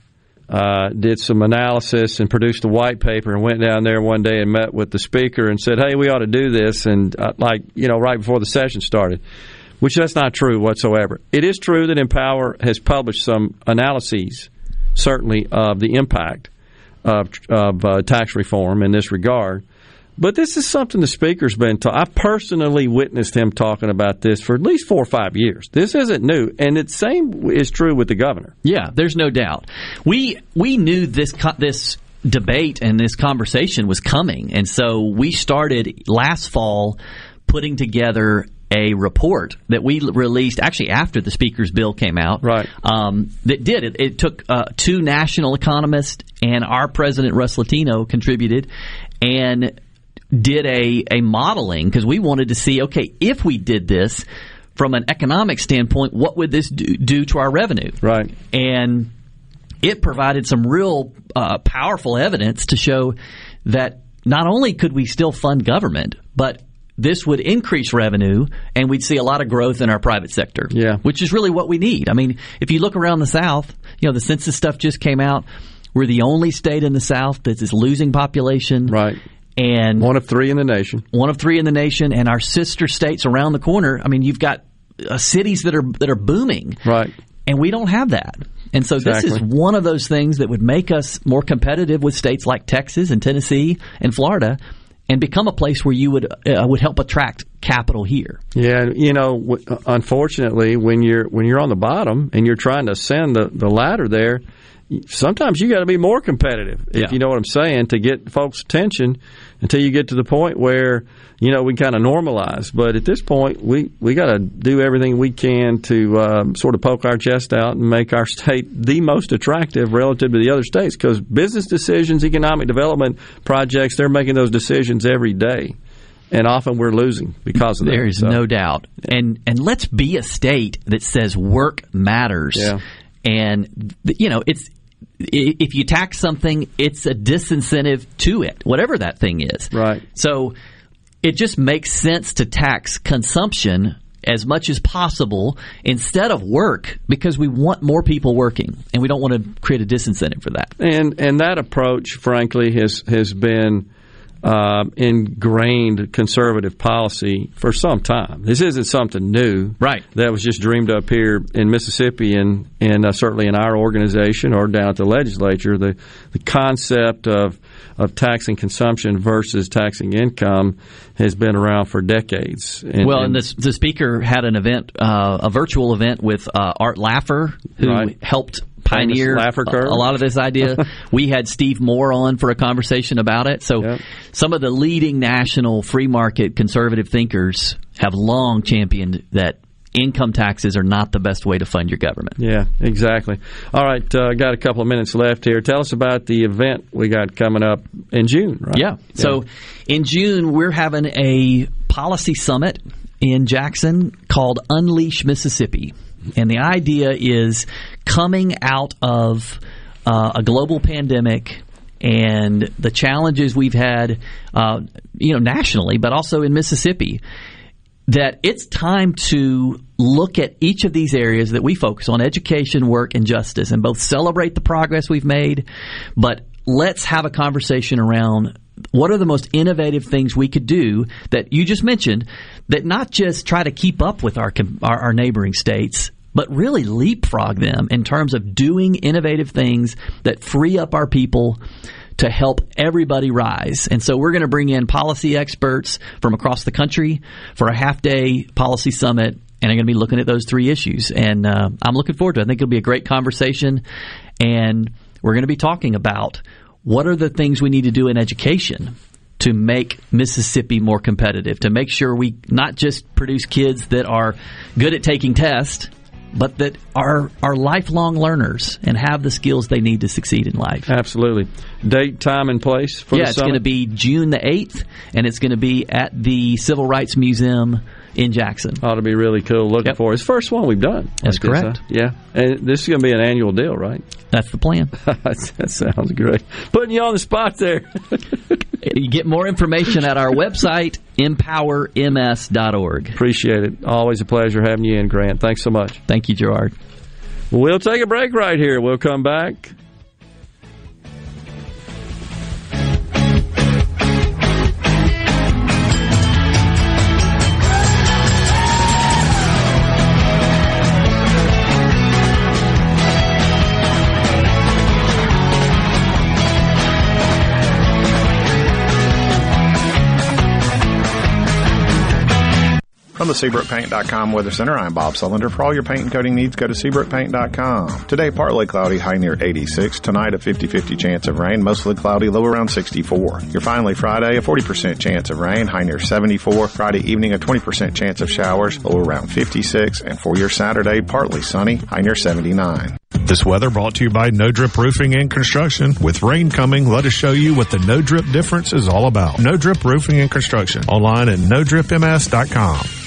Uh, did some analysis and produced a white paper and went down there one day and met with the speaker and said, "Hey, we ought to do this." And uh, like you know, right before the session started, which that's not true whatsoever. It is true that Empower has published some analyses, certainly of the impact of, of uh, tax reform in this regard. But this is something the speaker's been. Ta- I personally witnessed him talking about this for at least four or five years. This isn't new, and the same is true with the governor. Yeah, there's no doubt. We we knew this co- this debate and this conversation was coming, and so we started last fall putting together a report that we released actually after the speaker's bill came out. Right. Um, that did it. It took uh, two national economists and our president Russ Latino contributed, and did a a modeling because we wanted to see okay if we did this from an economic standpoint, what would this do, do to our revenue? Right. And it provided some real uh, powerful evidence to show that not only could we still fund government, but this would increase revenue and we'd see a lot of growth in our private sector. Yeah. Which is really what we need. I mean, if you look around the South, you know, the census stuff just came out. We're the only state in the South that is losing population. Right. And one of three in the nation. One of three in the nation, and our sister states around the corner. I mean, you've got uh, cities that are that are booming, right? And we don't have that. And so this is one of those things that would make us more competitive with states like Texas and Tennessee and Florida, and become a place where you would uh, would help attract capital here. Yeah, you know, w- unfortunately, when you're when you're on the bottom and you're trying to ascend the, the ladder there, sometimes you got to be more competitive. If Yeah. you know what I'm saying, to get folks' attention until you get to the point where you know we kind of normalize. But at this point, we we got to do everything we can to um, sort of poke our chest out and make our state the most attractive relative to the other states because business decisions, economic development projects, they're making those decisions every day. and often we're losing because of that. There is So, no doubt. And and let's be a state that says work matters. Yeah. And you know, it's if you tax something, it's a disincentive to it, whatever that thing is. Right. So it just makes sense to tax consumption as much as possible instead of work because we want more people working and we don't want to create a disincentive for that. and and that approach, frankly, has has been uh, ingrained conservative policy for some time. This isn't something new, right? That was just dreamed up here in Mississippi, and and uh, certainly in our organization or down at the legislature, the the concept of of taxing consumption versus taxing income has been around for decades. And, well, and the, the speaker had an event, uh, a virtual event with uh, Art Laffer, who Right. helped pioneer a, lot of this idea. we had Steve Moore on for a conversation about it. So, some of the leading national free market conservative thinkers have long championed that income taxes are not the best way to fund your government. Yeah, exactly. All right, uh, got a couple of minutes left here. Tell us about the event we got coming up in June, right? Yeah. So in June, we're having a policy summit in Jackson called Unleash Mississippi. And the idea is coming out of uh, a global pandemic and the challenges we've had, uh, you know, nationally, but also in Mississippi, that it's time to look at each of these areas that we focus on education, work, and justice and both celebrate the progress we've made, but let's have a conversation around what are the most innovative things we could do that you just mentioned that not just try to keep up with our, our, our neighboring states, but really leapfrog them in terms of doing innovative things that free up our people to help everybody rise. And so we're going to bring in policy experts from across the country for a half day policy summit. And I'm going to be looking at those three issues. And uh, I'm looking forward to it. I think it'll be a great conversation. And we're going to be talking about what are the things we need to do in education to make Mississippi more competitive, to make sure we not just produce kids that are good at taking tests, but that are are lifelong learners and have the skills they need to succeed in life. Absolutely. Date, time, and place for yeah, it's going to be June the eighth, and it's going to be at the Civil Rights Museum in Jackson. Ought to be really cool. Looking for it. It's the first one we've done. That's like this, correct. huh? Yeah, and this is going to be an annual deal, right? That's the plan. that sounds great. Putting you on the spot there. you get more information at our website, empowerms.org. Appreciate it. Always a pleasure having you in, Grant. Thanks so much. Thank you, Gerard. We'll take a break right here. We'll come back. From the SeabrookPaint.com Weather Center, I'm Bob Sullender. For all your paint and coating needs, go to SeabrookPaint.com. Today, partly cloudy, high near 86. Tonight, a 50-50 chance of rain, mostly cloudy, low around 64. Your finally Friday, a 40% chance of rain, high near 74. Friday evening, a 20% chance of showers, low around 56. And for your Saturday, partly sunny, high near 79. This weather brought to you by No Drip Roofing and Construction. With rain coming, let us show you what the No Drip difference is all about. No Drip Roofing and Construction. Online at NoDripMS.com.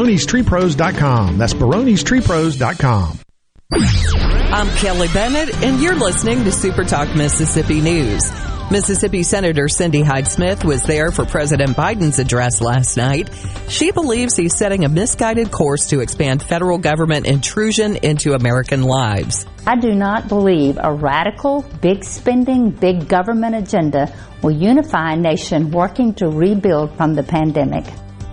baronestreepros.com. That's baronestreepros.com. I'm Kelly Bennett, and you're listening to Super Talk Mississippi News. Mississippi Senator Cindy Hyde Smith was there for President Biden's address last night. She believes he's setting a misguided course to expand federal government intrusion into American lives. I do not believe a radical, big spending, big government agenda will unify a nation working to rebuild from the pandemic.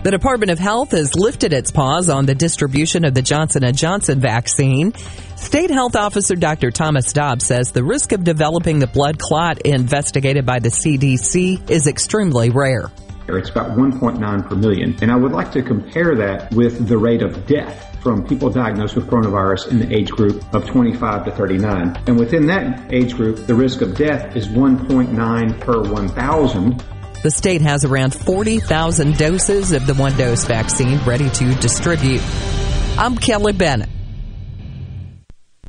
The Department of Health has lifted its pause on the distribution of the Johnson & Johnson vaccine. State Health Officer Dr. Thomas Dobbs says the risk of developing the blood clot investigated by the CDC is extremely rare. It's about 1.9 per million. And I would like to compare that with the rate of death from people diagnosed with coronavirus in the age group of 25 to 39. And within that age group, the risk of death is 1.9 per 1,000. The state has around 40,000 doses of the one dose vaccine ready to distribute. I'm Kelly Bennett.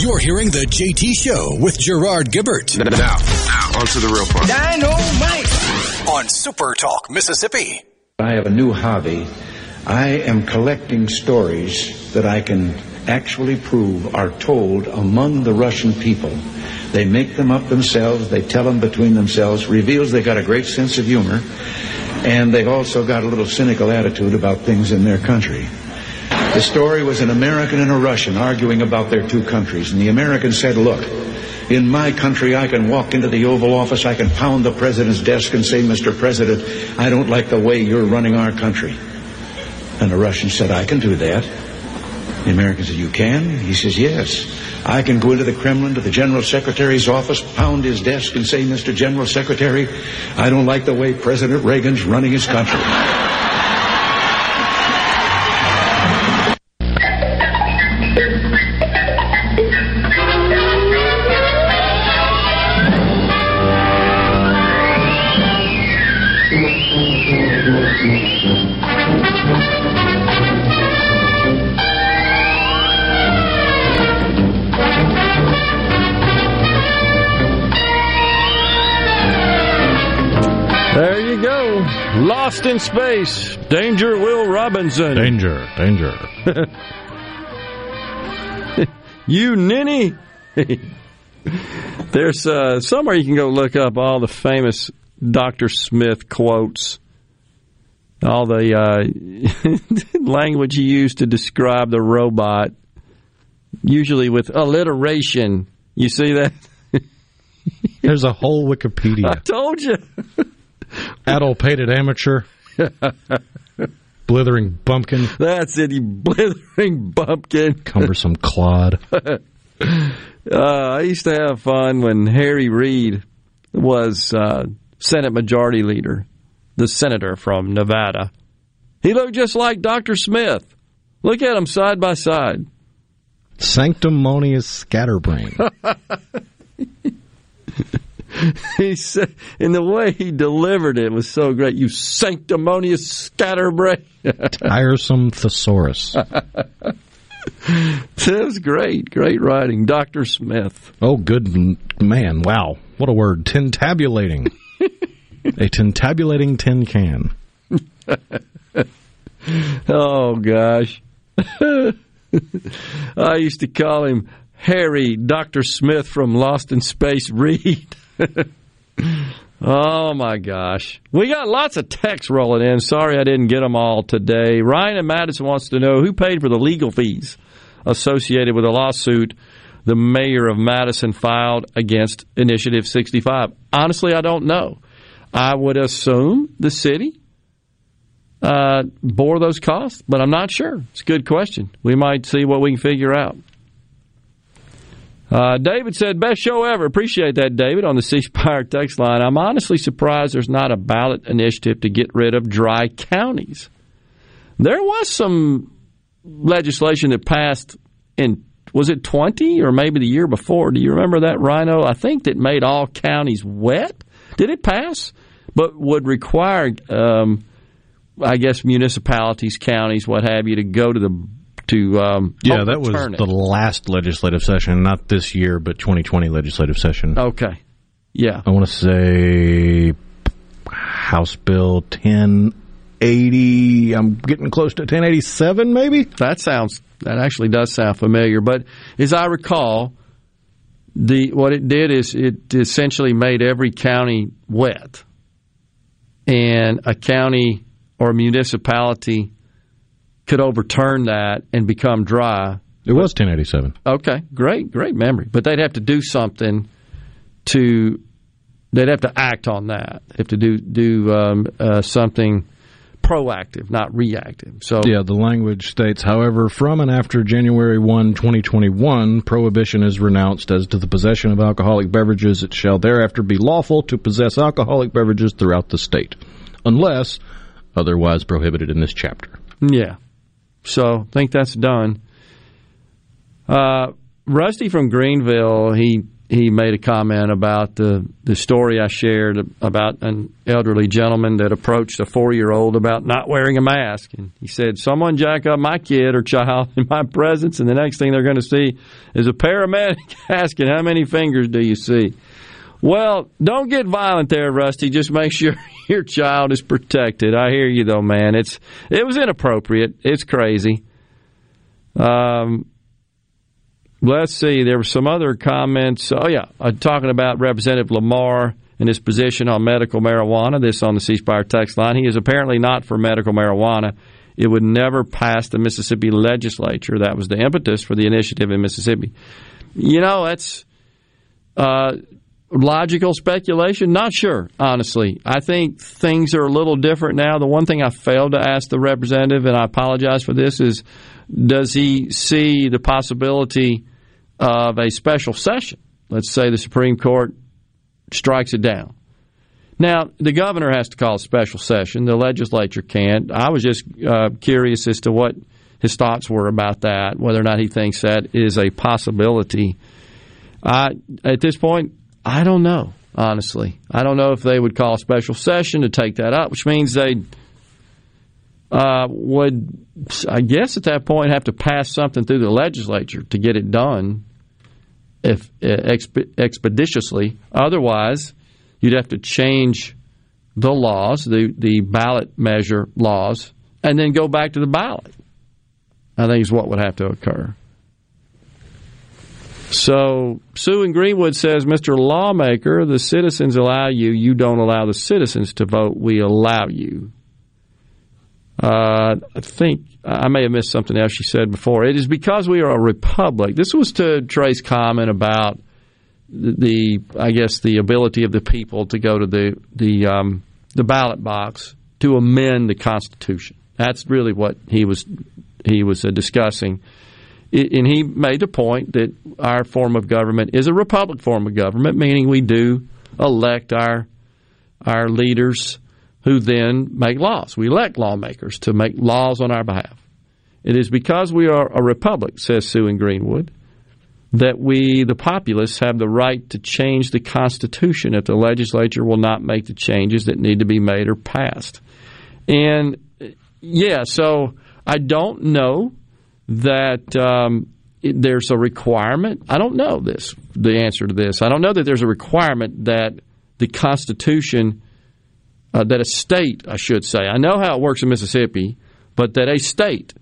You're hearing the JT Show with Gerard Gibert. Now, now, onto the real part. Dynamite! On Super Talk, Mississippi. I have a new hobby. I am collecting stories that I can actually prove are told among the Russian people. They make them up themselves, they tell them between themselves, reveals they've got a great sense of humor, and they've also got a little cynical attitude about things in their country. The story was an American and a Russian arguing about their two countries, and the American said, look, in my country, I can walk into the Oval Office, I can pound the president's desk and say, Mr. President, I don't like the way you're running our country. And the Russian said, I can do that. The American said, you can? He says, yes. I can go into the Kremlin to the General Secretary's office, pound his desk and say, Mr. General Secretary, I don't like the way President Reagan's running his country. In Space, Danger Will Robinson. Danger, danger. you ninny. There's uh, somewhere you can go look up all the famous Dr. Smith quotes, all the uh, language he used to describe the robot, usually with alliteration. You see that? There's a whole Wikipedia. I told you. Adult painted amateur. Blithering bumpkin. That's it, you blithering bumpkin. Cumbersome clod. Uh, I used to have fun when Harry Reid was uh, Senate Majority Leader, the senator from Nevada. He looked just like Dr. Smith. Look at him side by side. Sanctimonious scatterbrain. he said, in the way he delivered it was so great. You sanctimonious scatterbrain. Tiresome thesaurus. That was great. Great writing. Dr. Smith. Oh, good man. Wow. What a word. Tintabulating. a tintabulating tin can. oh, gosh. I used to call him Harry Dr. Smith from Lost in Space Reid. oh, my gosh. We got lots of texts rolling in. Sorry I didn't get them all today. Ryan and Madison wants to know who paid for the legal fees associated with a lawsuit the mayor of Madison filed against Initiative 65. Honestly, I don't know. I would assume the city uh, bore those costs, but I'm not sure. It's a good question. We might see what we can figure out. Uh, David said, best show ever. Appreciate that, David, on the C text line. I'm honestly surprised there's not a ballot initiative to get rid of dry counties. There was some legislation that passed in was it 20 or maybe the year before? Do you remember that, Rhino? I think that made all counties wet. Did it pass? But would require, um, I guess, municipalities, counties, what have you, to go to the to um, yeah, that was it. the last legislative session, not this year, but 2020 legislative session. Okay. Yeah. I want to say House Bill 1080. I'm getting close to 1087, maybe. That sounds that actually does sound familiar. But as I recall, the what it did is it essentially made every county wet, and a county or municipality could overturn that and become dry. It was 1087. Okay, great, great memory. But they'd have to do something to. They'd have to act on that. They Have to do do um, uh, something proactive, not reactive. So Yeah, the language states, however, from and after January 1, 2021, prohibition is renounced as to the possession of alcoholic beverages. It shall thereafter be lawful to possess alcoholic beverages throughout the state, unless otherwise prohibited in this chapter. Yeah. So I think that's done. Uh, Rusty from Greenville, he he made a comment about the the story I shared about an elderly gentleman that approached a four year old about not wearing a mask, and he said, "Someone jack up my kid or child in my presence, and the next thing they're going to see is a paramedic asking, "How many fingers do you see?" Well, don't get violent there, Rusty. Just make sure your child is protected. I hear you though, man. It's it was inappropriate. It's crazy. Um, let's see. There were some other comments. Oh yeah, uh, talking about Representative Lamar and his position on medical marijuana. This on the C Spire text line. He is apparently not for medical marijuana. It would never pass the Mississippi legislature. That was the impetus for the initiative in Mississippi. You know, that's uh, logical speculation. Not sure, honestly. I think things are a little different now. The one thing I failed to ask the representative, and I apologize for this, is does he see the possibility of a special session? Let's say the Supreme Court strikes it down. Now, the governor has to call a special session. The legislature can't. I was just uh, curious as to what his thoughts were about that, whether or not he thinks that is a possibility. At this point, I don't know, honestly. I don't know if they would call a special session to take that up, which means they uh, would, I guess, at that point, have to pass something through the legislature to get it done if uh, exp- expeditiously. Otherwise, you'd have to change the laws, the, the ballot measure laws, and then go back to the ballot. I think is what would have to occur. So Sue in Greenwood says, Mr. Lawmaker, the citizens allow you, you don't allow the citizens to vote, we allow you. Uh, I think I may have missed something else she said before. It is because we are a republic. This was to Trey's comment about the, I guess, the ability of the people to go to the the um, the ballot box to amend the Constitution. That's really what he was he was uh, discussing and he made the point that our form of government is a republic form of government, meaning we do elect our our leaders who then make laws. We elect lawmakers to make laws on our behalf. It is because we are a republic, says Sue in Greenwood, that we, the populace, have the right to change the Constitution if the legislature will not make the changes that need to be made or passed. And yeah, so I don't know that um, there's a requirement. I don't know this, the answer to this. I don't know that there's a requirement that the Constitution, uh, that a state, I should say, I know how it works in Mississippi, but that a state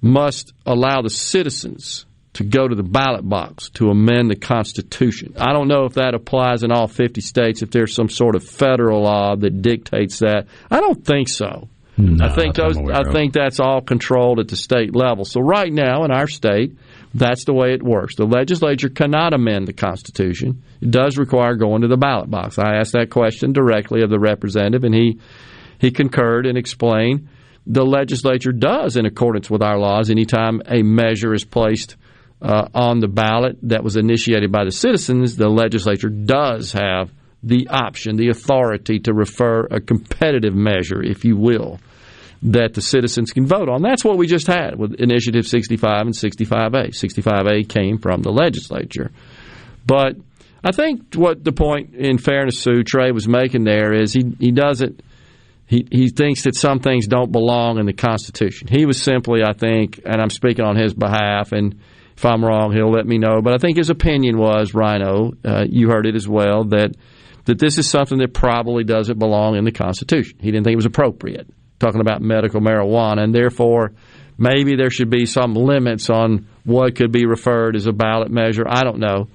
must allow the citizens to go to the ballot box to amend the Constitution. I don't know if that applies in all 50 states, if there's some sort of federal law that dictates that. I don't think so. No, I think those. I of. think that's all controlled at the state level. So right now in our state, that's the way it works. The legislature cannot amend the Constitution. It does require going to the ballot box. I asked that question directly of the representative, and he he concurred and explained the legislature does, in accordance with our laws, anytime a measure is placed uh, on the ballot that was initiated by the citizens, the legislature does have the option, the authority to refer a competitive measure, if you will, that the citizens can vote on. That's what we just had with Initiative 65 and 65A. 65A came from the legislature. But I think what the point, in fairness to Trey, was making there is he, he doesn't. He, he thinks that some things don't belong in the Constitution. He was simply, I think, and I'm speaking on his behalf, and if I'm wrong, he'll let me know. But I think his opinion was, Rhino, uh, you heard it as well, that that this is something that probably doesn't belong in the Constitution. He didn't think it was appropriate, talking about medical marijuana, and therefore maybe there should be some limits on what could be referred as a ballot measure. I don't know.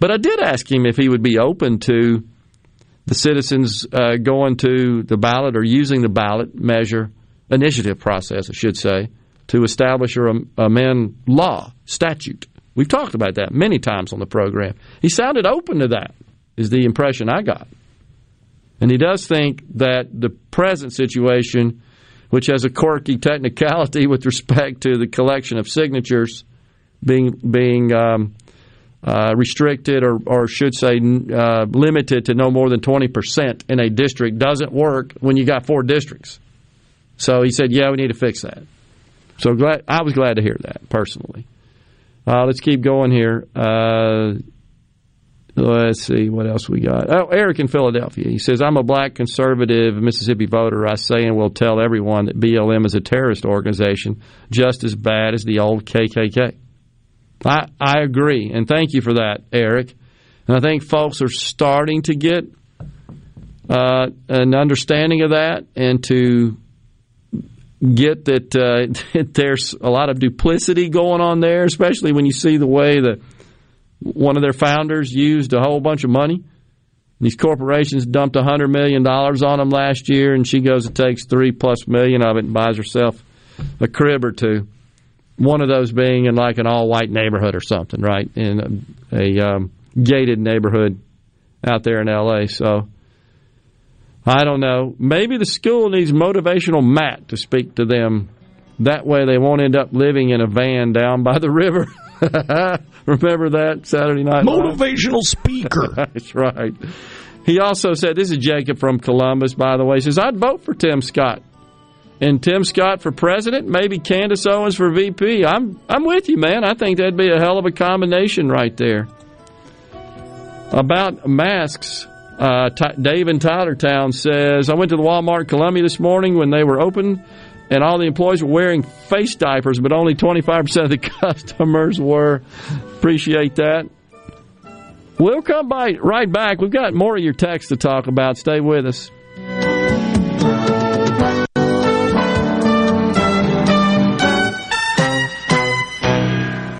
But I did ask him if he would be open to the citizens uh, going to the ballot or using the ballot measure initiative process, I should say, to establish or amend law, statute. We've talked about that many times on the program. He sounded open to that is the impression I got. And he does think that the present situation, which has a quirky technicality with respect to the collection of signatures being being um, uh, restricted or, or should say uh, limited to no more than 20% in a district, doesn't work when you got four districts. So he said, yeah, we need to fix that. So glad I was glad to hear that personally. Uh, let's keep going here. Let's see what else we got. Oh, Eric in Philadelphia. He says, I'm a black conservative Mississippi voter. I say and will tell everyone that BLM is a terrorist organization just as bad as the old KKK. I, I agree. And thank you for that, Eric. And I think folks are starting to get uh, an understanding of that and to get that, uh, that there's a lot of duplicity going on there, especially when you see the way the one of their founders used a whole bunch of money. These corporations dumped $100 million on them last year, and she goes and takes three plus million of it and buys herself a crib or two. One of those being in like an all white neighborhood or something, right? In a, a um, gated neighborhood out there in LA. So I don't know. Maybe the school needs motivational Matt to speak to them. That way they won't end up living in a van down by the river. Remember that Saturday night? Motivational speaker. That's right. He also said, this is Jacob from Columbus, by the way, he says, I'd vote for Tim Scott. And Tim Scott for president, maybe Candace Owens for VP. I'm I'm with you, man. I think that'd be a hell of a combination right there. About masks, uh, Dave in Tylertown says, I went to the Walmart Columbia this morning when they were open and all the employees were wearing face diapers, but only 25% of the customers were. Appreciate that. We'll come by right back. We've got more of your text to talk about. Stay with us.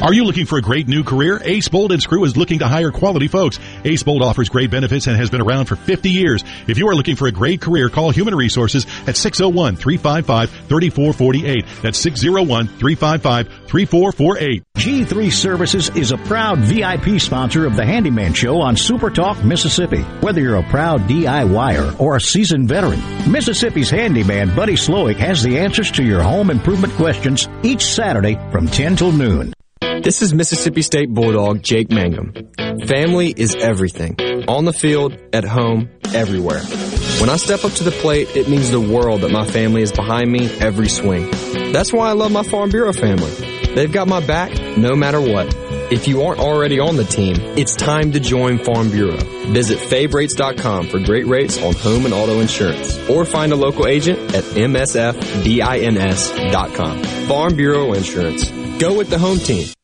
Are you looking for a great new career? Ace Bolt and Screw is looking to hire quality folks. Ace Bolt offers great benefits and has been around for 50 years. If you are looking for a great career, call Human Resources at 601-355-3448. That's 601-355-3448. G3 Services is a proud VIP sponsor of the Handyman Show on Super Talk, Mississippi. Whether you're a proud DIYer or a seasoned veteran, Mississippi's handyman Buddy Slowick has the answers to your home improvement questions each Saturday from 10 till noon. This is Mississippi State Bulldog Jake Mangum. Family is everything. On the field, at home, everywhere. When I step up to the plate, it means the world that my family is behind me every swing. That's why I love my Farm Bureau family. They've got my back no matter what. If you aren't already on the team, it's time to join Farm Bureau. Visit favrates.com for great rates on home and auto insurance or find a local agent at msfbins.com. Farm Bureau Insurance. Go with the home team.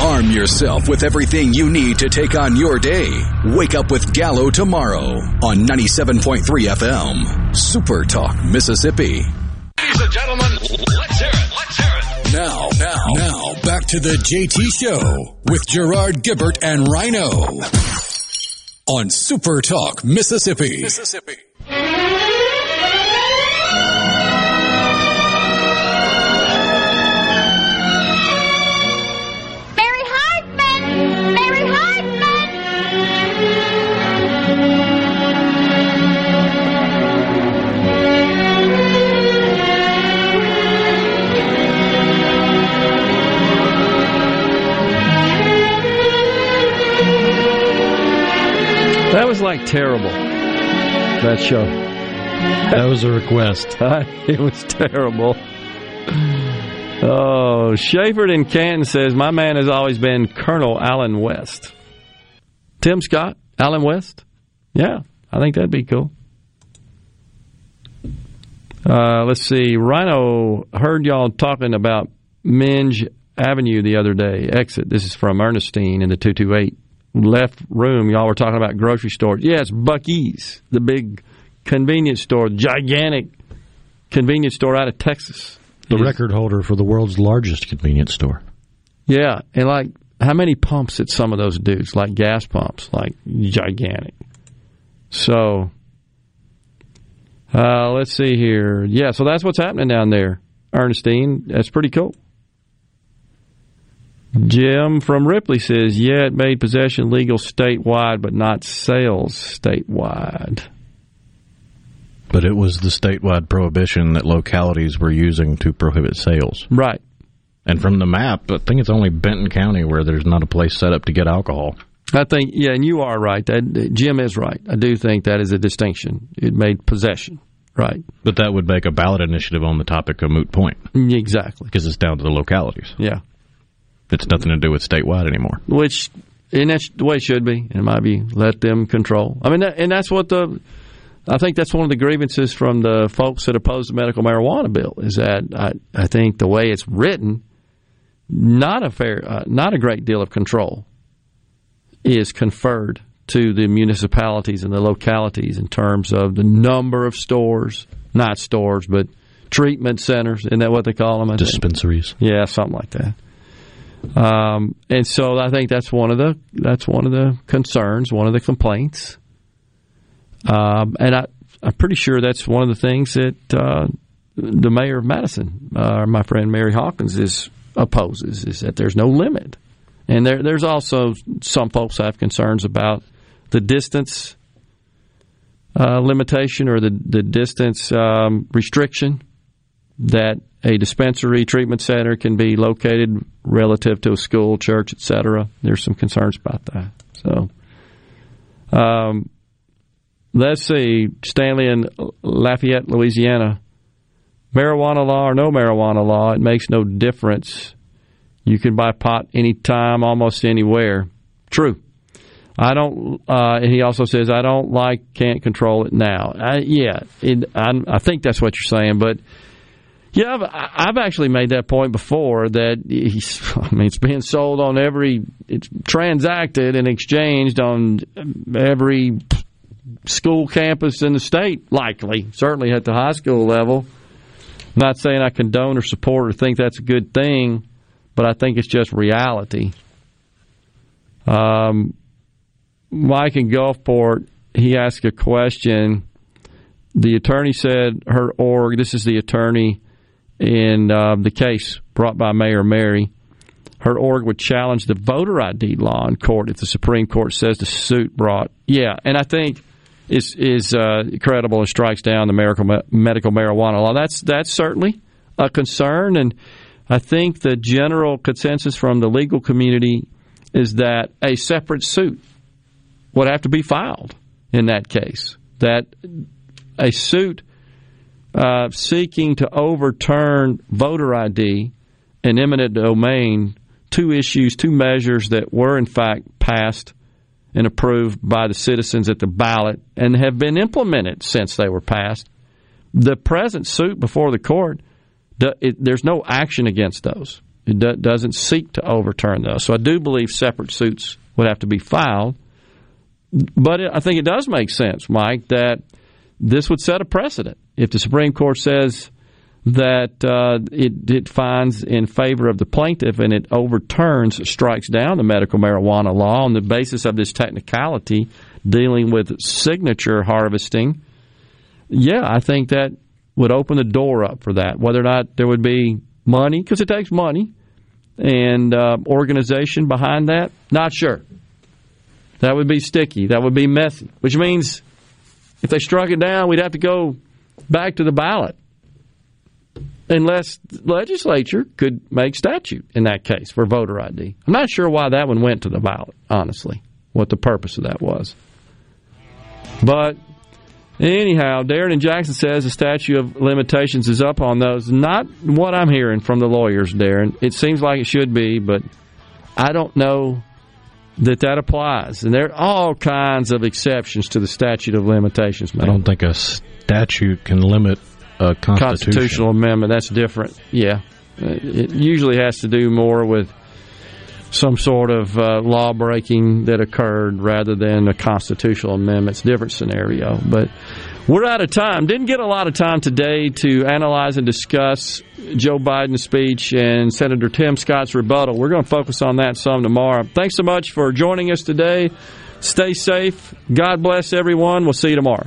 Arm yourself with everything you need to take on your day. Wake up with Gallo tomorrow on 97.3 FM. Super Talk, Mississippi. Ladies and gentlemen, let's hear it. Let's hear it. Now, now, now, back to the JT Show with Gerard Gibert and Rhino on Super Talk, Mississippi. Mississippi. Was like terrible. that show. That was a request. it was terrible. Oh, Schaeford in Canton says, My man has always been Colonel Allen West. Tim Scott, Allen West? Yeah, I think that'd be cool. Uh, let's see. Rhino heard y'all talking about Minge Avenue the other day. Exit. This is from Ernestine in the 228. Left room, y'all were talking about grocery stores. Yes, Buc-ee's, the big convenience store, gigantic convenience store out of Texas. The record holder for the world's largest convenience store. Yeah, and like how many pumps at some of those dudes, like gas pumps, like gigantic. So, uh, let's see here. Yeah, so that's what's happening down there, Ernestine. That's pretty cool. Jim from Ripley says, yeah, it made possession legal statewide, but not sales statewide. But it was the statewide prohibition that localities were using to prohibit sales. Right. And from the map, I think it's only Benton County where there's not a place set up to get alcohol. I think, yeah, and you are right. That, Jim is right. I do think that is a distinction. It made possession, right? But that would make a ballot initiative on the topic a moot point. Exactly. Because it's down to the localities. Yeah. It's nothing to do with statewide anymore. Which, and that's the way it should be. It might be let them control. I mean, and that's what the, I think that's one of the grievances from the folks that oppose the medical marijuana bill is that I, I think the way it's written, not a fair, uh, not a great deal of control is conferred to the municipalities and the localities in terms of the number of stores, not stores, but treatment centers. Isn't that what they call them? I Dispensaries. Think? Yeah, something like that. Um, and so I think that's one of the that's one of the concerns, one of the complaints. Um, and I, I'm pretty sure that's one of the things that uh, the mayor of Madison, uh, my friend Mary Hawkins, is opposes is that there's no limit. And there, there's also some folks have concerns about the distance uh, limitation or the the distance um, restriction that a dispensary treatment center can be located relative to a school, church, etc. There's some concerns about that. So, um, let's see, Stanley in Lafayette, Louisiana. Marijuana law or no marijuana law, it makes no difference. You can buy pot anytime, almost anywhere. True. I don't. Uh, and he also says, I don't like, can't control it now. I, yeah, it, I, I think that's what you're saying, but yeah, I've, I've actually made that point before that he's, I mean, it's being sold on every, it's transacted and exchanged on every school campus in the state, likely, certainly at the high school level. I'm not saying I condone or support or think that's a good thing, but I think it's just reality. Um, Mike in Gulfport, he asked a question. The attorney said her org, this is the attorney in uh, the case brought by Mayor Mary, her org would challenge the voter ID law in court if the Supreme Court says the suit brought. Yeah, and I think is is uh, credible and strikes down the medical medical marijuana law. That's that's certainly a concern, and I think the general consensus from the legal community is that a separate suit would have to be filed in that case. That a suit uh, seeking to overturn voter ID and eminent domain, two issues, two measures that were in fact passed and approved by the citizens at the ballot and have been implemented since they were passed. The present suit before the court, there's no action against those. It do, doesn't seek to overturn those. So I do believe separate suits would have to be filed. But I think it does make sense, Mike, that this would set a precedent. If the Supreme Court says that uh, it, it finds in favor of the plaintiff and it overturns, strikes down the medical marijuana law on the basis of this technicality dealing with signature harvesting, yeah, I think that would open the door up for that. Whether or not there would be money, because it takes money, and uh, organization behind that, not sure. That would be sticky. That would be messy, which means if they struck it down, we'd have to go back to the ballot unless the legislature could make statute in that case for voter ID. I'm not sure why that one went to the ballot, honestly, what the purpose of that was. But Anyhow, Darren in Jackson says the statute of limitations is up on those. Not what I'm hearing from the lawyers, Darren. It seems like it should be, but I don't know that that applies. And there are all kinds of exceptions to the statute of limitations. Man. I don't think a statute can limit a constitutional amendment. That's different. Yeah, it usually has to do more with some sort of uh, law breaking that occurred rather than a constitutional amendment. It's a different scenario. But we're out of time. Didn't get a lot of time today to analyze and discuss Joe Biden's speech and Senator Tim Scott's rebuttal. We're going to focus on that some tomorrow. Thanks so much for joining us today. Stay safe. God bless everyone. We'll see you tomorrow.